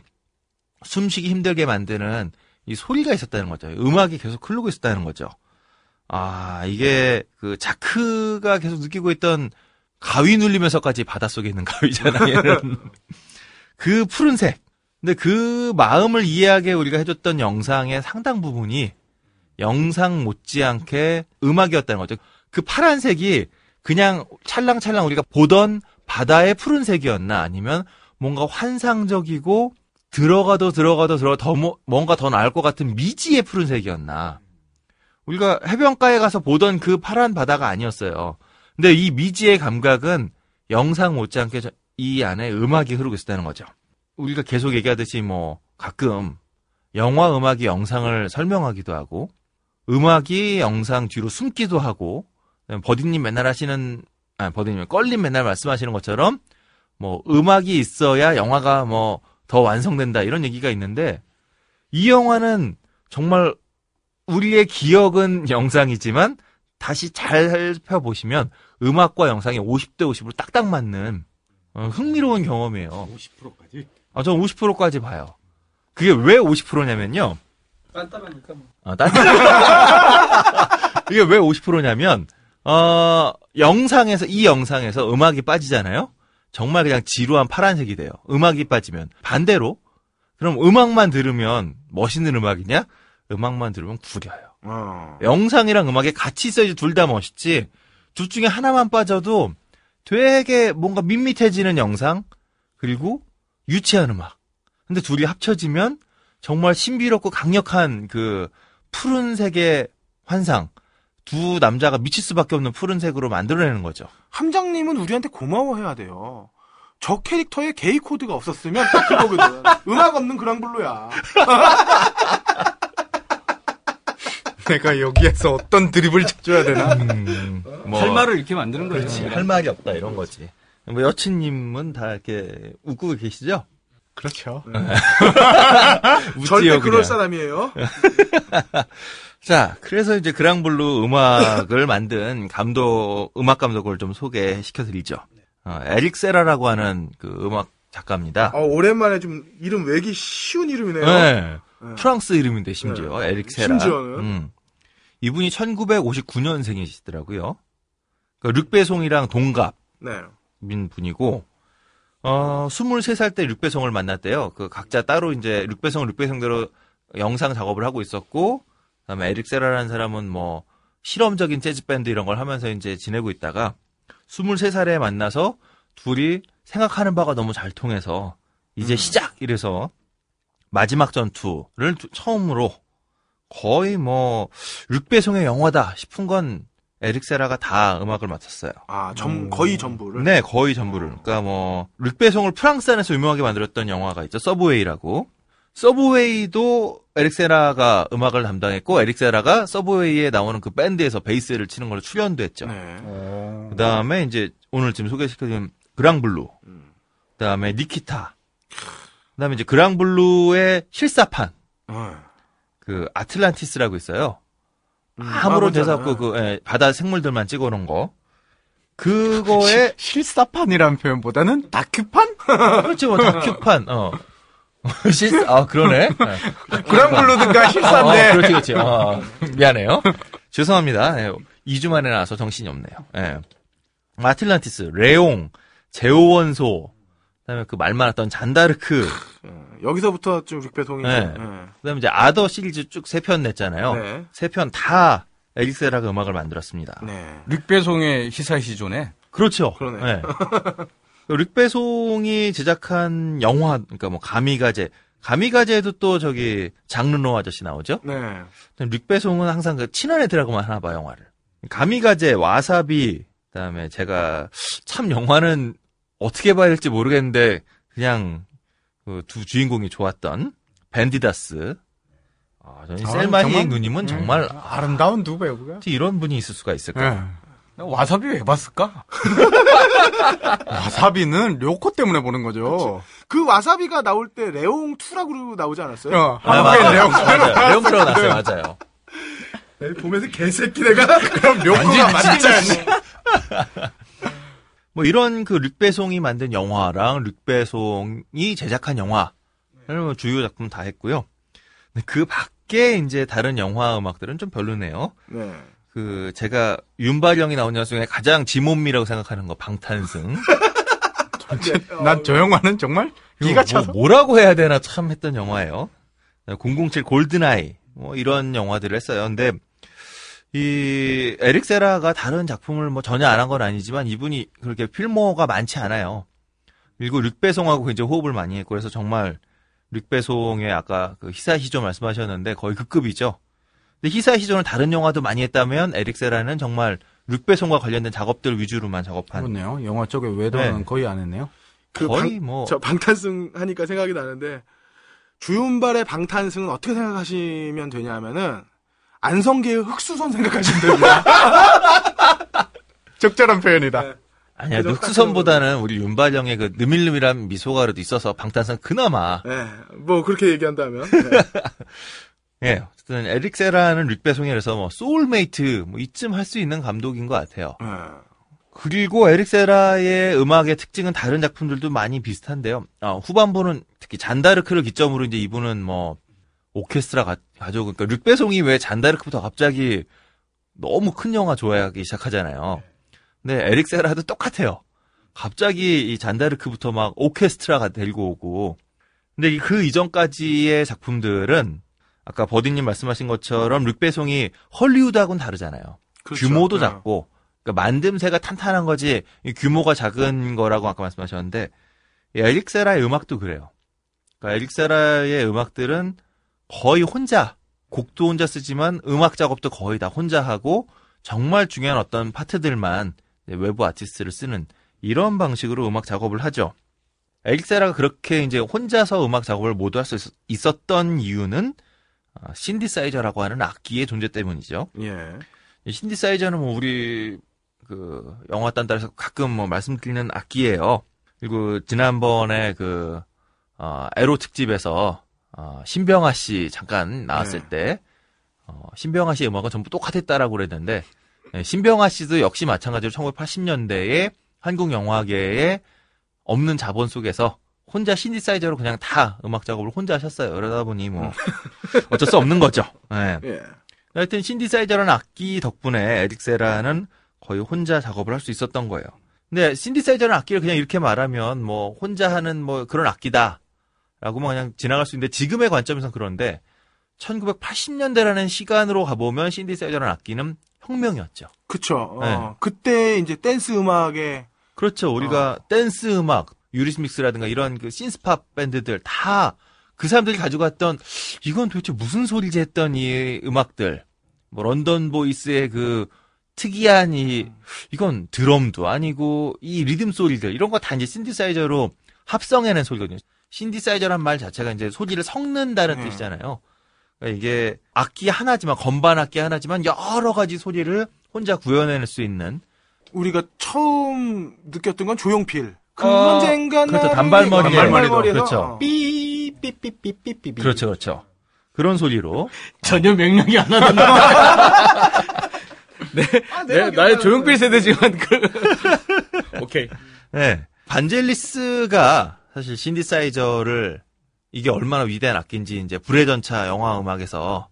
숨쉬기 힘들게 만드는 이 소리가 있었다는 거죠. 음악이 계속 흐르고 있었다는 거죠. 아, 이게 그 자크가 계속 느끼고 있던 가위 눌리면서까지 바닷속에 있는 가위잖아요. 그 푸른색. 근데 그 마음을 이해하게 우리가 해줬던 영상의 상당 부분이 영상 못지않게 음악이었다는 거죠. 그 파란색이 그냥 찰랑찰랑 우리가 보던 바다의 푸른색이었나 아니면 뭔가 환상적이고 들어가도 들어가도 들어가 더 뭐- 뭔가 더 나을 것 같은 미지의 푸른색이었나. 우리가 해변가에 가서 보던 그 파란 바다가 아니었어요. 근데 이 미지의 감각은 영상 못지않게 저- 이 안에 음악이 흐르고 있었다는 거죠. 우리가 계속 얘기하듯이 뭐 가끔 영화 음악이 영상을 설명하기도 하고 음악이 영상 뒤로 숨기도 하고 버디님 맨날 하시는 아 버디님 껄림 맨날 말씀하시는 것처럼 뭐 음악이 있어야 영화가 뭐 더 완성된다 이런 얘기가 있는데 이 영화는 정말 우리의 기억은 영상이지만 다시 잘 살펴보시면 음악과 영상이 50대 50으로 딱딱 맞는 어, 흥미로운 경험이에요. 50%까지? 아, 전 50%까지 봐요. 그게 왜 50%냐면요. 딴딴하니까 뭐. 아, 딴 이게 왜 50%냐면, 어, 영상에서, 이 영상에서 음악이 빠지잖아요? 정말 그냥 지루한 파란색이 돼요. 음악이 빠지면. 반대로, 그럼 음악만 들으면 멋있는 음악이냐? 음악만 들으면 구려요. 어. 영상이랑 음악이 같이 있어야지 둘 다 멋있지. 둘 중에 하나만 빠져도 되게 뭔가 밋밋해지는 영상, 그리고 유치한 음악. 근데 둘이 합쳐지면 정말 신비롭고 강력한 그 푸른색의 환상. 두 남자가 미칠 수밖에 없는 푸른색으로 만들어내는 거죠. 함장님은 우리한테 고마워해야 돼요. 저 캐릭터에 게이 코드가 없었으면 딱 그거거든. 음악 없는 그랑블루야. 내가 여기에서 어떤 드립을 쳐줘야 되나? 뭐, 할 말을 이렇게 만드는 거예요. 그렇지. 할 말이 없다, 이런 거지. 뭐, 여친님은 다 이렇게 웃고 계시죠? 그렇죠. 절대 웃지요, 그럴. 사람이에요. 자, 그래서 이제 그랑블루 음악을 만든 감독, 음악 감독을 좀 소개시켜 드리죠. 어, 에릭 세라라고 하는 그 음악 작가입니다. 어, 오랜만에 좀 이름 외기 쉬운 이름이네요. 네. 네. 프랑스 이름인데 심지어 에릭 세라. 심지어는? 음. 이분이 1959년생이시더라고요. 그러니까 륵배송이랑 동갑인 네. 분이고 어, 23살 때 륙배송을 만났대요. 그 각자 따로 이제 륙배송 륙배송대로 영상 작업을 하고 있었고, 그다음에 에릭 세라라는 사람은 뭐 실험적인 재즈 밴드 이런 걸 하면서 이제 지내고 있다가 23살에 만나서 둘이 생각하는 바가 너무 잘 통해서 이제 시작 이래서 마지막 전투를 두- 처음으로 거의 뭐 뤽 베송의 영화다 싶은 건 에릭 세라가 다 음악을 맡았어요. 아, 전, 거의 전부를. 네, 거의 전부를. 그러니까 뭐 뤽 베송을 프랑스 안에서 유명하게 만들었던 영화가 있죠. 서브웨이라고. 서브웨이도 에릭 세라가 음악을 담당했고 에릭 세라가 서브웨이에 나오는 그 밴드에서 베이스를 치는 걸로 출연도 했죠. 네. 그 다음에 이제 오늘 지금 소개시켜드린 그랑블루. 그다음에 니키타. 그 다음에 이제 그랑블루의 실사판 어. 그 아틀란티스라고 있어요. 음, 아무런 아, 대사 없고 그 예, 바다 생물들만 찍어놓은 거. 그거에 실사판이라는 표현보다는 다큐판? 그렇죠, 뭐 다큐판. 어. 실, 아 그러네. 그랑블루드가 어, 실사인데. 그렇지, 그렇지. 어, 미안해요. 죄송합니다. 예, 2주 만에 나와서 정신이 없네요. 예. 아틀란티스, 레옹, 제오원소, 그다음에 그 말 많았던 잔다르크, 어, 여기서부터 좀 륙배송이. 네. 좀, 그다음에 이제 아더 시리즈 쭉 세 편 냈잖아요. 네. 세편 다 에릭세라가 음악을 만들었습니다. 네. 릭배송의 히사이시조네. 그렇죠. 그러네. 네. 릭배송이 제작한 영화, 그러니까 뭐 가미가제, 가미가제에도 또 저기 장르노 아저씨 나오죠. 네. 릭배송은 항상 그 친한 애들하고만 하나 봐 영화를. 가미가제, 와사비, 그다음에 제가 참 영화는 어떻게 봐야 될지 모르겠는데 그냥 그 두 주인공이 좋았던 밴디다스. 아, 저는 아, 셀마? 히행 누님은 음, 정말 아름다운 두 배우가. 어떻게 이런 분이 있을 수가 있을까? 예. 와사비 왜 봤을까? 와사비는 료코 때문에 보는 거죠. 그 와사비가 나올 때 레옹 2라고 나오지 않았어요? 어, 아, 한국엔 맞아요. 레옹 맞아요. 레옹 들어갔어요. 맞아요. 네, 보면서 개새끼 내가. 그럼 료코가 맞잖아요. 뭐 이런 그 릭배송이 만든 영화랑 릭배송이 제작한 영화 뭐 주요 작품 다 했고요. 그 밖에 이제 다른 영화 음악들은 좀 별로네요. 네. 그 제가 윤발령이 나온 영화 중에 가장 지몬미라고 생각하는 거 방탄승. 난 저 영화는 정말 기가 차서. 뭐, 뭐라고 해야 되나 참 했던 영화예요. 007 골든아이 뭐 이런 영화들을 했어요. 근데 이 에릭 세라가 다른 작품을 뭐 전혀 안 한 건 아니지만 이분이 그렇게 필모가 많지 않아요. 그리고 릭배송하고 이제 호흡을 많이 했고 그래서 정말 릭배송의 아까 그 히사히조 말씀하셨는데 거의 그 급이죠. 근데 히사히조는 다른 영화도 많이 했다면 에릭 세라는 정말 릭배송과 관련된 작업들 위주로만 작업한 그렇네요. 영화 쪽에 외도는 네. 거의 안 했네요. 그 거의 방, 뭐 저 방탄승 하니까 생각이 나는데 주윤발의 방탄승은 어떻게 생각하시면 되냐면은 안성계의 흑수선 생각하시면 됩니다. 적절한 표현이다. 아니야 그죠? 늑수선보다는 우리 윤발령의 그 느밀느밀한 미소가 그래도 있어서 방탄승 그나마 네, 뭐 그렇게 얘기한다면. 네. 예 어쨌든 에릭 세라는 뤽 베송이 그래서 뭐 소울메이트 뭐 이쯤 할 수 있는 감독인 것 같아요. 네. 그리고 에릭 세라의 음악의 특징은 다른 작품들도 많이 비슷한데요. 어, 후반부는 특히 잔다르크를 기점으로 이제 이분은 뭐 오케스트라 가, 가지고 그러니까 뤽 베송이 왜 잔다르크부터 갑자기 너무 큰 영화 좋아하기 시작하잖아요. 근데 에릭 세라도 똑같아요. 갑자기 이 잔다르크부터 막 오케스트라가 데리고 오고. 근데 이- 그 이전까지의 작품들은 아까 버디님 말씀하신 것처럼 릭배송이 헐리우드하고는 다르잖아요. 그렇죠. 규모도 네. 작고 그러니까 만듦새가 탄탄한 거지 이 규모가 작은 거라고 아까 말씀하셨는데 이 에릭세라의 음악도 그래요. 그러니까 에릭세라의 음악들은 거의 혼자 곡도 혼자 쓰지만 음악 작업도 거의 다 혼자 하고 정말 중요한 어떤 파트들만 외부 아티스트를 쓰는 이런 방식으로 음악 작업을 하죠. 에릭세라가 그렇게 이제 혼자서 음악 작업을 모두 할 수 있었던 이유는 아, 신디사이저라고 하는 악기의 존재 때문이죠. 예. 이 신디사이저는 뭐 우리 그 영화 딴따라서 가끔 뭐 말씀드리는 악기예요. 그리고 지난번에 그 어, 에로 특집에서 어, 신병아 씨 잠깐 나왔을 네. 때 어, 신병아 씨의 음악은 전부 똑같았다라고 그랬는데 네, 신병아 씨도 역시 마찬가지로 1980년대에 한국 영화계에 없는 자본 속에서 혼자 신디사이저로 그냥 다 음악 작업을 혼자 하셨어요. 그러다 보니 뭐 어쩔 수 없는 거죠. 네. 예. 하여튼 신디사이저라는 악기 덕분에 에릭 세라는 거의 혼자 작업을 할 수 있었던 거예요. 근데 신디사이저는 악기를 그냥 이렇게 말하면 뭐 혼자 하는 뭐 그런 악기다라고만 그냥 지나갈 수 있는데 지금의 관점에서 그런데 1980년대라는 시간으로 가보면 신디사이저라는 악기는 혁명이었죠. 그쵸. 어, 네. 그때 이제 댄스 음악에 그렇죠. 우리가 댄스 음악, 유리스믹스라든가 이런 그 신스팝 밴드들 다 그 사람들이 가지고 왔던 이건 도대체 무슨 소리지 했던 이 음악들. 뭐 런던 보이즈의 그 특이한 이 이건 드럼도 아니고 이 리듬 소리들 이런 거 다 이제 신디사이저로 합성해낸 소리거든요. 신디사이저란 말 자체가 이제 소리를 섞는다는 네. 뜻이잖아요. 그러니까 이게 악기 하나지만 건반 악기 하나지만 여러 가지 소리를 혼자 구현해낼 수 있는 우리가 처음 느꼈던 건 조용필. 그 어, 언젠가 그렇죠. 단발머리에. 단발머리에서 그렇죠. 어. 삐삐삐삐삐삐. 그렇죠, 그렇죠. 그런 소리로 전혀 명령이 안 나는데. 아, 네, 나의 조용필. 세대지만 그 오케이. 네. 반젤리스가 사실 신디사이저를 이게 얼마나 위대한 악기인지 이제 불의 전차 영화 음악에서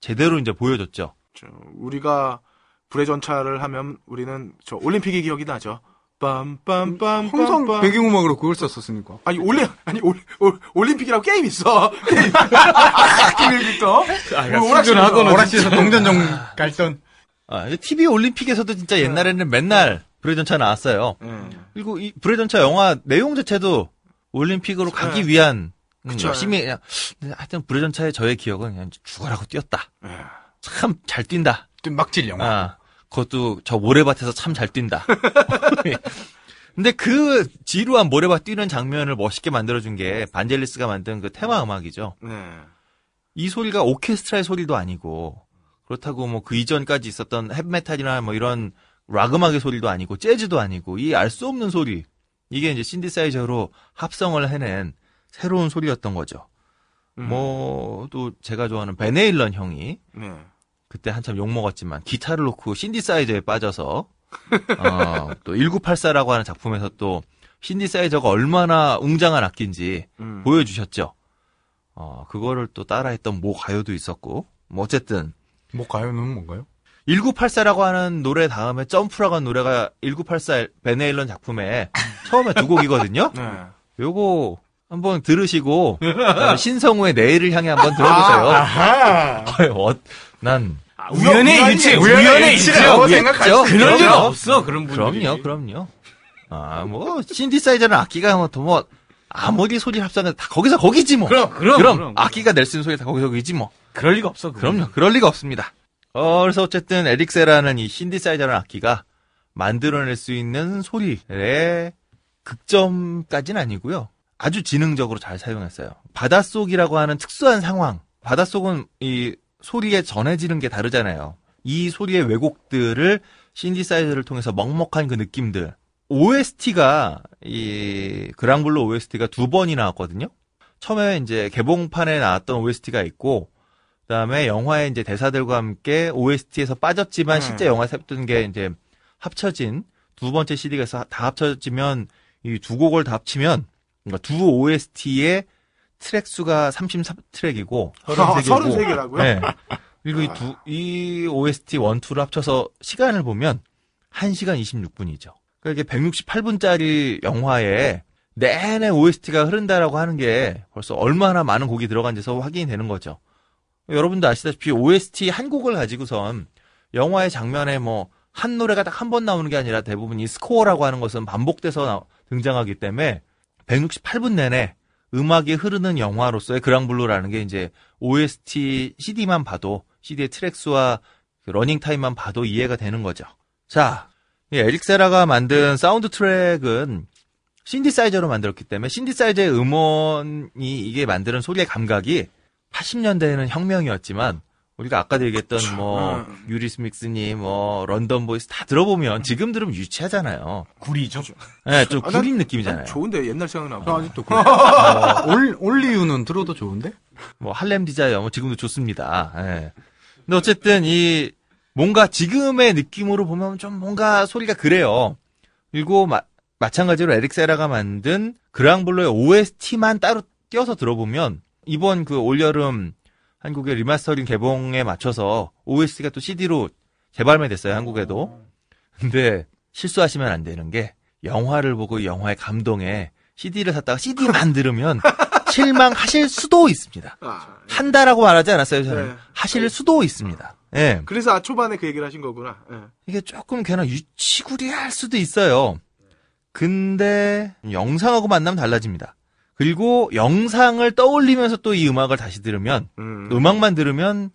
제대로 이제 보여줬죠. 저, 우리가 불의 전차를 하면 우리는 저 올림픽이 기억이 나죠. 빰빰빰빰. 항상 배경음악으로 그걸 썼었으니까. 아니 올리 아니 올, 올, 올 림픽이라고 게임 있어. 게임. 게임 있어. 아, 뭐 오락실에서. 오락실에서 동전정 갈던. 아, TV 올림픽에서도 진짜 옛날에는 맨날 불의 전차 나왔어요. 음. 그리고 이 불의 전차 영화 내용 자체도 올림픽으로 가기 위한 음, 그쵸. 열심히 그냥 하여튼 불의 전차의 저의 기억은 그냥 죽어라고 뛰었다. 예. 참잘 뛴다. 막질 영화. 아, 그것도 저 모래밭에서 참 잘 뛴다. 근데 그 지루한 모래밭 뛰는 장면을 멋있게 만들어준 게 반젤리스가 만든 그 테마 음악이죠. 네. 이 소리가 오케스트라의 소리도 아니고 그렇다고 뭐 그 이전까지 있었던 헵메탈이나 뭐 이런 락 음악의 소리도 아니고 재즈도 아니고 이 알 수 없는 소리 이게 이제 신디사이저로 합성을 해낸 새로운 소리였던 거죠. 음. 뭐또 제가 좋아하는 베네일런 형이 네. 그때 한참 욕 먹었지만 기타를 놓고 신디사이저에 빠져서 어, 또 1984라고 하는 작품에서 또 신디사이저가 얼마나 웅장한 악기인지 음. 보여주셨죠. 어, 그거를 또 따라했던 모 가요도 있었고 뭐 어쨌든 뭐 가요는 뭔가요? 1984라고 하는 노래 다음에 점프라고 하는 노래가 1984 베네일런 작품에 처음에 두 곡이거든요. 네. 요거 한번 들으시고 그다음에 신성우의 내일을 향해 한번 들어보세요. 아하. 어, 난 우연의 일치, 우연의 일치라고 그럴 있죠. 리가 없어 그런 분들이. 그럼요, 그럼요. 아, 뭐, 신디사이저는 악기가 뭐, 또 뭐, 아무리 소리 합성해도 다 거기서 거기지 뭐. 그럼, 그럼, 그럼, 그럼. 악기가 낼 수 있는 소리 다 거기서 거기지 뭐. 그럴 리가 없어. 그건. 그럼요, 그럴 리가 없습니다. 어, 그래서 어쨌든 에릭세라는 이 신디사이저라는 악기가 만들어낼 수 있는 소리의 극점까지는 아니고요. 아주 지능적으로 잘 사용했어요. 바닷속이라고 하는 특수한 상황. 바닷속은 이 소리에 전해지는 게 다르잖아요. 이 소리의 왜곡들을 신디사이저를 통해서 먹먹한 그 느낌들. OST가 이 그랑블루 OST가 두 번이 나왔거든요. 처음에 이제 개봉판에 나왔던 OST가 있고 그다음에 영화의 이제 대사들과 함께 OST에서 빠졌지만 음. 실제 영화에 삽던 게 이제 합쳐진 두 번째 CD가 다 합쳐지면 이 두 곡을 다 합치면 그러니까 두 OST의 트랙 수가 33트랙이고 아, 33개라고요? 네. 그리고 이 두, 이 OST 원, 투를 합쳐서 시간을 보면 1시간 26분이죠. 그러니까 이게 168분짜리 영화에 내내 OST가 흐른다라고 하는 게 벌써 얼마나 많은 곡이 들어간지서 확인이 되는 거죠. 여러분도 아시다시피 OST 한 곡을 가지고선 영화의 장면에 뭐 한 노래가 딱 한 번 나오는 게 아니라 대부분 이 스코어라고 하는 것은 반복돼서 나- 등장하기 때문에 168분 내내 음악이 흐르는 영화로서의 그랑블루라는 게 이제 OST CD만 봐도 CD의 트랙 수와 그 러닝 타임만 봐도 이해가 되는 거죠. 자, 이 에릭 세라가 만든 사운드 트랙은 신디사이저로 만들었기 때문에 신디사이저의 음원이 이게 만드는 소리의 감각이 80년대에는 혁명이었지만 우리가 아까도 얘기했던 뭐 음. 유리스믹스니 뭐 런던 보이즈 다 들어보면 지금 들으면 유치하잖아요. 구리죠. 네, 좀 아, 난- 구린 느낌이잖아요. 난 좋은데 옛날 생각나고. 저 아직도 그래. 어, 올, 올리유는 들어도 좋은데? 뭐 Harlem Desire 뭐 지금도 좋습니다. 예. 근데 어쨌든 이 뭔가 지금의 느낌으로 보면 좀 뭔가 소리가 그래요. 그리고 마, 마찬가지로 에릭 세라가 만든 그랑블루의 OST만 따로 띄어서 들어보면 이번 그 올여름 한국의 리마스터링 개봉에 맞춰서 OST가 또 CD로 재발매됐어요 한국에도. 근데 실수하시면 안 되는 게 영화를 보고 이 영화의 감동에 CD를 샀다가 CD만 들으면 실망하실 수도 있습니다. 아, 한다라고 말하지 않았어요, 저는. 네. 하실 수도 있습니다. 예. 그래서 아, 초반에 그 얘기를 하신 거구나. 예. 이게 조금 괜한 유치구리할 수도 있어요. 근데 영상하고 만나면 달라집니다. 그리고 영상을 떠올리면서 또 이 음악을 다시 들으면 음. 음악만 들으면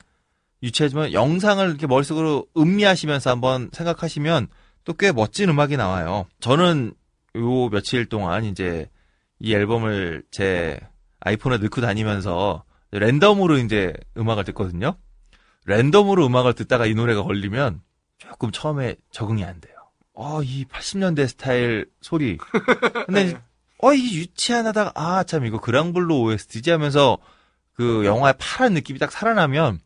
유치하지만 영상을 이렇게 머릿속으로 음미하시면서 한번 생각하시면 또 꽤 멋진 음악이 나와요. 저는 요 며칠 동안 이제 이 앨범을 제 아이폰에 넣고 다니면서 랜덤으로 이제 음악을 듣거든요. 랜덤으로 음악을 듣다가 이 노래가 걸리면 조금 처음에 적응이 안 돼요. 어, 이 80년대 스타일 소리. 근데 어, 이 유치한 하다가 아, 참 이거 그랑블루 OST지 하면서 그 영화의 파란 느낌이 딱 살아나면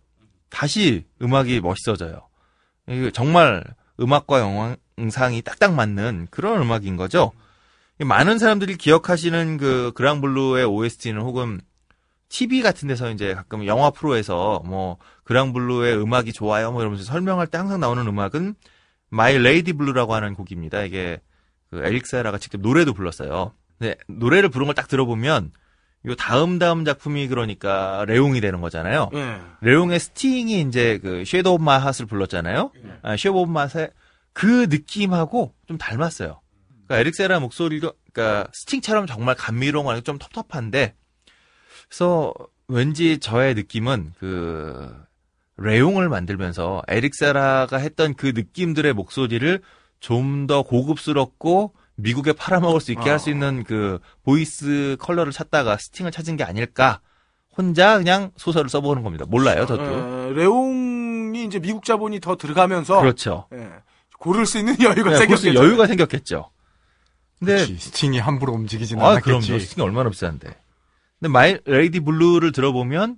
다시 음악이 멋있어져요. 이게 정말 음악과 영상이 딱딱 맞는 그런 음악인 거죠. 많은 사람들이 기억하시는 그 그랑블루의 OST는 혹은 TV 같은 데서 이제 가끔 영화 프로에서 뭐 그랑블루의 음악이 좋아요 뭐 이러면서 설명할 때 항상 나오는 음악은 My Lady Blue라고 하는 곡입니다. 이게 그 에릭세라가 직접 노래도 불렀어요. 근데 노래를 부른 걸 딱 들어보면 요 다음 다음 작품이 그러니까 레옹이 되는 거잖아요. 예. 레옹의 스팅이 이제 그 쉐도 오브 마이 핫을 불렀잖아요. 아, Shape of My Heart 그 느낌하고 좀 닮았어요. 그러니까 에릭세라 목소리도 그러니까 스팅처럼 정말 감미로운 좀 텁텁한데 그래서 왠지 저의 느낌은 그 레옹을 만들면서 에릭세라가 했던 그 느낌들의 목소리를 좀 더 고급스럽고 미국에 팔아먹을 수 있게 할수 있는 그 voice color를 찾다가 스팅을 찾은 게 아닐까. 혼자 그냥 소설을 써보는 겁니다. 몰라요, 저도. 예, 레옹이 이제 미국 자본이 더 들어가면서 그렇죠. 예, 고를 수 있는 여유가 네, 생겼겠죠. 여유가 생겼겠죠. 근데 그치, 스팅이 함부로 움직이진 아, 않았겠지. 그럼요. 스팅이 얼마나 비싼데. 근데 My Lady Blue를 들어보면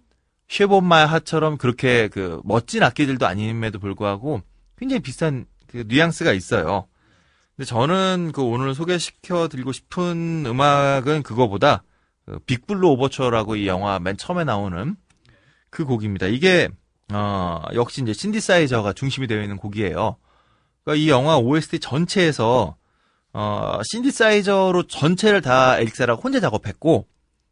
Shape of My Heart처럼 그렇게 그 멋진 악기들도 아님에도 불구하고 굉장히 비싼 그 뉘앙스가 있어요. 근데 저는 그 오늘 소개시켜 드리고 싶은 음악은 그거보다 그 빅블루 오버처라고 이 영화 맨 처음에 나오는 그 곡입니다. 이게 어 역시 이제 신디사이저가 중심이 되어 있는 곡이에요. 그러니까 이 영화 OST 전체에서 어 신디사이저로 전체를 다 에릭세라가 혼자 작업했고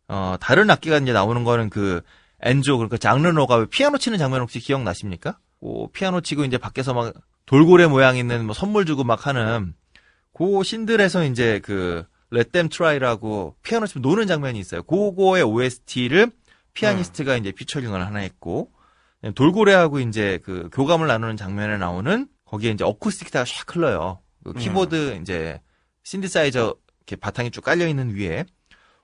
어 다른 악기가 이제 나오는 거는 그 엔조 그러니까 장르노가 피아노 치는 장면 혹시 기억나십니까? 그 피아노 치고 이제 밖에서 막 돌고래 모양 있는 뭐 선물 주고 막 하는 그 신들에서 이제 그 Let Them Try라고 피아노 치면 노는 장면이 있어요. 그거의 OST를 피아니스트가 이제 피처링을 하나 했고 돌고래하고 이제 그 교감을 나누는 장면에 나오는 거기에 이제 어쿠스틱 기타가 샥 흘러요. 그 키보드 이제 신디사이저 이렇게 바탕이 쭉 깔려 있는 위에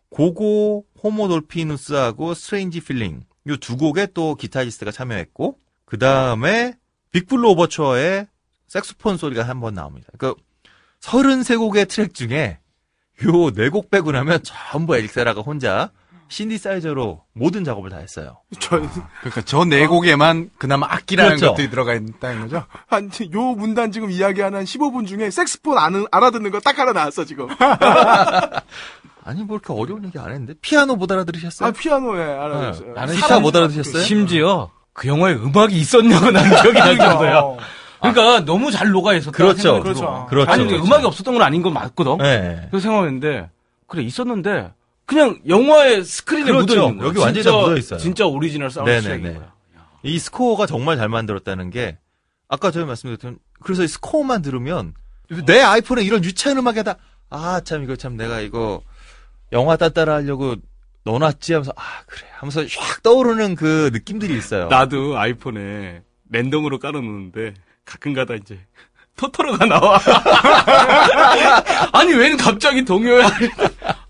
고고 Homo Delphinus하고 Strange Feeling 이 두 곡에 또 기타리스트가 참여했고 그 다음에 빅블루 오버처의 색소폰 소리가 한 번 나옵니다. 그 33곡의 트랙 중에 요 네 곡 빼고 나면 전부 에릭세라가 혼자 신디사이저로 모든 작업을 다 했어요. 저, 그러니까 저 네 곡에만 그나마 악기라는 그렇죠. 것들이 들어가 있다는 거죠. 한, 요 문단 지금 이야기하는 한 15분 중에 색스폰 아는, 알아듣는 거 딱 하나 나왔어, 지금. 아니 뭐 이렇게 어려운 얘기 안 했는데 피아노 못 알아들으셨어요? 아, 피아노에 알아듣었어요. 나는 기타 못 알아들으셨어요? 심지어 그 영화에 음악이 있었냐고 난 기억이 날 정도야. 그러니까 너무 잘 녹아 있었다. 그렇죠. 그렇죠. 그렇죠, 아니 그렇죠. 음악이 없었던 건 아닌 건 맞거든. 네. 그래서 생각했는데 그래 있었는데 그냥 영화의 스크린에 그렇죠. 묻어 있는 거야. 여기 완전히 묻어 있어요. 진짜 오리지널 사운드 네네네. 트랙인 거야. 이 스코어가 정말 잘 만들었다는 게 아까 저희 말씀드렸던 그래서 이 스코어만 들으면 내 아이폰에 이런 유치한 음악에다 아 참 이거 참 내가 이거 영화 따따라 하려고 넣어놨지 하면서 아 그래 하면서 샥 떠오르는 그 느낌들이 있어요. 나도 아이폰에 랜덤으로 깔아놓는데 가끔가다 이제 토토로가 나와. 아니 웬 갑자기 동요야?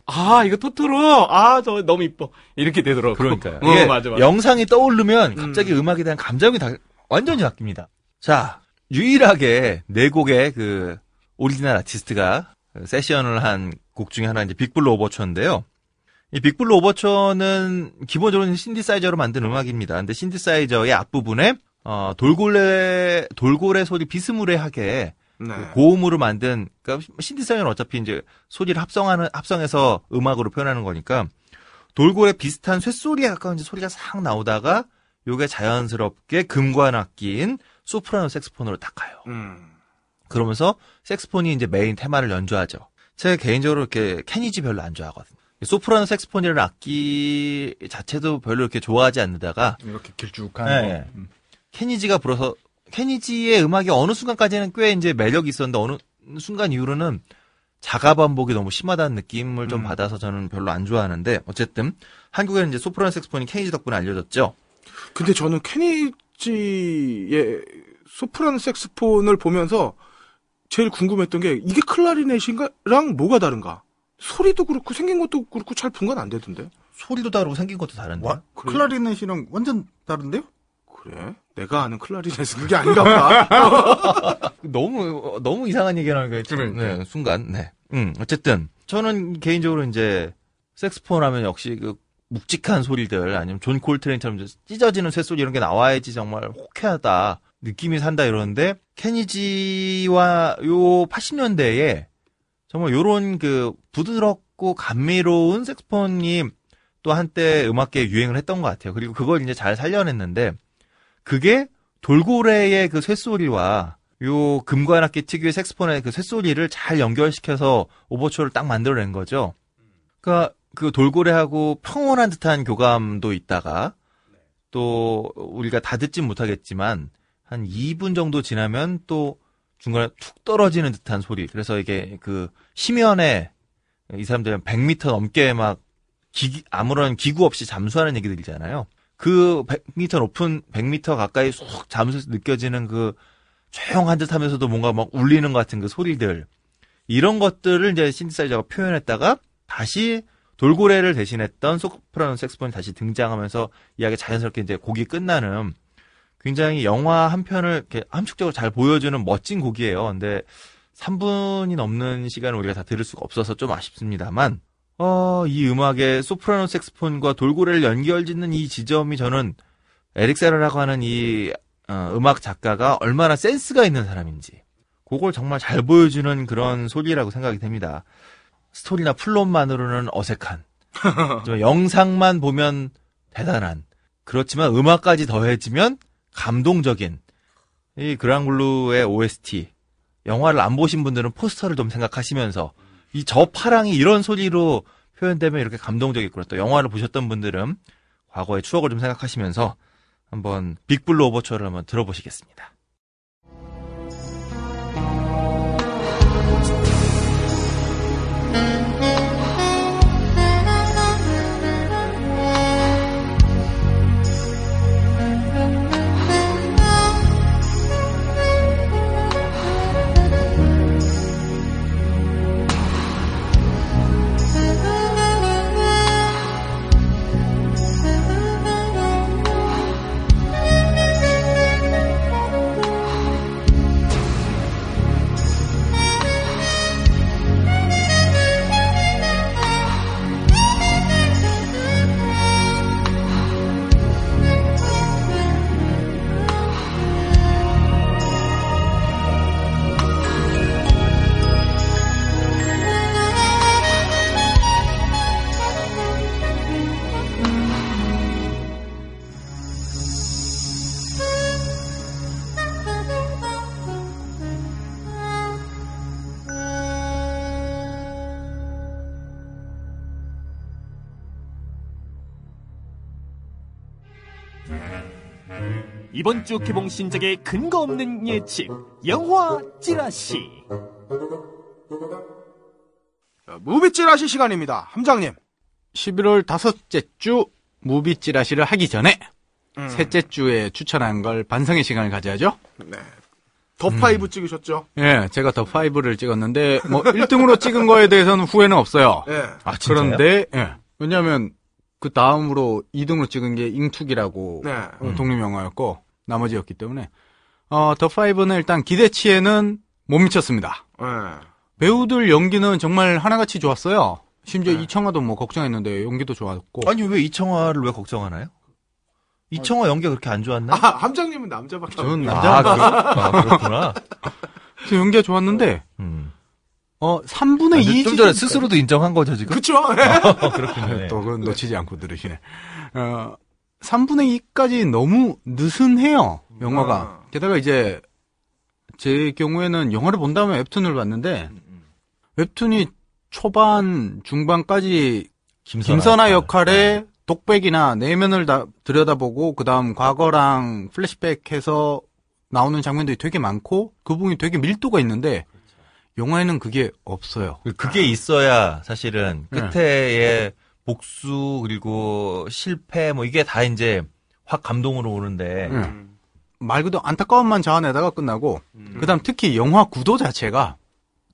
아 이거 토토로. 아 저 너무 이뻐. 이렇게 되더라고. 그러니까요. 어, 맞아 맞아. 영상이 떠오르면 갑자기 음. 악에 대한 감정이 다 완전히 바뀝니다. 자, 유일하게 네 곡의 그 오리지널 아티스트가 세션을 한 곡 중에 하나 이제 Big Blue Overture인데요. 이 Big Blue Overture는 기본적으로 신디사이저로 만든 음악입니다. 근데 신디사이저의 앞부분에 어, 돌고래 돌고래 소리 비스무리하게 네. 그 고음으로 만든 그러니까 신디사이저는 어차피 이제 소리를 합성하는 합성해서 음악으로 표현하는 거니까 돌고래 비슷한 쇳소리에 가까운 소리가 싹 나오다가 요게 자연스럽게 금관 악기인 소프라노 색스폰으로 딱 가요. 음. 그러면서 색스폰이 이제 메인 테마를 연주하죠. 제가 개인적으로 이렇게 케니지 별로 안 좋아하거든요. 소프라노 색스폰이라는 악기 자체도 별로 이렇게 좋아하지 않는다가 이렇게 길쭉한 네, 거. 네. 음. 케니지가 불어서 케니지의 음악이 어느 순간까지는 꽤 이제 매력이 있었는데 어느 순간 이후로는 자기 반복이 너무 심하다는 느낌을 좀 음. 받아서 저는 별로 안 좋아하는데 어쨌든 한국에는 이제 소프라노 색스폰이 케니지 덕분에 알려졌죠. 근데 저는 케니지의 소프라노 색스폰을 보면서 제일 궁금했던 게 이게 클라리넷인가랑 뭐가 다른가? 소리도 그렇고 생긴 것도 그렇고 잘 분간 안 되던데. 소리도 다르고 생긴 것도 다른데. 와, 그래요? 클라리넷이랑 완전 다른데요? 그래? 내가 아는 클라리넷은 그게 아닌가 봐. 너무 너무 이상한 얘기를 하는 거예요. 네, 순간. 네. 음, 어쨌든 저는 개인적으로 이제 색스폰 하면 역시 그 묵직한 소리들 아니면 존 콜트레인처럼 찢어지는 쇳소리 이런 게 나와야지 정말 호쾌하다. 느낌이 산다 이러는데 케니지와 요 80년대에 정말 요런 그 부드럽고 감미로운 색스폰이 또 한때 음악계에 유행을 했던 것 같아요. 그리고 그걸 이제 잘 살려냈는데 그게 돌고래의 그 쇳소리와 요 금관악기 특유의 색스폰의 그 쇳소리를 잘 연결시켜서 오버초를 딱 만들어낸 거죠. 그러니까 그 돌고래하고 평온한 듯한 교감도 있다가 또 우리가 다 듣진 못하겠지만 한 2분 정도 지나면 또 중간에 툭 떨어지는 듯한 소리. 그래서 이게 그 심연에 이 사람들은 100m 넘게 막 기, 아무런 기구 없이 잠수하는 얘기들이잖아요. 그 100m 높은 100m 가까이 쏙 잠수해서 느껴지는 그 조용한 듯 하면서도 뭔가 막 울리는 것 같은 그 소리들. 이런 것들을 이제 신디사이저가 표현했다가 다시 돌고래를 대신했던 소프라노 색스폰이 다시 등장하면서 이야기 자연스럽게 이제 곡이 끝나는 굉장히 영화 한 편을 이렇게 함축적으로 잘 보여주는 멋진 곡이에요. 근데 3분이 넘는 시간을 우리가 다 들을 수가 없어서 좀 아쉽습니다만, 어, 이 음악에 소프라노 색스폰과 돌고래를 연결짓는 이 지점이 저는 에릭 세라라고 하는 이 어, 음악 작가가 얼마나 센스가 있는 사람인지 그걸 정말 잘 보여주는 그런 소리라고 생각이 됩니다. 스토리나 플롯만으로는 어색한 좀 영상만 보면 대단한 그렇지만 음악까지 더해지면 감동적인 이 그랑블루의 OST 영화를 안 보신 분들은 포스터를 좀 생각하시면서 이 저 파랑이 이런 소리로 표현되면 이렇게 감동적이구나. 또 영화를 보셨던 분들은 과거의 추억을 좀 생각하시면서 한번 빅블루 오버처를 한번 들어보시겠습니다. 이번 주 개봉 신작의 근거 없는 예측 영화 찌라시 자, movie 찌라시 시간입니다. 함장님. 11월 다섯째 주 movie 찌라시를 하기 전에 음. 셋째 주에 추천한 걸 반성의 시간을 가져야죠. 네. 더 파이브 찍으셨죠? 예, 제가 더 5를 찍었는데 뭐 1등으로 찍은 거에 대해서는 후회는 없어요. 네. 아, 진짜요? 그런데 예. 왜냐하면 그 다음으로 2등으로 찍은 게 잉투기라고 네. 어, 독립 영화였고 나머지였기 때문에 어, 더 5는 일단 기대치에는 못 미쳤습니다. 네. 배우들 연기는 정말 하나같이 좋았어요. 심지어 네. 이청아도 뭐 걱정했는데 연기도 좋았고. 아니 왜 이청화를 왜 걱정하나요? 이청화 연기가 그렇게 안 좋았나? 아, 함장님은 남자밖에 저는. 남자 아, 그렇, 아, 그렇구나. 그 연기가 좋았는데 음. 어 3분의 2 좀 전에 스스로도 인정한 거죠, 지금? 그쵸? 네. 어, 그렇군요. 네. 또 그건 놓치지 않고 들으시네. 어 3분의 2까지 너무 느슨해요. 영화가. 아. 게다가 이제 제 경우에는 영화를 본 다음에 웹툰을 봤는데 웹툰이 초반 중반까지 김선아, 김선아 역할. 역할에 독백이나 내면을 다 들여다보고 그다음 과거랑 플래시백해서 나오는 장면들이 되게 많고 그 부분이 되게 밀도가 있는데 영화에는 그게 없어요. 그- 그게 있어야 사실은 네. 끝에의 복수 그리고 실패 뭐 이게 다 이제 확 감동으로 오는데 네. 말 그대로 안타까움만 자아내다가 끝나고 그다음 특히 영화 구도 자체가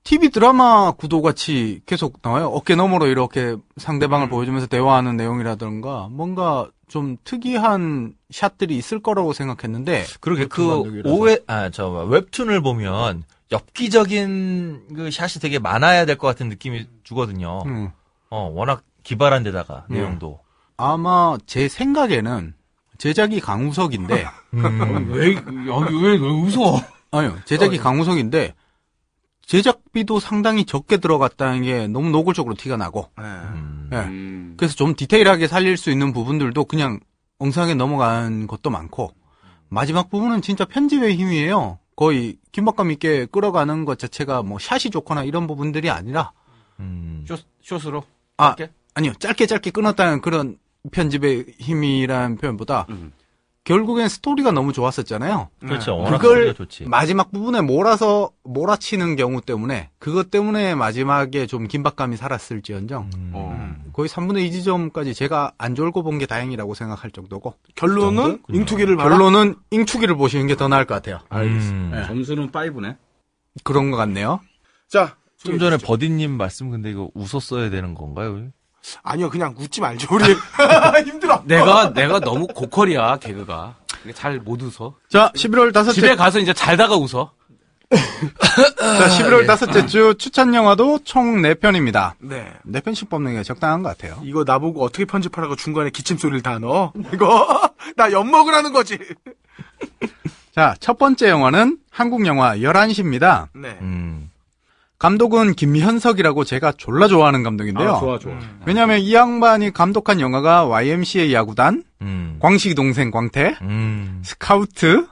TV 드라마 구도 같이 계속 나와요. 어깨 너머로 이렇게 상대방을 보여주면서 대화하는 내용이라든가 뭔가 좀 특이한 샷들이 있을 거라고 생각했는데 그러게 그. 오해 아저 웹툰을 보면 엽기적인 그 샷이 되게 많아야 될 것 같은 느낌이 주거든요. 음. 어 워낙 기발한 데다가 음. 내용도. 아마 제 생각에는 제작이 강우석인데 음. 왜, 여기 왜, 왜 웃어? 아니요 제작이 강우석인데 제작비도 상당히 적게 들어갔다는 게 너무 노골적으로 티가 나고 음. 예. 음. 그래서 좀 디테일하게 살릴 수 있는 부분들도 그냥 엉성하게 넘어간 것도 많고 마지막 부분은 진짜 편집의 힘이에요. 거의 긴박감 있게 끌어가는 것 자체가 뭐 샷이 좋거나 이런 부분들이 아니라 음. 숏, 숏으로? 아? 아니요 짧게 짧게 끊었다는 그런 편집의 힘이라는 표현보다 음. 결국엔 스토리가 너무 좋았었잖아요. 그렇죠. 워낙 그걸. 마지막 부분에 몰아서 몰아치는 경우 때문에 그것 때문에 마지막에 좀 긴박감이 살았을지언정 음. 어. 거의 3분의 2 지점까지 제가 안 졸고 본 게 다행이라고 생각할 정도고 결론은 정도였군요. 잉투기를 봐라. 결론은 잉투기를 보시는 게 더 나을 것 같아요. 음. 네. 점수는 5네. 그런 것 같네요. 자, 좀 전에 버디님 말씀 근데 이거 웃었어야 되는 건가요? 아니요, 그냥 웃지 말죠, 우리. 힘들어. 내가, 내가 너무 고퀄이야, 개그가. 잘 못 웃어. 자, 11월 다섯째 집에 가서 이제 잘다가 웃어. 자, 11월 다섯째 주 추천 영화도 총 4편입니다. 네. 4편씩 뽑는 게 적당한 것 같아요. 이거 나보고 어떻게 편집하라고 중간에 기침 소리를 다 넣어? 이거 나 엿먹으라는 거지. 자, 첫 번째 영화는 한국 영화 11시입니다. 네. 음. 감독은 김현석이라고 제가 졸라 좋아하는 감독인데요. 좋아. 왜냐하면 이 양반이 감독한 영화가 YMCA 야구단, 음. 광식이 동생 광태, 음. 스카우트,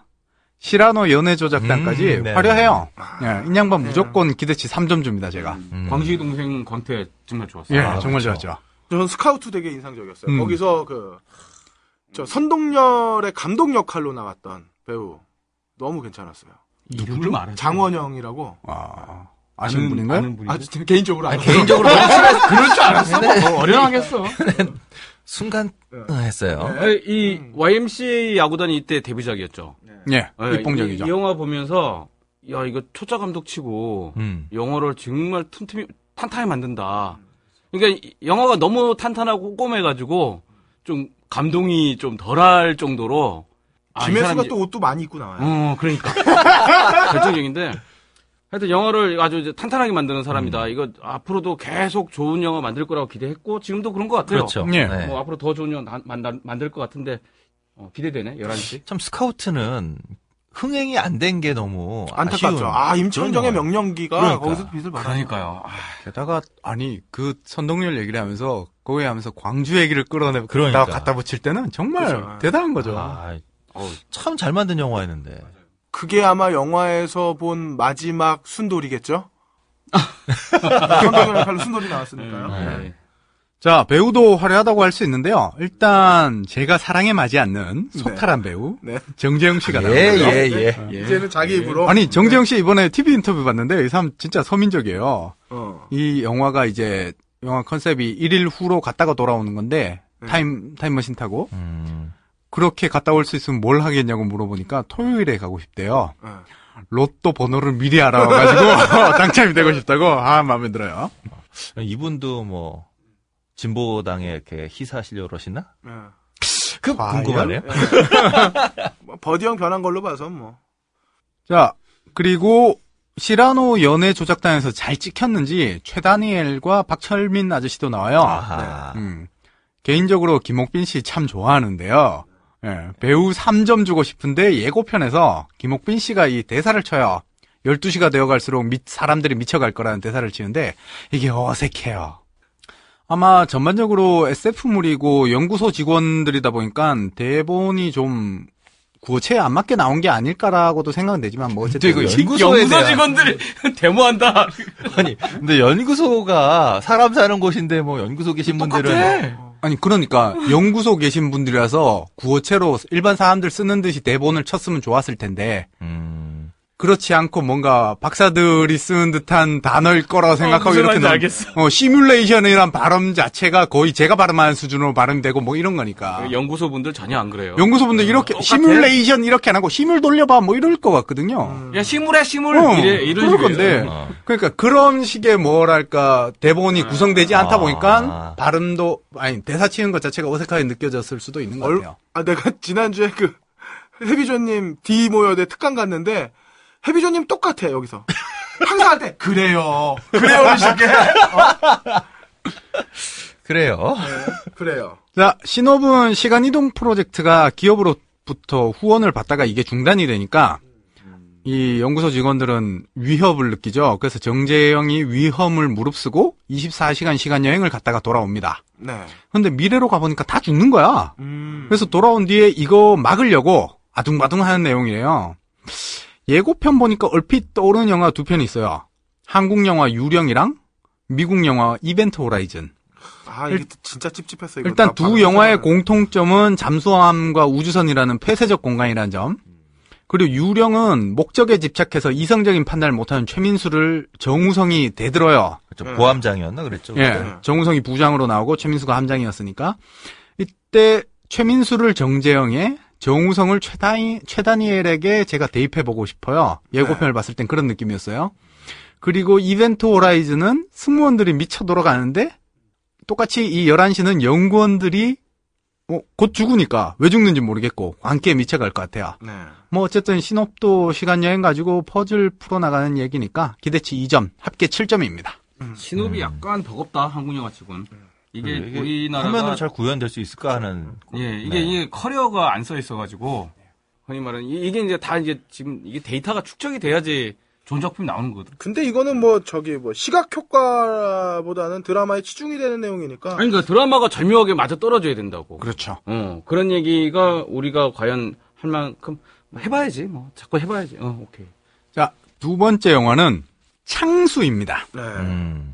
시라노 연애 조작단까지 음, 네. 화려해요. 예, 이 양반 무조건 기대치 3점 줍니다, 제가. 음. 광식이 동생 광태 정말 좋았어. 예, 아, 정말 그렇죠. 좋았죠. 전 스카우트 되게 인상적이었어요. 음. 거기서 그, 저 선동열의 감독 역할로 나왔던 배우. 너무 괜찮았어요. 누구를 말해? 장원영이라고. 아, 아시는 분인가요? 아는 분이. 아, 개인적으로 알아요. 개인적으로 너무 친해서 그럴 줄 알았어. 뭐, 어련하겠어. 순간 했어요. 아니, 이 YMCA 야구단이 이때 데뷔작이었죠. 예, 네, 입봉적이죠. 이, 이 영화 보면서 야 이거 초짜 감독 치고 음. 영화를 정말 틈틈이 탄탄히 만든다. 그러니까 이 영화가 너무 탄탄하고 꼼꼼해가지고 좀 감동이 좀 덜할 정도로 아, 이 김혜수가 사람이- 또 옷도 많이 입고 나와요. 어 그러니까 결정적인데 하여튼 영화를 아주 이제 탄탄하게 만드는 음. 사람이다. 이거 앞으로도 계속 좋은 영화 만들 거라고 기대했고 지금도 그런 것 같아요. 그렇죠. 예. 네. 뭐 앞으로 더 좋은 영화 만, 만들 것 같은데 어, 기대되네 11시. 참 스카우트는 흥행이 안 된 게 너무 안타깝죠. 아쉬운 아, 임창정의. 명령기가 그러니까. 거기서 빛을 받아. 그러니까요. 아, 게다가 아니 그 선동열 얘기를 하면서 거기 하면서 광주 얘기를 끌어내고 그러니까. 갖다 붙일 때는 정말 그렇죠. 대단한 거죠. 아, 참잘 만든 영화였는데. 그게 아마 영화에서 본 마지막 순돌이겠죠? 선동열 역할로 순돌이 나왔으니까요. 네. 자 배우도 화려하다고 할 수 있는데요. 일단 제가 사랑에 맞지 않는 소탈한 배우 네. 정재영 씨가 예, 나오고요. 예, 예. 이제는 자기 입으로. 아니 정재영 씨 이번에 TV 인터뷰 봤는데 이 사람 진짜 서민적이에요. 어. 이 영화가 이제 영화 컨셉이 1일 후로 갔다가 돌아오는 건데 타임 타임머신 타고 음. 그렇게 갔다 올 수 있으면 뭘 하겠냐고 물어보니까 토요일에 가고 싶대요. 어. 로또 번호를 미리 알아와가지고 당첨이 되고 싶다고 아 마음에 들어요. 이분도 뭐 진보당에 이렇게 희사하시려고 그러시나? 어. 그? 궁금하네요. 뭐 버디 형 변한 걸로 봐서 뭐. 자 그리고 시라노 연애 조작단에서 잘 찍혔는지 최다니엘과 박철민 아저씨도 나와요. 아하. 음. 개인적으로 김옥빈 씨 참 좋아하는데요. 예, 배우 3점 주고 싶은데 예고편에서 김옥빈 씨가 이 대사를 쳐요. 12시가 되어갈수록 미- 사람들이 미쳐갈 거라는 대사를 치는데 이게 어색해요. 아마 전반적으로 SF물이고 연구소 직원들이다 보니까 대본이 좀 구호체에 안 맞게 나온 게 아닐까라고도 생각은 되지만 뭐 어쨌든 이거 연구소에 연구소 대한 직원들이 데모한다. 아니 근데 연구소가 사람 사는 곳인데 뭐 연구소 계신 분들은 아니 그러니까 연구소 계신 분들이라서 구호체로 일반 사람들 쓰는 듯이 대본을 쳤으면 좋았을 텐데. 음, 그렇지 않고 뭔가 박사들이 쓰는 듯한 단어일 거라고 생각하고 무슨 이렇게 알겠어. 어, 시뮬레이션이란 발음 자체가 거의 제가 발음하는 수준으로 발음되고 뭐 이런 거니까. 연구소 분들 전혀 안 그래요. 연구소 분들 이렇게 똑같아. 시뮬레이션 이렇게 안 하고 시뮬 돌려봐 뭐 이럴 것 같거든요. 야 시물해 시물 어, 이래 이런 그럴 식이에요. 건데 어. 그러니까 그런 식의 뭐랄까 대본이 구성되지 않다 아. 보니까 발음도 아니 대사 치는 것 자체가 어색하게 느껴졌을 수도 있는 것 얼- 같아요. 아, 내가 지난주에 그, 해비조님 D 모여대 특강 갔는데, 해비조님 똑같아, 여기서. 항상 할 때, 그래요. 그래요를 쉽게. 그래요. 그래요. 자 신호분 시간 이동 프로젝트가 기업으로부터 후원을 받다가 이게 중단이 되니까 이 연구소 직원들은 위협을 느끼죠. 그래서 정재영이 위험을 무릅쓰고 24시간 시간 여행을 갔다가 돌아옵니다. 네. 근데 미래로 가보니까 다 죽는 거야. 음. 그래서 돌아온 뒤에 이거 막으려고 아둥바둥 하는 내용이래요. 예고편 보니까 얼핏 떠오르는 영화 두 편이 있어요. 한국 영화 유령이랑 미국 영화 이벤트 호라이즌. 아, 이게 진짜 찝찝했어, 이거. 일단 나두 영화의. 공통점은 잠수함과 우주선이라는 폐쇄적 공간이라는 점. 그리고 유령은 목적에 집착해서 이성적인 판단을 못하는 최민수를 정우성이 대들어요. 그렇죠. 네. 보함장이었나 그랬죠. 예, 네. 정우성이 부장으로 나오고 최민수가 함장이었으니까 이때 최민수를 정재영에 정우성을 최다니, 최다니엘에게 제가 대입해보고 싶어요. 예고편을 봤을 땐 그런 느낌이었어요. 그리고 이벤트 호라이즌은 승무원들이 미쳐 돌아가는데 똑같이 이 11시는 연구원들이 어, 곧 죽으니까 왜 죽는지 모르겠고 관계에 미쳐갈 것 같아요. 네. 뭐 어쨌든 신업도 시간 여행 가지고 퍼즐 풀어나가는 얘기니까 기대치 2점, 합계 7점입니다. 신업이 약간 버겁다 한국 영화 측은. 이게, 이게 우리나라가 화면으로 잘 구현될 수 있을까 하는. 예, 이게, 네. 이게 커리어가 안 써 있어가지고, 흔히 말하는, 이- 이게 이제 다 이제 지금 이게 데이터가 축적이 돼야지 좋은 작품이 나오는 거거든. 근데 이거는 뭐, 저기, 뭐, 시각 효과보다는 드라마에 치중이 되는 내용이니까. 아니, 그러니까 드라마가 절묘하게 맞아 떨어져야 된다고. 그렇죠. 어, 그런 얘기가 우리가 과연 할 만큼 해봐야지, 뭐. 자꾸 해봐야지. 어, 오케이. 자, 두 번째 영화는 창수입니다. 네. 음.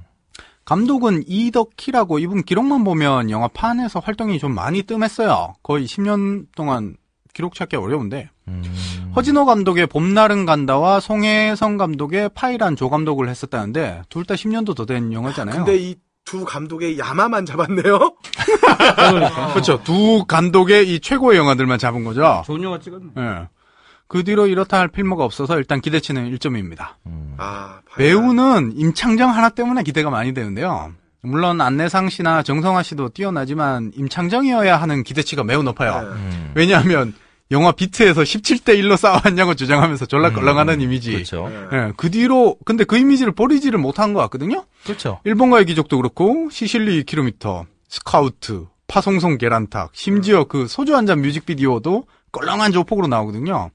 감독은 이덕희라고 이분 기록만 보면 영화판에서 활동이 좀 많이 뜸했어요. 거의 10년 동안 기록 찾기 어려운데. 음. 허진호 감독의 봄날은 간다와 송혜성 감독의 파이란 조 감독을 했었다는데 둘 다 10년도 더 된 영화잖아요. 근데 이 두 감독의 야마만 잡았네요? 그렇죠. 두 감독의 이 최고의 영화들만 잡은 거죠. 좋은 영화 찍었네. 예. 그 뒤로 이렇다 할 필모가 없어서 일단 기대치는 1점입니다. 음. 아, 배우는 임창정 하나 때문에 기대가 많이 되는데요. 물론 안내상 씨나 정성화 씨도 뛰어나지만 임창정이어야 하는 기대치가 매우 높아요. 네. 음. 왜냐하면 영화 비트에서 17대 1로 싸웠냐고 주장하면서 졸라 껄렁하는 이미지. 그렇죠. 네. 예, 그 뒤로 근데 그 이미지를 버리지를 못한 것 같거든요. 그렇죠. 일본과의 기적도 그렇고 시실리 2km, 스카우트, 파송송 계란탁, 심지어 그 소주 한 잔 뮤직비디오도 껄렁한 조폭으로 나오거든요.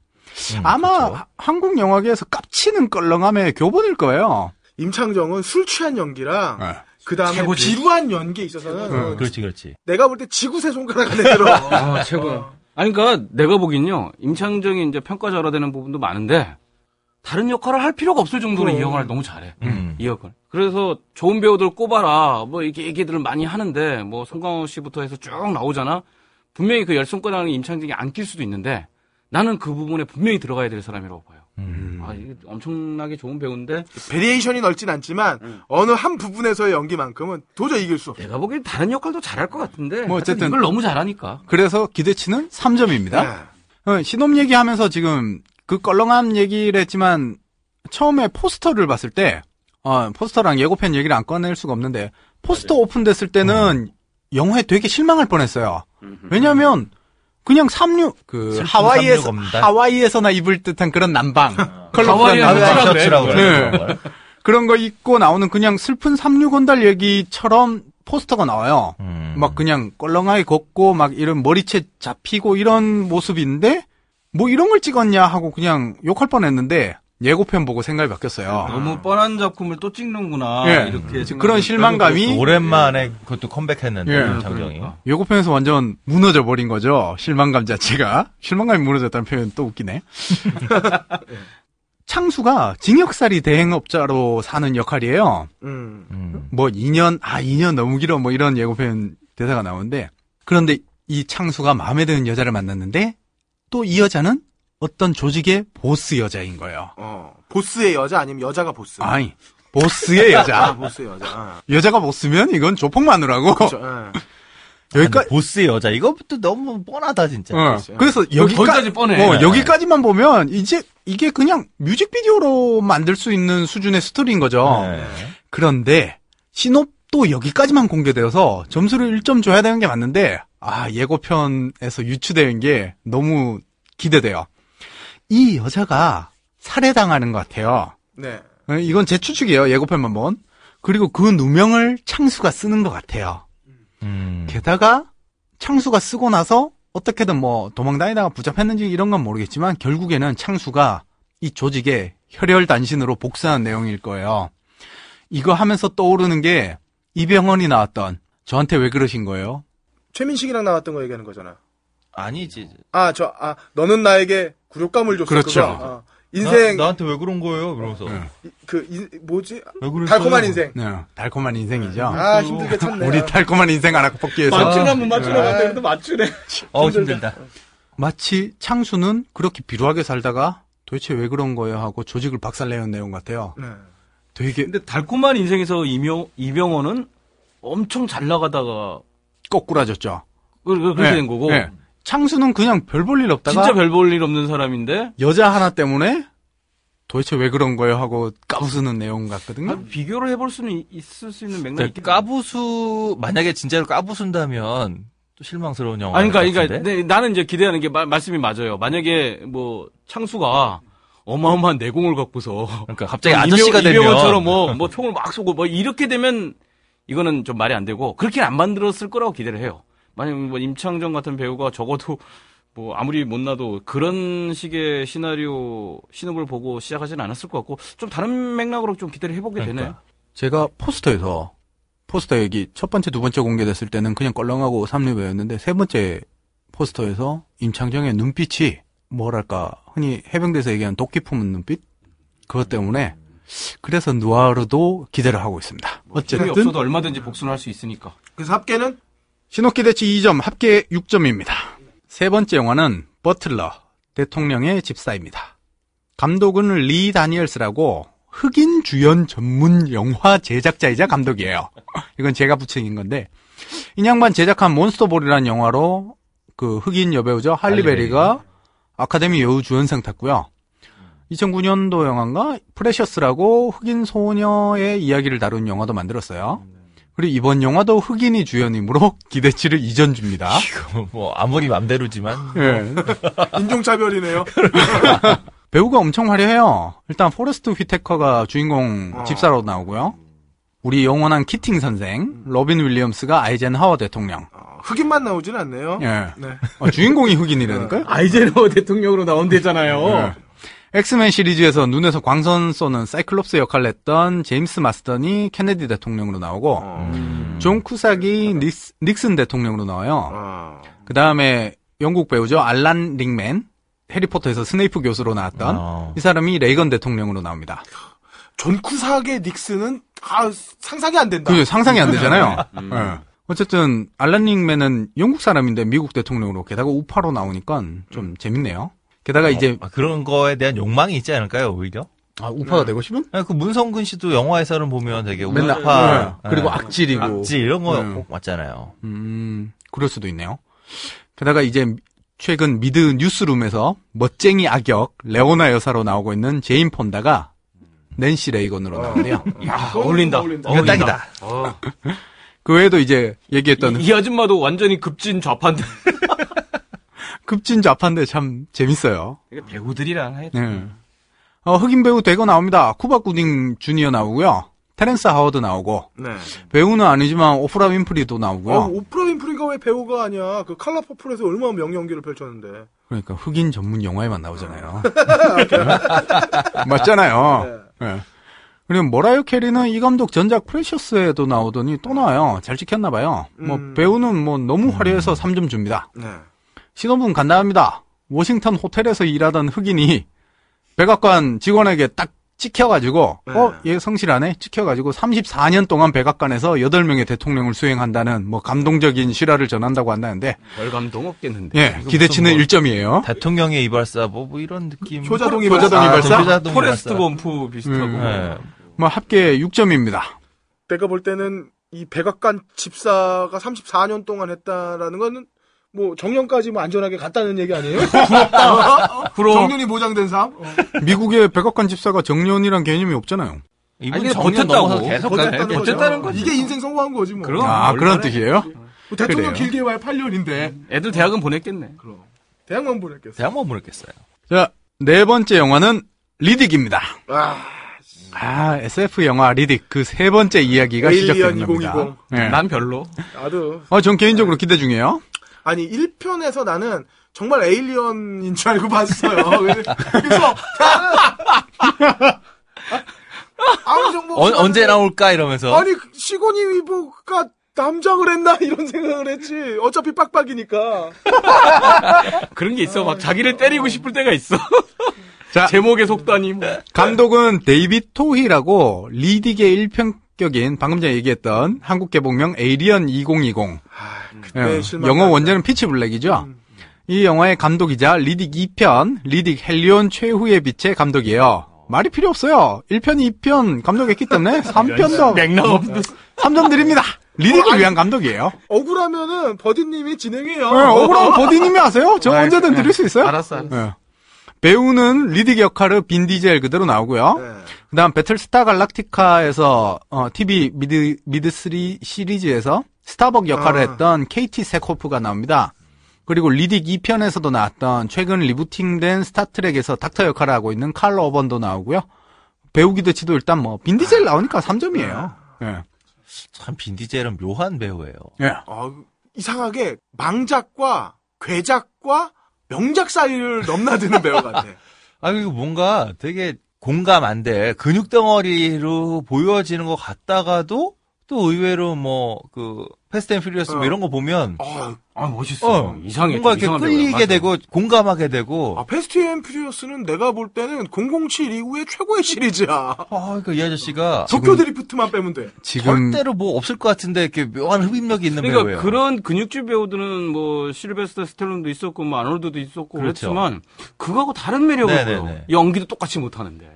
음, 아마 그렇죠. 하- 한국 영화계에서 깝치는 껄렁함의 교본일 거예요. 임창정은 술 취한 연기랑, 네. 그 다음에 최고지. 지루한 연기에 있어서는, 네. 그렇지, 그렇지. 내가 볼 때 지구세 손가락 안에 들어. 아, 최고. 아니, 그니까, 내가 보기엔요, 임창정이 이제 평가절하되는 부분도 많은데, 다른 역할을 할 필요가 없을 정도로 이 그럼. 영화를 너무 잘해. 음. 이 역할. 그래서 좋은 배우들 꼽아라. 뭐, 이렇게 얘기들을 많이 하는데, 뭐, 송강호 씨부터 해서 쭉 나오잖아? 분명히 그 열 손가락을 임창정이 안 낄 수도 있는데, 나는 그 부분에 분명히 들어가야 될 사람이라고 봐요. 음. 아, 이게 엄청나게 좋은 배우인데, variation이 넓진 않지만, 어느 한 부분에서의 연기만큼은 도저히 이길 수 없어. 내가 보기엔 다른 역할도 잘할 것 같은데, 뭐 어쨌든- 이걸 너무 잘하니까. 그래서 기대치는 3점입니다. 어, 신혼 얘기하면서 지금 그 껄렁한 얘기를 했지만 처음에 포스터를 봤을 때 어, 포스터랑 예고편 얘기를 안 꺼낼 수가 없는데 포스터 오픈됐을 때는 영화에 되게 실망할 뻔했어요. 왜냐하면 그냥 삼류 그 하와이에서? 하와이에서나 입을 듯한 그런 남방 컬러풀한 아, 남방 셔츠라 셔츠라고. 네. 걸. 그런 거 입고 나오는 그냥 슬픈 삼류 건달 얘기처럼 포스터가 나와요. 음. 막 그냥 껄렁하게 걷고 막 이런 머리채 잡히고 이런 모습인데 뭐 이런 걸 찍었냐 하고 그냥 욕할 뻔했는데 예고편 보고 생각이 바뀌었어요. 너무 뻔한 작품을 또 찍는구나. 예. 이렇게 그런 실망감이 오랜만에 그것도 컴백했는데 예. 장정이. 그러니까. 예고편에서 완전 무너져 버린 거죠. 실망감 자체가. 실망감이 무너졌다는 표현 또 웃기네. 창수가 징역살이 대행업자로 사는 역할이에요. 음. 음. 뭐 2년, 아 2년 너무 길어 뭐 이런 예고편 대사가 나오는데 그런데 이 창수가 마음에 드는 여자를 만났는데 또 이 여자는 어떤 조직의 보스 여자인 거예요. 어. 보스의 여자 아니면 여자가 보스? 아니, 보스의 아, 여자. 보스의 여자. 아. 여자가 보스면 이건 조폭마누라고. 그렇죠. 예. 여기까지 보스의 여자 이것도 너무 뻔하다 진짜. 어, 그래서 여기까지 거기까지 뻔해. 어, 여기까지만 보면 이제 이게 그냥 뮤직비디오로 만들 수 있는 수준의 스토리인 거죠. 네. 그런데 신업도 여기까지만 공개되어서 점수를 1점 줘야 되는 게 맞는데 아 예고편에서 유추되는 게 너무 기대돼요. 이 여자가 살해당하는 것 같아요. 네. 어, 이건 제 추측이에요. 예고편만 본. 그리고 그 누명을 창수가 쓰는 것 같아요. 음. 게다가 창수가 쓰고 나서 어떻게든 뭐 도망다니다가 붙잡혔는지 이런 건 모르겠지만 결국에는 창수가 이 조직의 혈혈단신으로 복수한 내용일 거예요. 이거 하면서 떠오르는 게 이병헌이 나왔던 저한테 왜 그러신 거예요? 최민식이랑 나왔던 거 얘기하는 거잖아. 아니지. 아, 저, 아, 너는 나에게 굴욕감을 줬어. 그렇죠. 그거. 어. 인생, 나, 한테왜 그런 거예요? 그러면서 네. 그, 인- 뭐지? 달콤한 인생. 네, 달콤한 인생이죠. 아, 힘들게 찾네. 우리 달콤한 인생 하나 뽑기 위해서 맞추라면 맞추라고 하는데 맞추네. 어 힘들다. 마치 창수는 그렇게 비루하게 살다가 도대체 왜 그런 거예요 하고 조직을 박살내는 내용 같아요. 네. 되게 근데 달콤한 인생에서 이명, 이병헌은 엄청 잘 나가다가 거꾸라졌죠. 그- 그- 그렇게 네, 된 거고. 네. 창수는 그냥 별 볼 일 없다가 진짜 별 볼 일 없는 사람인데 여자 하나 때문에 도대체 왜 그런 거예요 하고 까부수는 내용 같거든요. 아, 비교를 해볼 수는 있- 있을 수 있는 맥락이 네, 있겠 까부수 만약에 진짜로 까부순다면 또 실망스러운 영화. 아니, 그러니까, 그러니까 네, 나는 이제 기대하는 게 마- 말씀이 맞아요. 만약에 뭐 창수가 어마어마한 내공을 갖고서 그러니까 갑자기 아저씨가 되면 이병헌처럼 뭐, 뭐 총을 막 쏘고 뭐 이렇게 되면 이거는 좀 말이 안 되고 그렇게 안 만들었을 거라고 기대를 해요. 만약 뭐 임창정 같은 배우가 적어도 뭐 아무리 못나도 그런 식의 시나리오 신업을 보고 시작하지는 않았을 것 같고 좀 다른 맥락으로 좀 기대를 해보게 되네. 그러니까. 제가 포스터에서 포스터 얘기 첫 번째 두 번째 공개됐을 때는 그냥 껄렁하고 삼류배였는데 세 번째 포스터에서 임창정의 눈빛이 뭐랄까 흔히 해병대에서 얘기하는 도끼 품은 눈빛 그것 때문에 그래서 누아르도 기대를 하고 있습니다. 힘이 어쨌든 없어도 얼마든지 복수는 할수 있으니까. 그래서 합계는 신호기대치 2점, 합계 6점입니다. 세 번째 영화는 버틀러, 대통령의 집사입니다. 감독은 리 다니엘스라고 흑인 주연 전문 영화 제작자이자 감독이에요. 이건 제가 붙인 건데, 이 양반 제작한 몬스터볼이라는 영화로 그 흑인 여배우죠. 할리베리가 아카데미 여우 주연상 탔고요. 2009년도 영화인가 프레셔스라고 흑인 소녀의 이야기를 다룬 영화도 만들었어요. 그리고 이번 영화도 흑인이 주연이므로 기대치를 2점 줍니다. 뭐 아무리 맘대로지만 예. 인종차별이네요. 배우가 엄청 화려해요. 일단 포레스트 휘테커가 주인공 어. 집사로 나오고요. 우리 영원한 키팅 선생, 로빈 윌리엄스가 아이젠하워 대통령. 어, 흑인만 나오진 않네요. 예. 네. 어, 주인공이 흑인이라니까요? 아이젠하워 대통령으로 나온대잖아요. 예. 엑스맨 시리즈에서 눈에서 광선 쏘는 사이클롭스 역할을 했던 제임스 마스턴이 케네디 대통령으로 나오고, 어. 존 쿠삭이 닉스, 닉슨 대통령으로 나와요. 어. 그 다음에 영국 배우죠. 알란 릭맨. 해리포터에서 스네이프 교수로 나왔던 어. 이 사람이 레이건 대통령으로 나옵니다. 존 쿠삭의 닉슨은 아, 상상이 안 된다. 그 상상이 안 되잖아요. 예. 어쨌든 알란 릭맨은 영국 사람인데 미국 대통령으로 게다가 우파로 나오니까 좀 재밌네요. 게다가 이제 아, 그런 거에 대한 욕망이 있지 않을까요 오히려? 아, 우파가 되고 싶은? 아니, 그 문성근 씨도 영화에서는 보면 되게 맨날 우파 네. 그리고 네. 악질이고 악질 이런 거 네. 꼭 맞잖아요. 음, 그럴 수도 있네요. 게다가 이제 최근 미드 뉴스룸에서 멋쟁이 악역 레오나 여사로 나오고 있는 제인 폰다가 낸시 레이건으로 나오는데요. 야, 어울린다. 어울린다. 이거 딱이다. 그 외에도 이제 얘기했던 이, 이 아줌마도 완전히 급진 좌판데. 급진 좌판데 참 재밌어요. 이게 배우들이랑 해. 네. 어, 흑인 배우 대거 나옵니다. 쿠바 구딩 주니어 나오고요. 테렌스 하워드 나오고 네. 배우는 아니지만 오프라 윈프리도 나오고요. 어, 오프라 윈프리가 왜 배우가 아니야? 그 칼라 퍼플에서 얼마나 명연기를 펼쳤는데. 그러니까 흑인 전문 영화에만 나오잖아요. 맞잖아요. 예. 그리고 모라이어 캐리는 이 감독 전작 프레셔스에도 나오더니 또 나와요. 잘 찍혔나 봐요. 뭐 음. 배우는 뭐 너무 화려해서 3점 줍니다. 네. 시놉은 간단합니다. 워싱턴 호텔에서 일하던 흑인이 백악관 직원에게 딱 찍혀가지고 네. 어? 얘 성실하네? 찍혀가지고 34년 동안 백악관에서 8명의 대통령을 수행한다는 뭐 감동적인 실화를 전한다고 한다는데 별 감동 없겠는데. 예, 기대치는 1점이에요. 대통령의 이발사 뭐, 뭐 이런 느낌. 효자동이 효자동 발사. 이발사? 효자동 포레스트 이발사. 검프 비슷하고. 음. 네. 뭐 합계 6점입니다. 내가 볼 때는 이 백악관 집사가 34년 동안 했다라는 거는 뭐 정년까지 뭐 안전하게 갔다는 얘기 아니에요? 부럽다. 부러워. 정년이 보장된 삶. 어. 미국의 백악관 집사가 정년이란 개념이 없잖아요. 이분 버텼다고. 계속 버텼다는. 버텼다는 거죠. 이게 인생 성공한 거지 뭐. 그럼. 아, 그런 해? 뜻이에요? 뭐 대통령 그래요. 길게 와야 8년인데. 애들 대학은 보냈겠네. 그럼. 대학만 보냈겠어. 대학 뭐 모르겠어요. 자, 네 번째 영화는 리딕입니다. 아, 아, SF 영화 리딕 그 세 번째 이야기가 에일리언 시작되는 2020. 겁니다. 예. 난 별로. 나도. 어, 전 개인적으로 기대 중이에요. 아니 1편에서 나는 정말 에일리언인 줄 알고 봤어요. 그래서 아무 정보 어, 언제 나올까 이러면서. 아니 시고니 위버가 남장을 했나 이런 생각을 했지. 어차피 빡빡이니까. 그런 게 있어. 막 자기를 때리고 싶을 때가 있어. 자, 제목의 속단이 뭐. 감독은 데이빗 투히라고 리딕의 1편 격인 방금 전에 얘기했던 한국 개봉명 에이리언 2020. 그때 예, 네. 영어 원제는 피치 블랙이죠. 이 영화의 감독이자 리딕 2편, 리딕 헬리온 최후의 빛의 감독이에요. 말이 필요 없어요. 1편, 2편 감독했기 때문에 3편도 맥락 없는. 3점 드립니다. 리딕을 위한 감독이에요. 억울하면은 버디님이 진행해요. 네, 억울하면 버디님이 아세요? 저 언제든 드릴 수 있어요. 알았어, 알았어. 예. 배우는 리딕 역할을 빈 디젤 그대로 나오고요. 네. 그다음 배틀스타 갈락티카에서 어, TV 미드 미드 3 시리즈에서 스타벅 역할을 아. 했던 케이티 세코프가 나옵니다. 그리고 리딕 2편에서도 나왔던 최근 리부팅된 스타트렉에서 닥터 역할을 하고 있는 칼 어번도 나오고요. 배우 기대치도 일단 뭐 빈디젤 나오니까 3점이에요. 예. 참 빈디젤은 묘한 배우예요. 예. 아, 이상하게 망작과 괴작과 명작 사이를 넘나드는 배우 같아. 아, 그리고 뭔가 되게 공감 안 돼. 근육 덩어리로 보여지는 것 같다가도 또 의외로 뭐, 그, 패스트 앤 퓨리어스 뭐 어. 이런 거 보면 아, 아, 멋있어. 어, 이상해. 뭔가 좀 이렇게 끌리게. 되고 공감하게 되고 아, 패스트 앤 퓨리어스는 내가 볼 때는 007 이후의 최고의 시리즈야. 아, 그이 아저씨가 도쿄 드리프트만 빼면 돼. 지금 절대로 뭐 없을 것 같은데 이렇게 묘한 흡입력이 있는 그러니까 배우예요. 그런 근육질 배우들은 뭐 실베스터 스텔론도 있었고 뭐 아놀드도 있었고 그 그렇죠. 랬지만 그거하고 다른 매력을 네네네. 보여. 연기도 똑같이 못 하는데.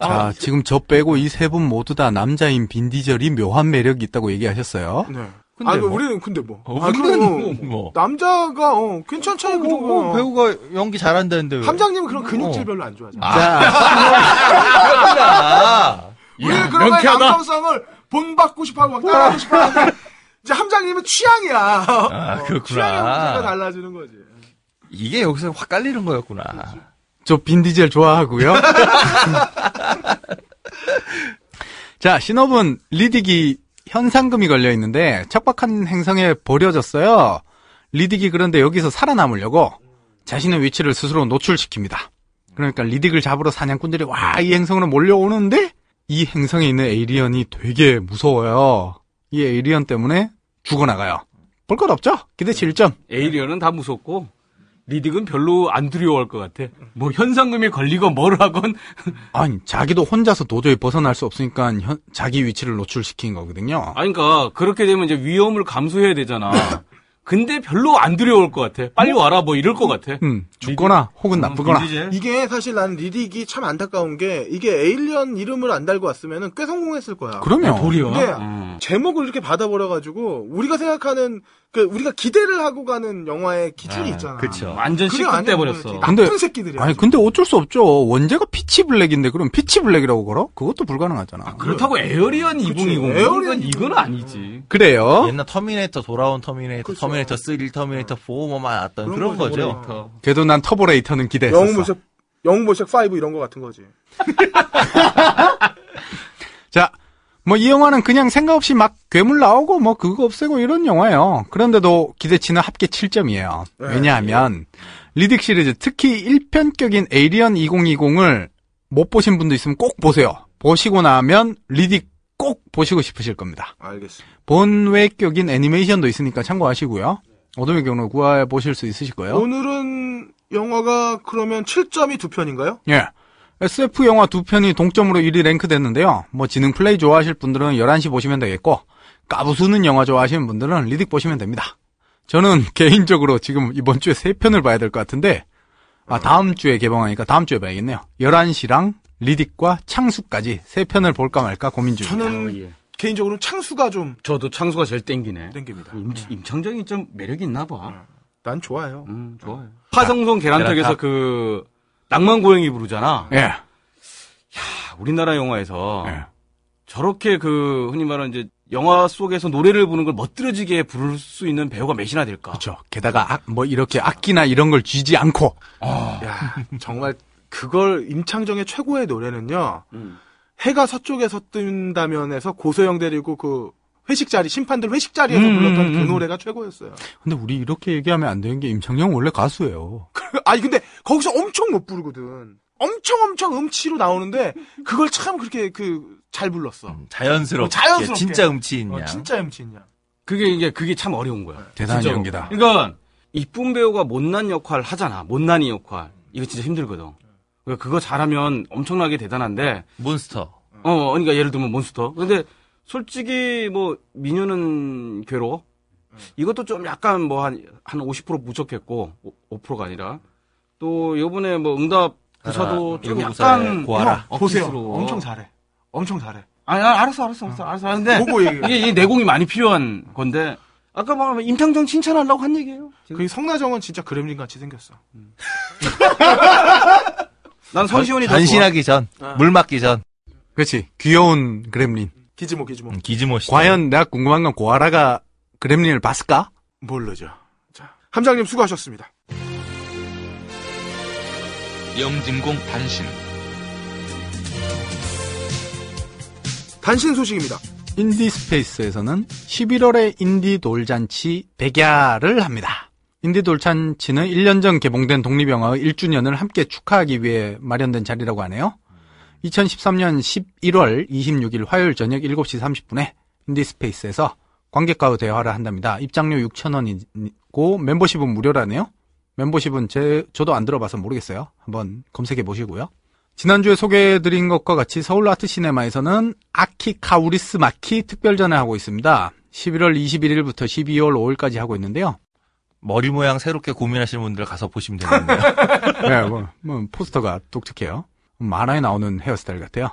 자, 지금 저 빼고 이 세 분 모두 다 남자인 빈 디젤이 묘한 매력이 있다고 얘기하셨어요. 네. 근데 아, 뭐. 우리는 근데 뭐. 어, 아, 우리는 그럼 뭐. 남자가 어, 괜찮잖아요. 그 뭐, 정도. 뭐 배우가 연기 잘한다는데 왜? 함장님은 그런 근육질 어. 별로 안 좋아하잖아. 아, 우리는 그런 거에 남성성을 본받고 싶어하고 막 따라하고 싶어하는데 이제 함장님은 취향이야. 아, 어, 그렇구나. 문제가 달라지는 거지. 이게 여기서 확 깔리는 거였구나. 저 빈디젤 좋아하고요. 자, 시놉은 리딕이 현상금이 걸려 있는데 척박한 행성에 버려졌어요. 리딕이 그런데 여기서 살아남으려고 자신의 위치를 스스로 노출시킵니다. 그러니까 리딕을 잡으러 사냥꾼들이 와, 이 행성으로 몰려오는데 이 행성에 있는 에이리언이 되게 무서워요. 이 에이리언 때문에 죽어나가요. 볼 것 없죠? 기대치 1점. 에이리언은 다 무섭고 리딕은 별로 안 두려워할 것 같아. 뭐 현상금에 걸리고 뭘 하건 아니, 자기도 혼자서 도저히 벗어날 수 없으니까 현- 자기 위치를 노출시킨 거거든요. 아니 그러니까 그렇게 되면 이제 위험을 감수해야 되잖아. 근데 별로 안 두려울 것 같아. 빨리 와라 뭐 이럴 것 같아. 음, 죽거나 혹은 나쁘거나. 이게 사실 난 리딕이 참 안타까운 게 이게 에일리언 이름을 안 달고 왔으면은 꽤 성공했을 거야. 그러면 도리어. 근데 음. 제목을 이렇게 받아버려가지고 우리가 생각하는 그 우리가 기대를 하고 가는 영화의 기준이 있잖아. 그쵸. 완전 그게 시급 아니야, 돼버렸어. 나쁜 근데- 새끼들이야. 아니 근데 어쩔 수 없죠. 원제가 피치 블랙인데 그럼 피치 블랙이라고 걸어? 그것도 불가능하잖아. 그렇다고 에어리언 2020 에어리언 이건 아니지. 그래요. 옛날 터미네이터 돌아온 터미네이터, 그렇죠. 터미네이터 3, 터미네이터 4 뭐만 나왔던 그런, 거죠. 거죠. 그래도 난 터보레이터는 기대했었어. 영웅본색 영웅본색 5 이런 거 같은 거지. 자, 뭐 이 영화는 그냥 생각 없이 막 괴물 나오고 뭐 그거 없애고 이런 영화예요. 그런데도 기대치는 합계 7점이에요. 왜냐하면 리딕 시리즈 특히 1편격인 에이리언 2020을 못 보신 분도 있으면 꼭 보세요. 보시고 나면 리딕 꼭 보시고 싶으실 겁니다. 알겠습니다. 본외격인 애니메이션도 있으니까 참고하시고요. 어둠의 경로 구해 보실 수 있으실 거예요. 오늘은 영화가 그러면 7점이 두 편인가요? 예. SF 영화 두 편이 동점으로 1위 랭크 됐는데요. 뭐 지능 플레이 좋아하실 분들은 11시 보시면 되겠고, 까부수는 영화 좋아하시는 분들은 리딕 보시면 됩니다. 저는 개인적으로 지금 이번 주에 세 편을 봐야 될 것 같은데, 아, 다음 주에 개봉하니까 다음 주에 봐야겠네요. 11시랑 리딕과 창수까지 세 편을 볼까 말까 고민 중입니다. 저는 예. 개인적으로 창수가 좀 저도 창수가 제일 땡기네. 땡깁니다. 임, 임창정이 좀 매력이 있나 봐. 난 좋아요. 음, 좋아요. 화성송 계란탁에서 그 낭만 고양이 부르잖아. 예. 아, 우리나라 영화에서 예. 저렇게 그 흔히 말하는 이제 영화 속에서 노래를 부르는 걸 멋들어지게 부를 수 있는 배우가 몇이나 될까? 그렇죠. 게다가 악- 뭐 이렇게 악기나 이런 걸 쥐지 않고 야, 정말 그걸 임창정의 최고의 노래는요. 음. 해가 서쪽에서 뜬다면에서 고소영 데리고 그 회식 자리 심판들 회식 자리에서 음, 불렀던 음, 그 음. 노래가 최고였어요. 근데 우리 이렇게 얘기하면 안 되는 게 임창정 원래 가수예요. 아니 근데 거기서 엄청 못 부르거든. 엄청 엄청 음치로 나오는데 그걸 참 그렇게 그 잘 불렀어. 자연스럽게, 어, 자연스럽게. 진짜 음치 있냐. 어, 진짜 음치 있냐. 그게 이게 그게 참 어려운 거야. 대단한 진짜로. 연기다. 그러니까 이쁜 배우가 못난 역할 하잖아. 못난이 역할. 이거 진짜 힘들거든. 그러니까 그거 잘하면 엄청나게 대단한데 몬스터. 어, 그러니까 예를 들면 몬스터. 근데 솔직히 뭐 미녀는 괴로 이것도 좀 약간 뭐 한 한 50% 부족했고 5%가 아니라 또 요번에 뭐 응답 부사도 알아. 좀 약간 고아라. 형, 보세요. 엄청 잘해. 엄청 잘해. 아니, 아, 알았어, 알았어, 알았어, 알았어. 하는데. 이게, 이게 내공이 많이 필요한 건데 아까 말하면 임창정 칭찬하려고 한 얘기예요. 그 성나정은 진짜 그렘린 같이 생겼어. 난 손시원이 더 좋아. 변신하기 전, 물 맞기 전, 그렇지. 귀여운 그렘린. 기지모 기지모. 음, 기즈모 씨. 과연 내가 궁금한 건 고아라가 그렘린을 봤을까? 모르죠. 자, 함장님 수고하셨습니다. 영진공 단신 단신 소식입니다. 인디스페이스에서는 11월에 인디 돌잔치 백야를 합니다. 인디 돌잔치는 1년 전 개봉된 독립영화의 1주년을 함께 축하하기 위해 마련된 자리라고 하네요. 2013년 11월 26일 화요일 저녁 7시 30분에 인디스페이스에서 관객과의 대화를 한답니다. 입장료 6,000원이고 멤버십은 무료라네요. 멤버십은 제 저도 안 들어봐서 모르겠어요. 한번 검색해 보시고요. 지난주에 소개해드린 것과 같이 서울 아트 시네마에서는 아키 카우리스마키 특별전을 하고 있습니다. 11월 21일부터 12월 5일까지 하고 있는데요. 머리 모양 새롭게 고민하시는 분들 가서 보시면 되겠네요. 네, 뭐, 뭐 포스터가 독특해요. 만화에 나오는 헤어스타일 같아요.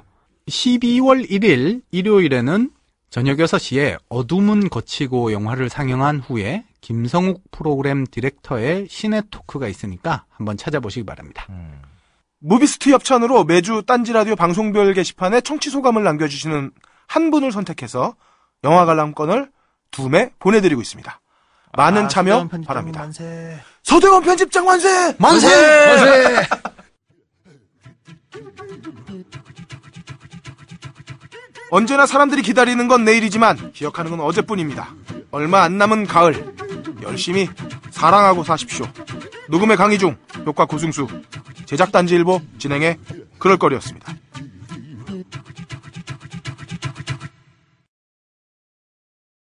12월 1일 일요일에는 저녁 6시에 어둠은 걷히고 영화를 상영한 후에 김성욱 프로그램 디렉터의 시네 토크가 있으니까 한번 찾아보시기 바랍니다. 무비스트 협찬으로 매주 딴지 라디오 방송별 게시판에 청취 소감을 남겨주시는 한 분을 선택해서 영화 관람권을 두 매 보내드리고 있습니다. 많은 아, 참여 서대원 편집장 바랍니다. 만세. 서대원 편집장 만세! 만세! 언제나 사람들이 기다리는 건 내일이지만 기억하는 건 어제뿐입니다. 얼마 안 남은 가을 열심히 사랑하고 사십시오. 녹음의 강의중 효과 고승수 제작 단지 일보 진행의 그럴거리였습니다.